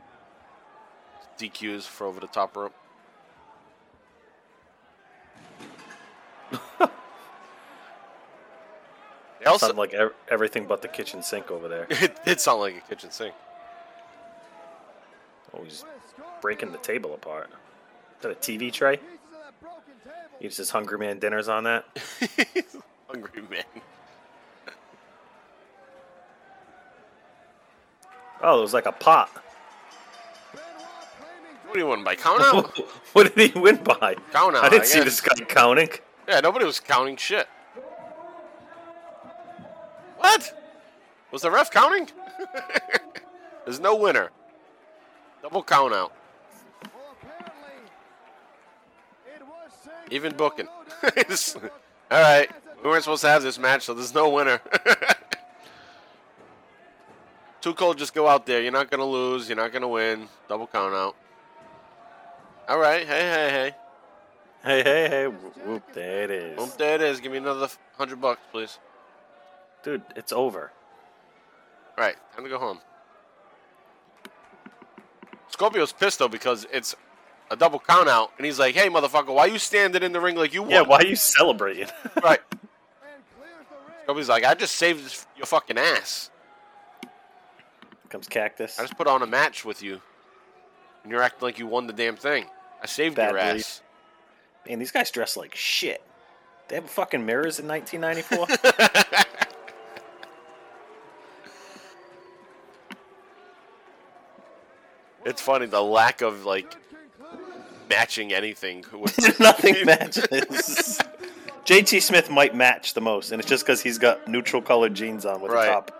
Speaker 3: DQs for over the top rope. They also
Speaker 4: Sound like everything but the kitchen sink over there.
Speaker 3: it did sound like a kitchen sink.
Speaker 4: Oh, he's breaking the table apart. Is that a TV tray? Eats his Hungry Man dinners on that.
Speaker 3: Hungry man.
Speaker 4: Oh, it was like a pot.
Speaker 3: What do you want by count out?
Speaker 4: what did he win by?
Speaker 3: Count out,
Speaker 4: I didn't
Speaker 3: I
Speaker 4: see this guy counting.
Speaker 3: Yeah, nobody was counting shit. What? Was the ref counting? There's no winner. Double count out. Even booking. All right, we weren't supposed to have this match, so there's no winner. Too cold, just go out there. You're not gonna lose. You're not gonna win. Double count out. All right, hey, hey, hey.
Speaker 4: Hey, hey, hey. Whoop, whoop, there it is.
Speaker 3: Boom, there it is. Give me another hundred bucks, please.
Speaker 4: Dude, it's over.
Speaker 3: All right, time to go home. Scorpio's pissed though because it's a double count out, and he's like, "Hey, motherfucker, why you standing in the ring like you won?"
Speaker 4: Yeah, why are you celebrating?
Speaker 3: right. Scorpio's like, "I just saved your fucking ass.
Speaker 4: Comes Cactus.
Speaker 3: I just put on a match with you, and you're acting like you won the damn thing. I saved your
Speaker 4: Badly.
Speaker 3: ass."
Speaker 4: Man, these guys dress like shit. They have fucking mirrors in 1994.
Speaker 3: It's funny the lack of like matching anything. With
Speaker 4: Nothing matches. JT Smith might match the most, and it's just because he's got neutral colored jeans on with
Speaker 3: Right.
Speaker 4: a top.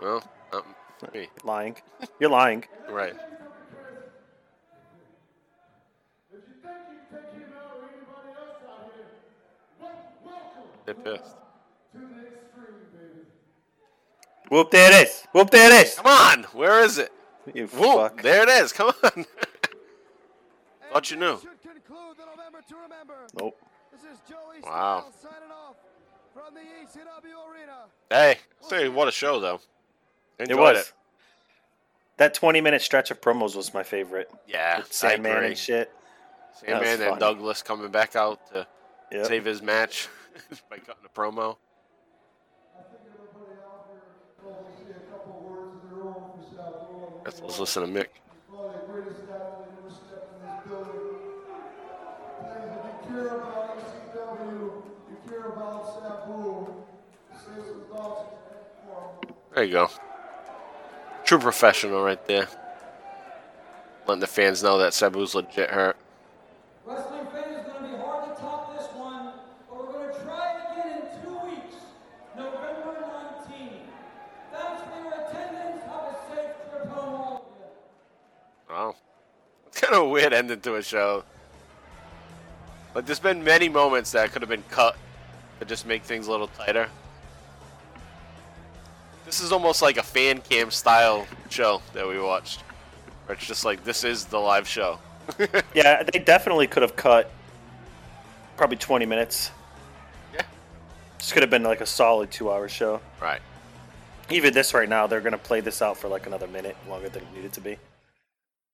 Speaker 3: Well, um, me.
Speaker 4: Lying. You're lying.
Speaker 3: right. They're pissed.
Speaker 7: to the extreme, baby.
Speaker 4: Whoop, there it is. Whoop, there it is.
Speaker 3: Come on, where is it?
Speaker 4: You
Speaker 3: Whoa,
Speaker 4: fuck.
Speaker 3: there it is. Come on. Thought you knew.
Speaker 2: Should conclude the November to remember.
Speaker 4: Nope.
Speaker 2: This is Joey
Speaker 3: Wow.
Speaker 2: Styles signing off from the ECW arena.
Speaker 3: Hey, say what a show though.
Speaker 4: It
Speaker 3: Enjoyed
Speaker 4: was. That 20 minute stretch of promos was my favorite.
Speaker 3: Yeah,
Speaker 4: With Sandman and shit.
Speaker 3: Sandman and. Douglas coming back out to
Speaker 4: Yep.
Speaker 3: save his match by cutting a promo. Let's, let's listen to Mick. There you go. True professional right there. Letting the fans know that Sabu's legit hurt.
Speaker 5: Wrestling fans is going to be hard to top this one, but we're going to try it again in two weeks, November 19th. Thanks for your attendance. Have a safe trip home, all of you.
Speaker 3: Wow. It's kind of a weird ending to a show. Like, there's been many moments that could have been cut to just make things a little tighter. This is almost like a fan cam style show that we watched. Where it's just like, this is the live show.
Speaker 4: Yeah, they definitely could have cut probably 20 minutes.
Speaker 3: Yeah.
Speaker 4: This could have been like a solid two hour show.
Speaker 3: Right.
Speaker 4: Even this right now, they're going to play this out for like another minute longer than it needed to be.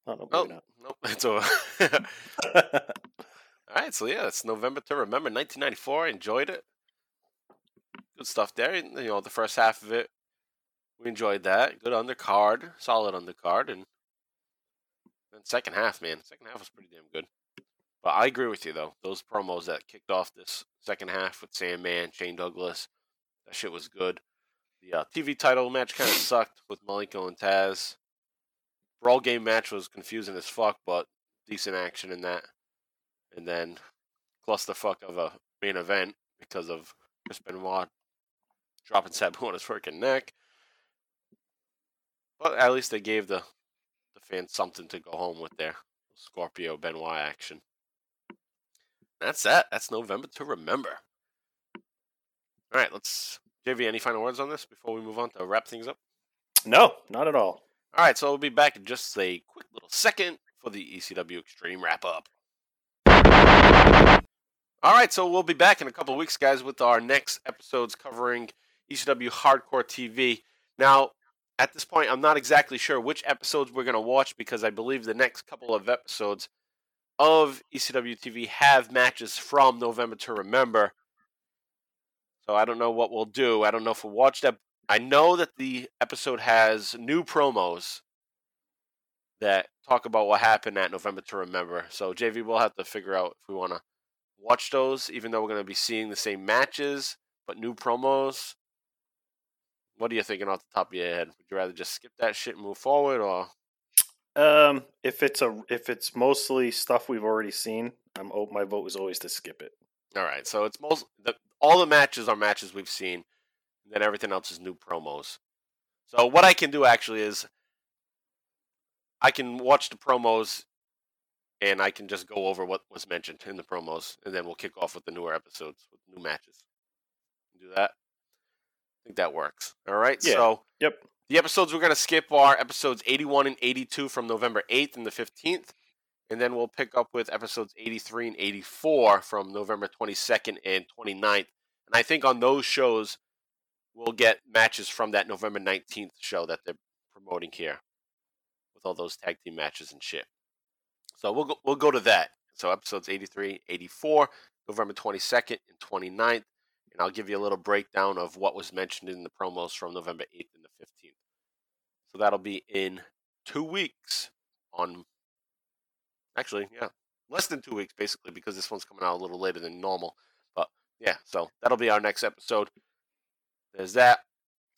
Speaker 4: Oh, no,
Speaker 3: Oh,
Speaker 4: maybe
Speaker 3: nope. It's over. All right, so yeah, it's November to remember. 1994. I enjoyed it. Good stuff there. You know, the first half of it, we enjoyed that. Good undercard, solid undercard, and then second half, man, second half was pretty damn good. But I agree with you though. Those promos that kicked off this second half with Sandman, Shane Douglas, that shit was good. The uh, TV title match kind of sucked with Malenko and Taz. Brawl game match was confusing as fuck, but decent action in that. And then clusterfuck of a main event because of Chris Benoit dropping Sabu on his freaking neck. But at least they gave the the fans something to go home with their Scorpio Benoit action. That's that. That's November to remember. All right, let's. JV, any final words on this before we move on to wrap things up?
Speaker 4: no, not at all.
Speaker 3: All right, so we'll be back in just a quick little second for the ECW Extreme wrap up. All right, so we'll be back in a couple weeks, guys, with our next episodes covering ECW Hardcore TV. Now, at this point, I'm not exactly sure which episodes we're going to watch because I believe the next couple of episodes of ECW TV have matches from November to Remember. So I don't know what we'll do. I don't know if we'll watch that. I know that the episode has new promos that talk about what happened at November to Remember. So JV, we'll have to figure out if we want to watch those, even though we're going to be seeing the same matches, but new promos. What are you thinking off the top of your head? Would you rather just skip that shit and move forward, or
Speaker 4: Um, if it's a if it's mostly stuff we've already seen, I'm my vote was always to skip it.
Speaker 3: all right? So it's most the, all the matches are matches we've seen, and then everything else is new promos. So what I can do actually is I can watch the promos and I can just go over what was mentioned in the promos, and then we'll kick off with the newer episodes with new matches. Do that. I think that works. All right.
Speaker 4: Yeah.
Speaker 3: So
Speaker 4: Yep.
Speaker 3: the episodes we're going to skip are episodes 81 and 82 from November 8th and the 15th. And then we'll pick up with episodes 83 and 84 from November 22nd and 29th. And I think on those shows, we'll get matches from that November 19th show that they're promoting here with all those tag team matches and shit. So we'll go, we'll go to that. So episodes 83, 84, November 22nd and 29th. And I'll give you a little breakdown of what was mentioned in the promos from November 8th and the 15th. So that'll be in two weeks on. Actually, yeah, less than two weeks basically because this one's coming out a little later than normal. But yeah, so that'll be our next episode. There's that.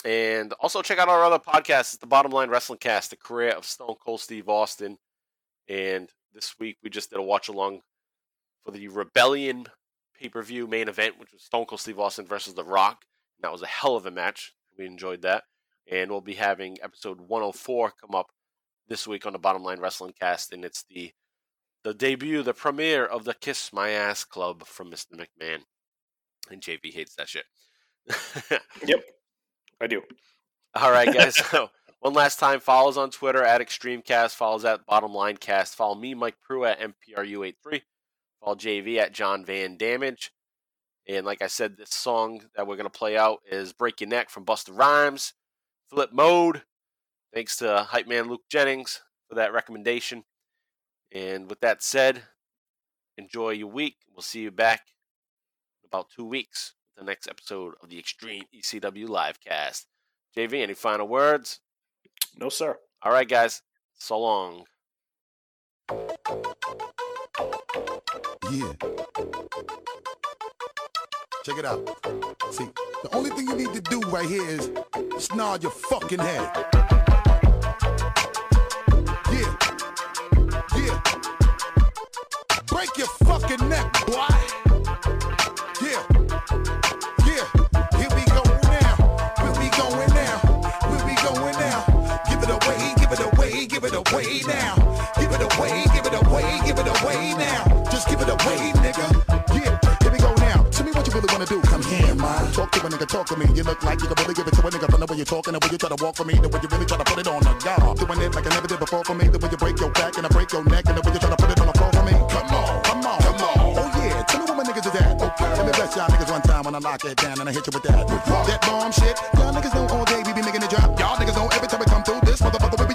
Speaker 3: And also check out our other podcast, the Bottom Line Wrestling Cast, the career of Stone Cold Steve Austin. And this week we just did a watch along for the Rebellion pay per view main event, which was Stone Cold Steve Austin versus The Rock. And that was a hell of a match. We enjoyed that. and we'll be having episode 104 come up this week on the Bottom Line Wrestling Cast, and it's the the debut, the premiere of the Kiss My Ass Club from Mr. McMahon, and JV hates that shit.
Speaker 4: Yep, I do.
Speaker 3: All right, guys. So one last time, follows on Twitter at ExtremeCast, follows at Bottom Line Cast, follow me, Mike Pru at MPRU83, follow JV at John Van Damage. And like I said, this song that we're gonna play out is "Break Your Neck" from Busta Rhymes. Flip Mode. Thanks to hype man Luke Jennings for that recommendation. And with that said, enjoy your week. We'll see you back in about two weeks the next episode of the Extreme ECW Livecast. JV, any final words?
Speaker 4: No, sir.
Speaker 3: All right, guys. So long.
Speaker 10: Yeah. Check it out. See, the only thing you need to do right here is snarl your fucking head. Yeah. Yeah. Break your fucking neck, boy. Give it away now. Just give it away, nigga. Yeah. Here we go now. Tell me what you really wanna do. Come here, man. Talk to a nigga, talk to me. You look like you can really give it to a nigga from the way you're talking, the way you try to walk for me, the way you really try to put it on the guard. Doing it like I never did before for me, the way you break your back and I break your neck, and the way you try to put it on the floor for me. Come on, come on, come on. Oh yeah, tell me what my niggas is at. Okay. Let me bless y'all niggas one time when I lock it down and I hit you with that. That bomb shit. Y'all niggas know all day we be making it drop. Y'all niggas know every time we come through this motherfucker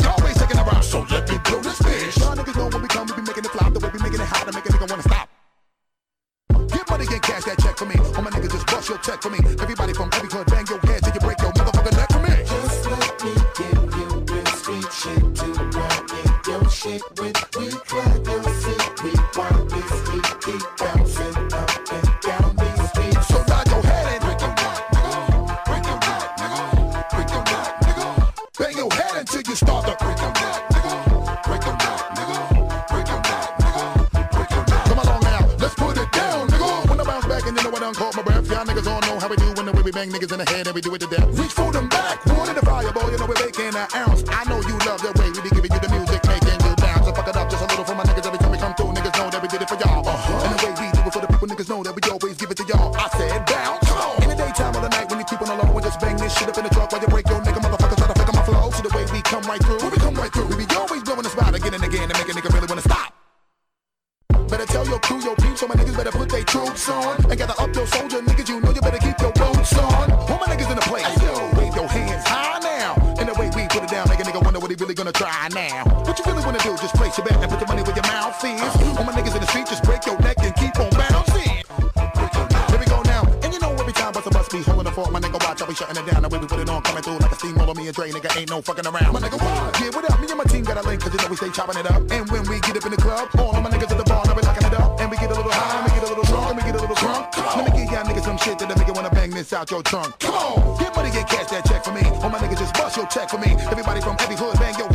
Speaker 10: that check for me. All my niggas just bust your check for me. Everybody from every hood, bang your head till you break your motherfucking neck for me.
Speaker 11: Just let me give you real street shit to run in your shit with. We clap
Speaker 10: bang niggas in the head and we do it to death. Reach for them back, one in the fire, boy, you know we're making an ounce. Out your trunk. Come on, get money, get cash, that check for me. All my niggas just bust your check for me. Everybody from every hood, bang your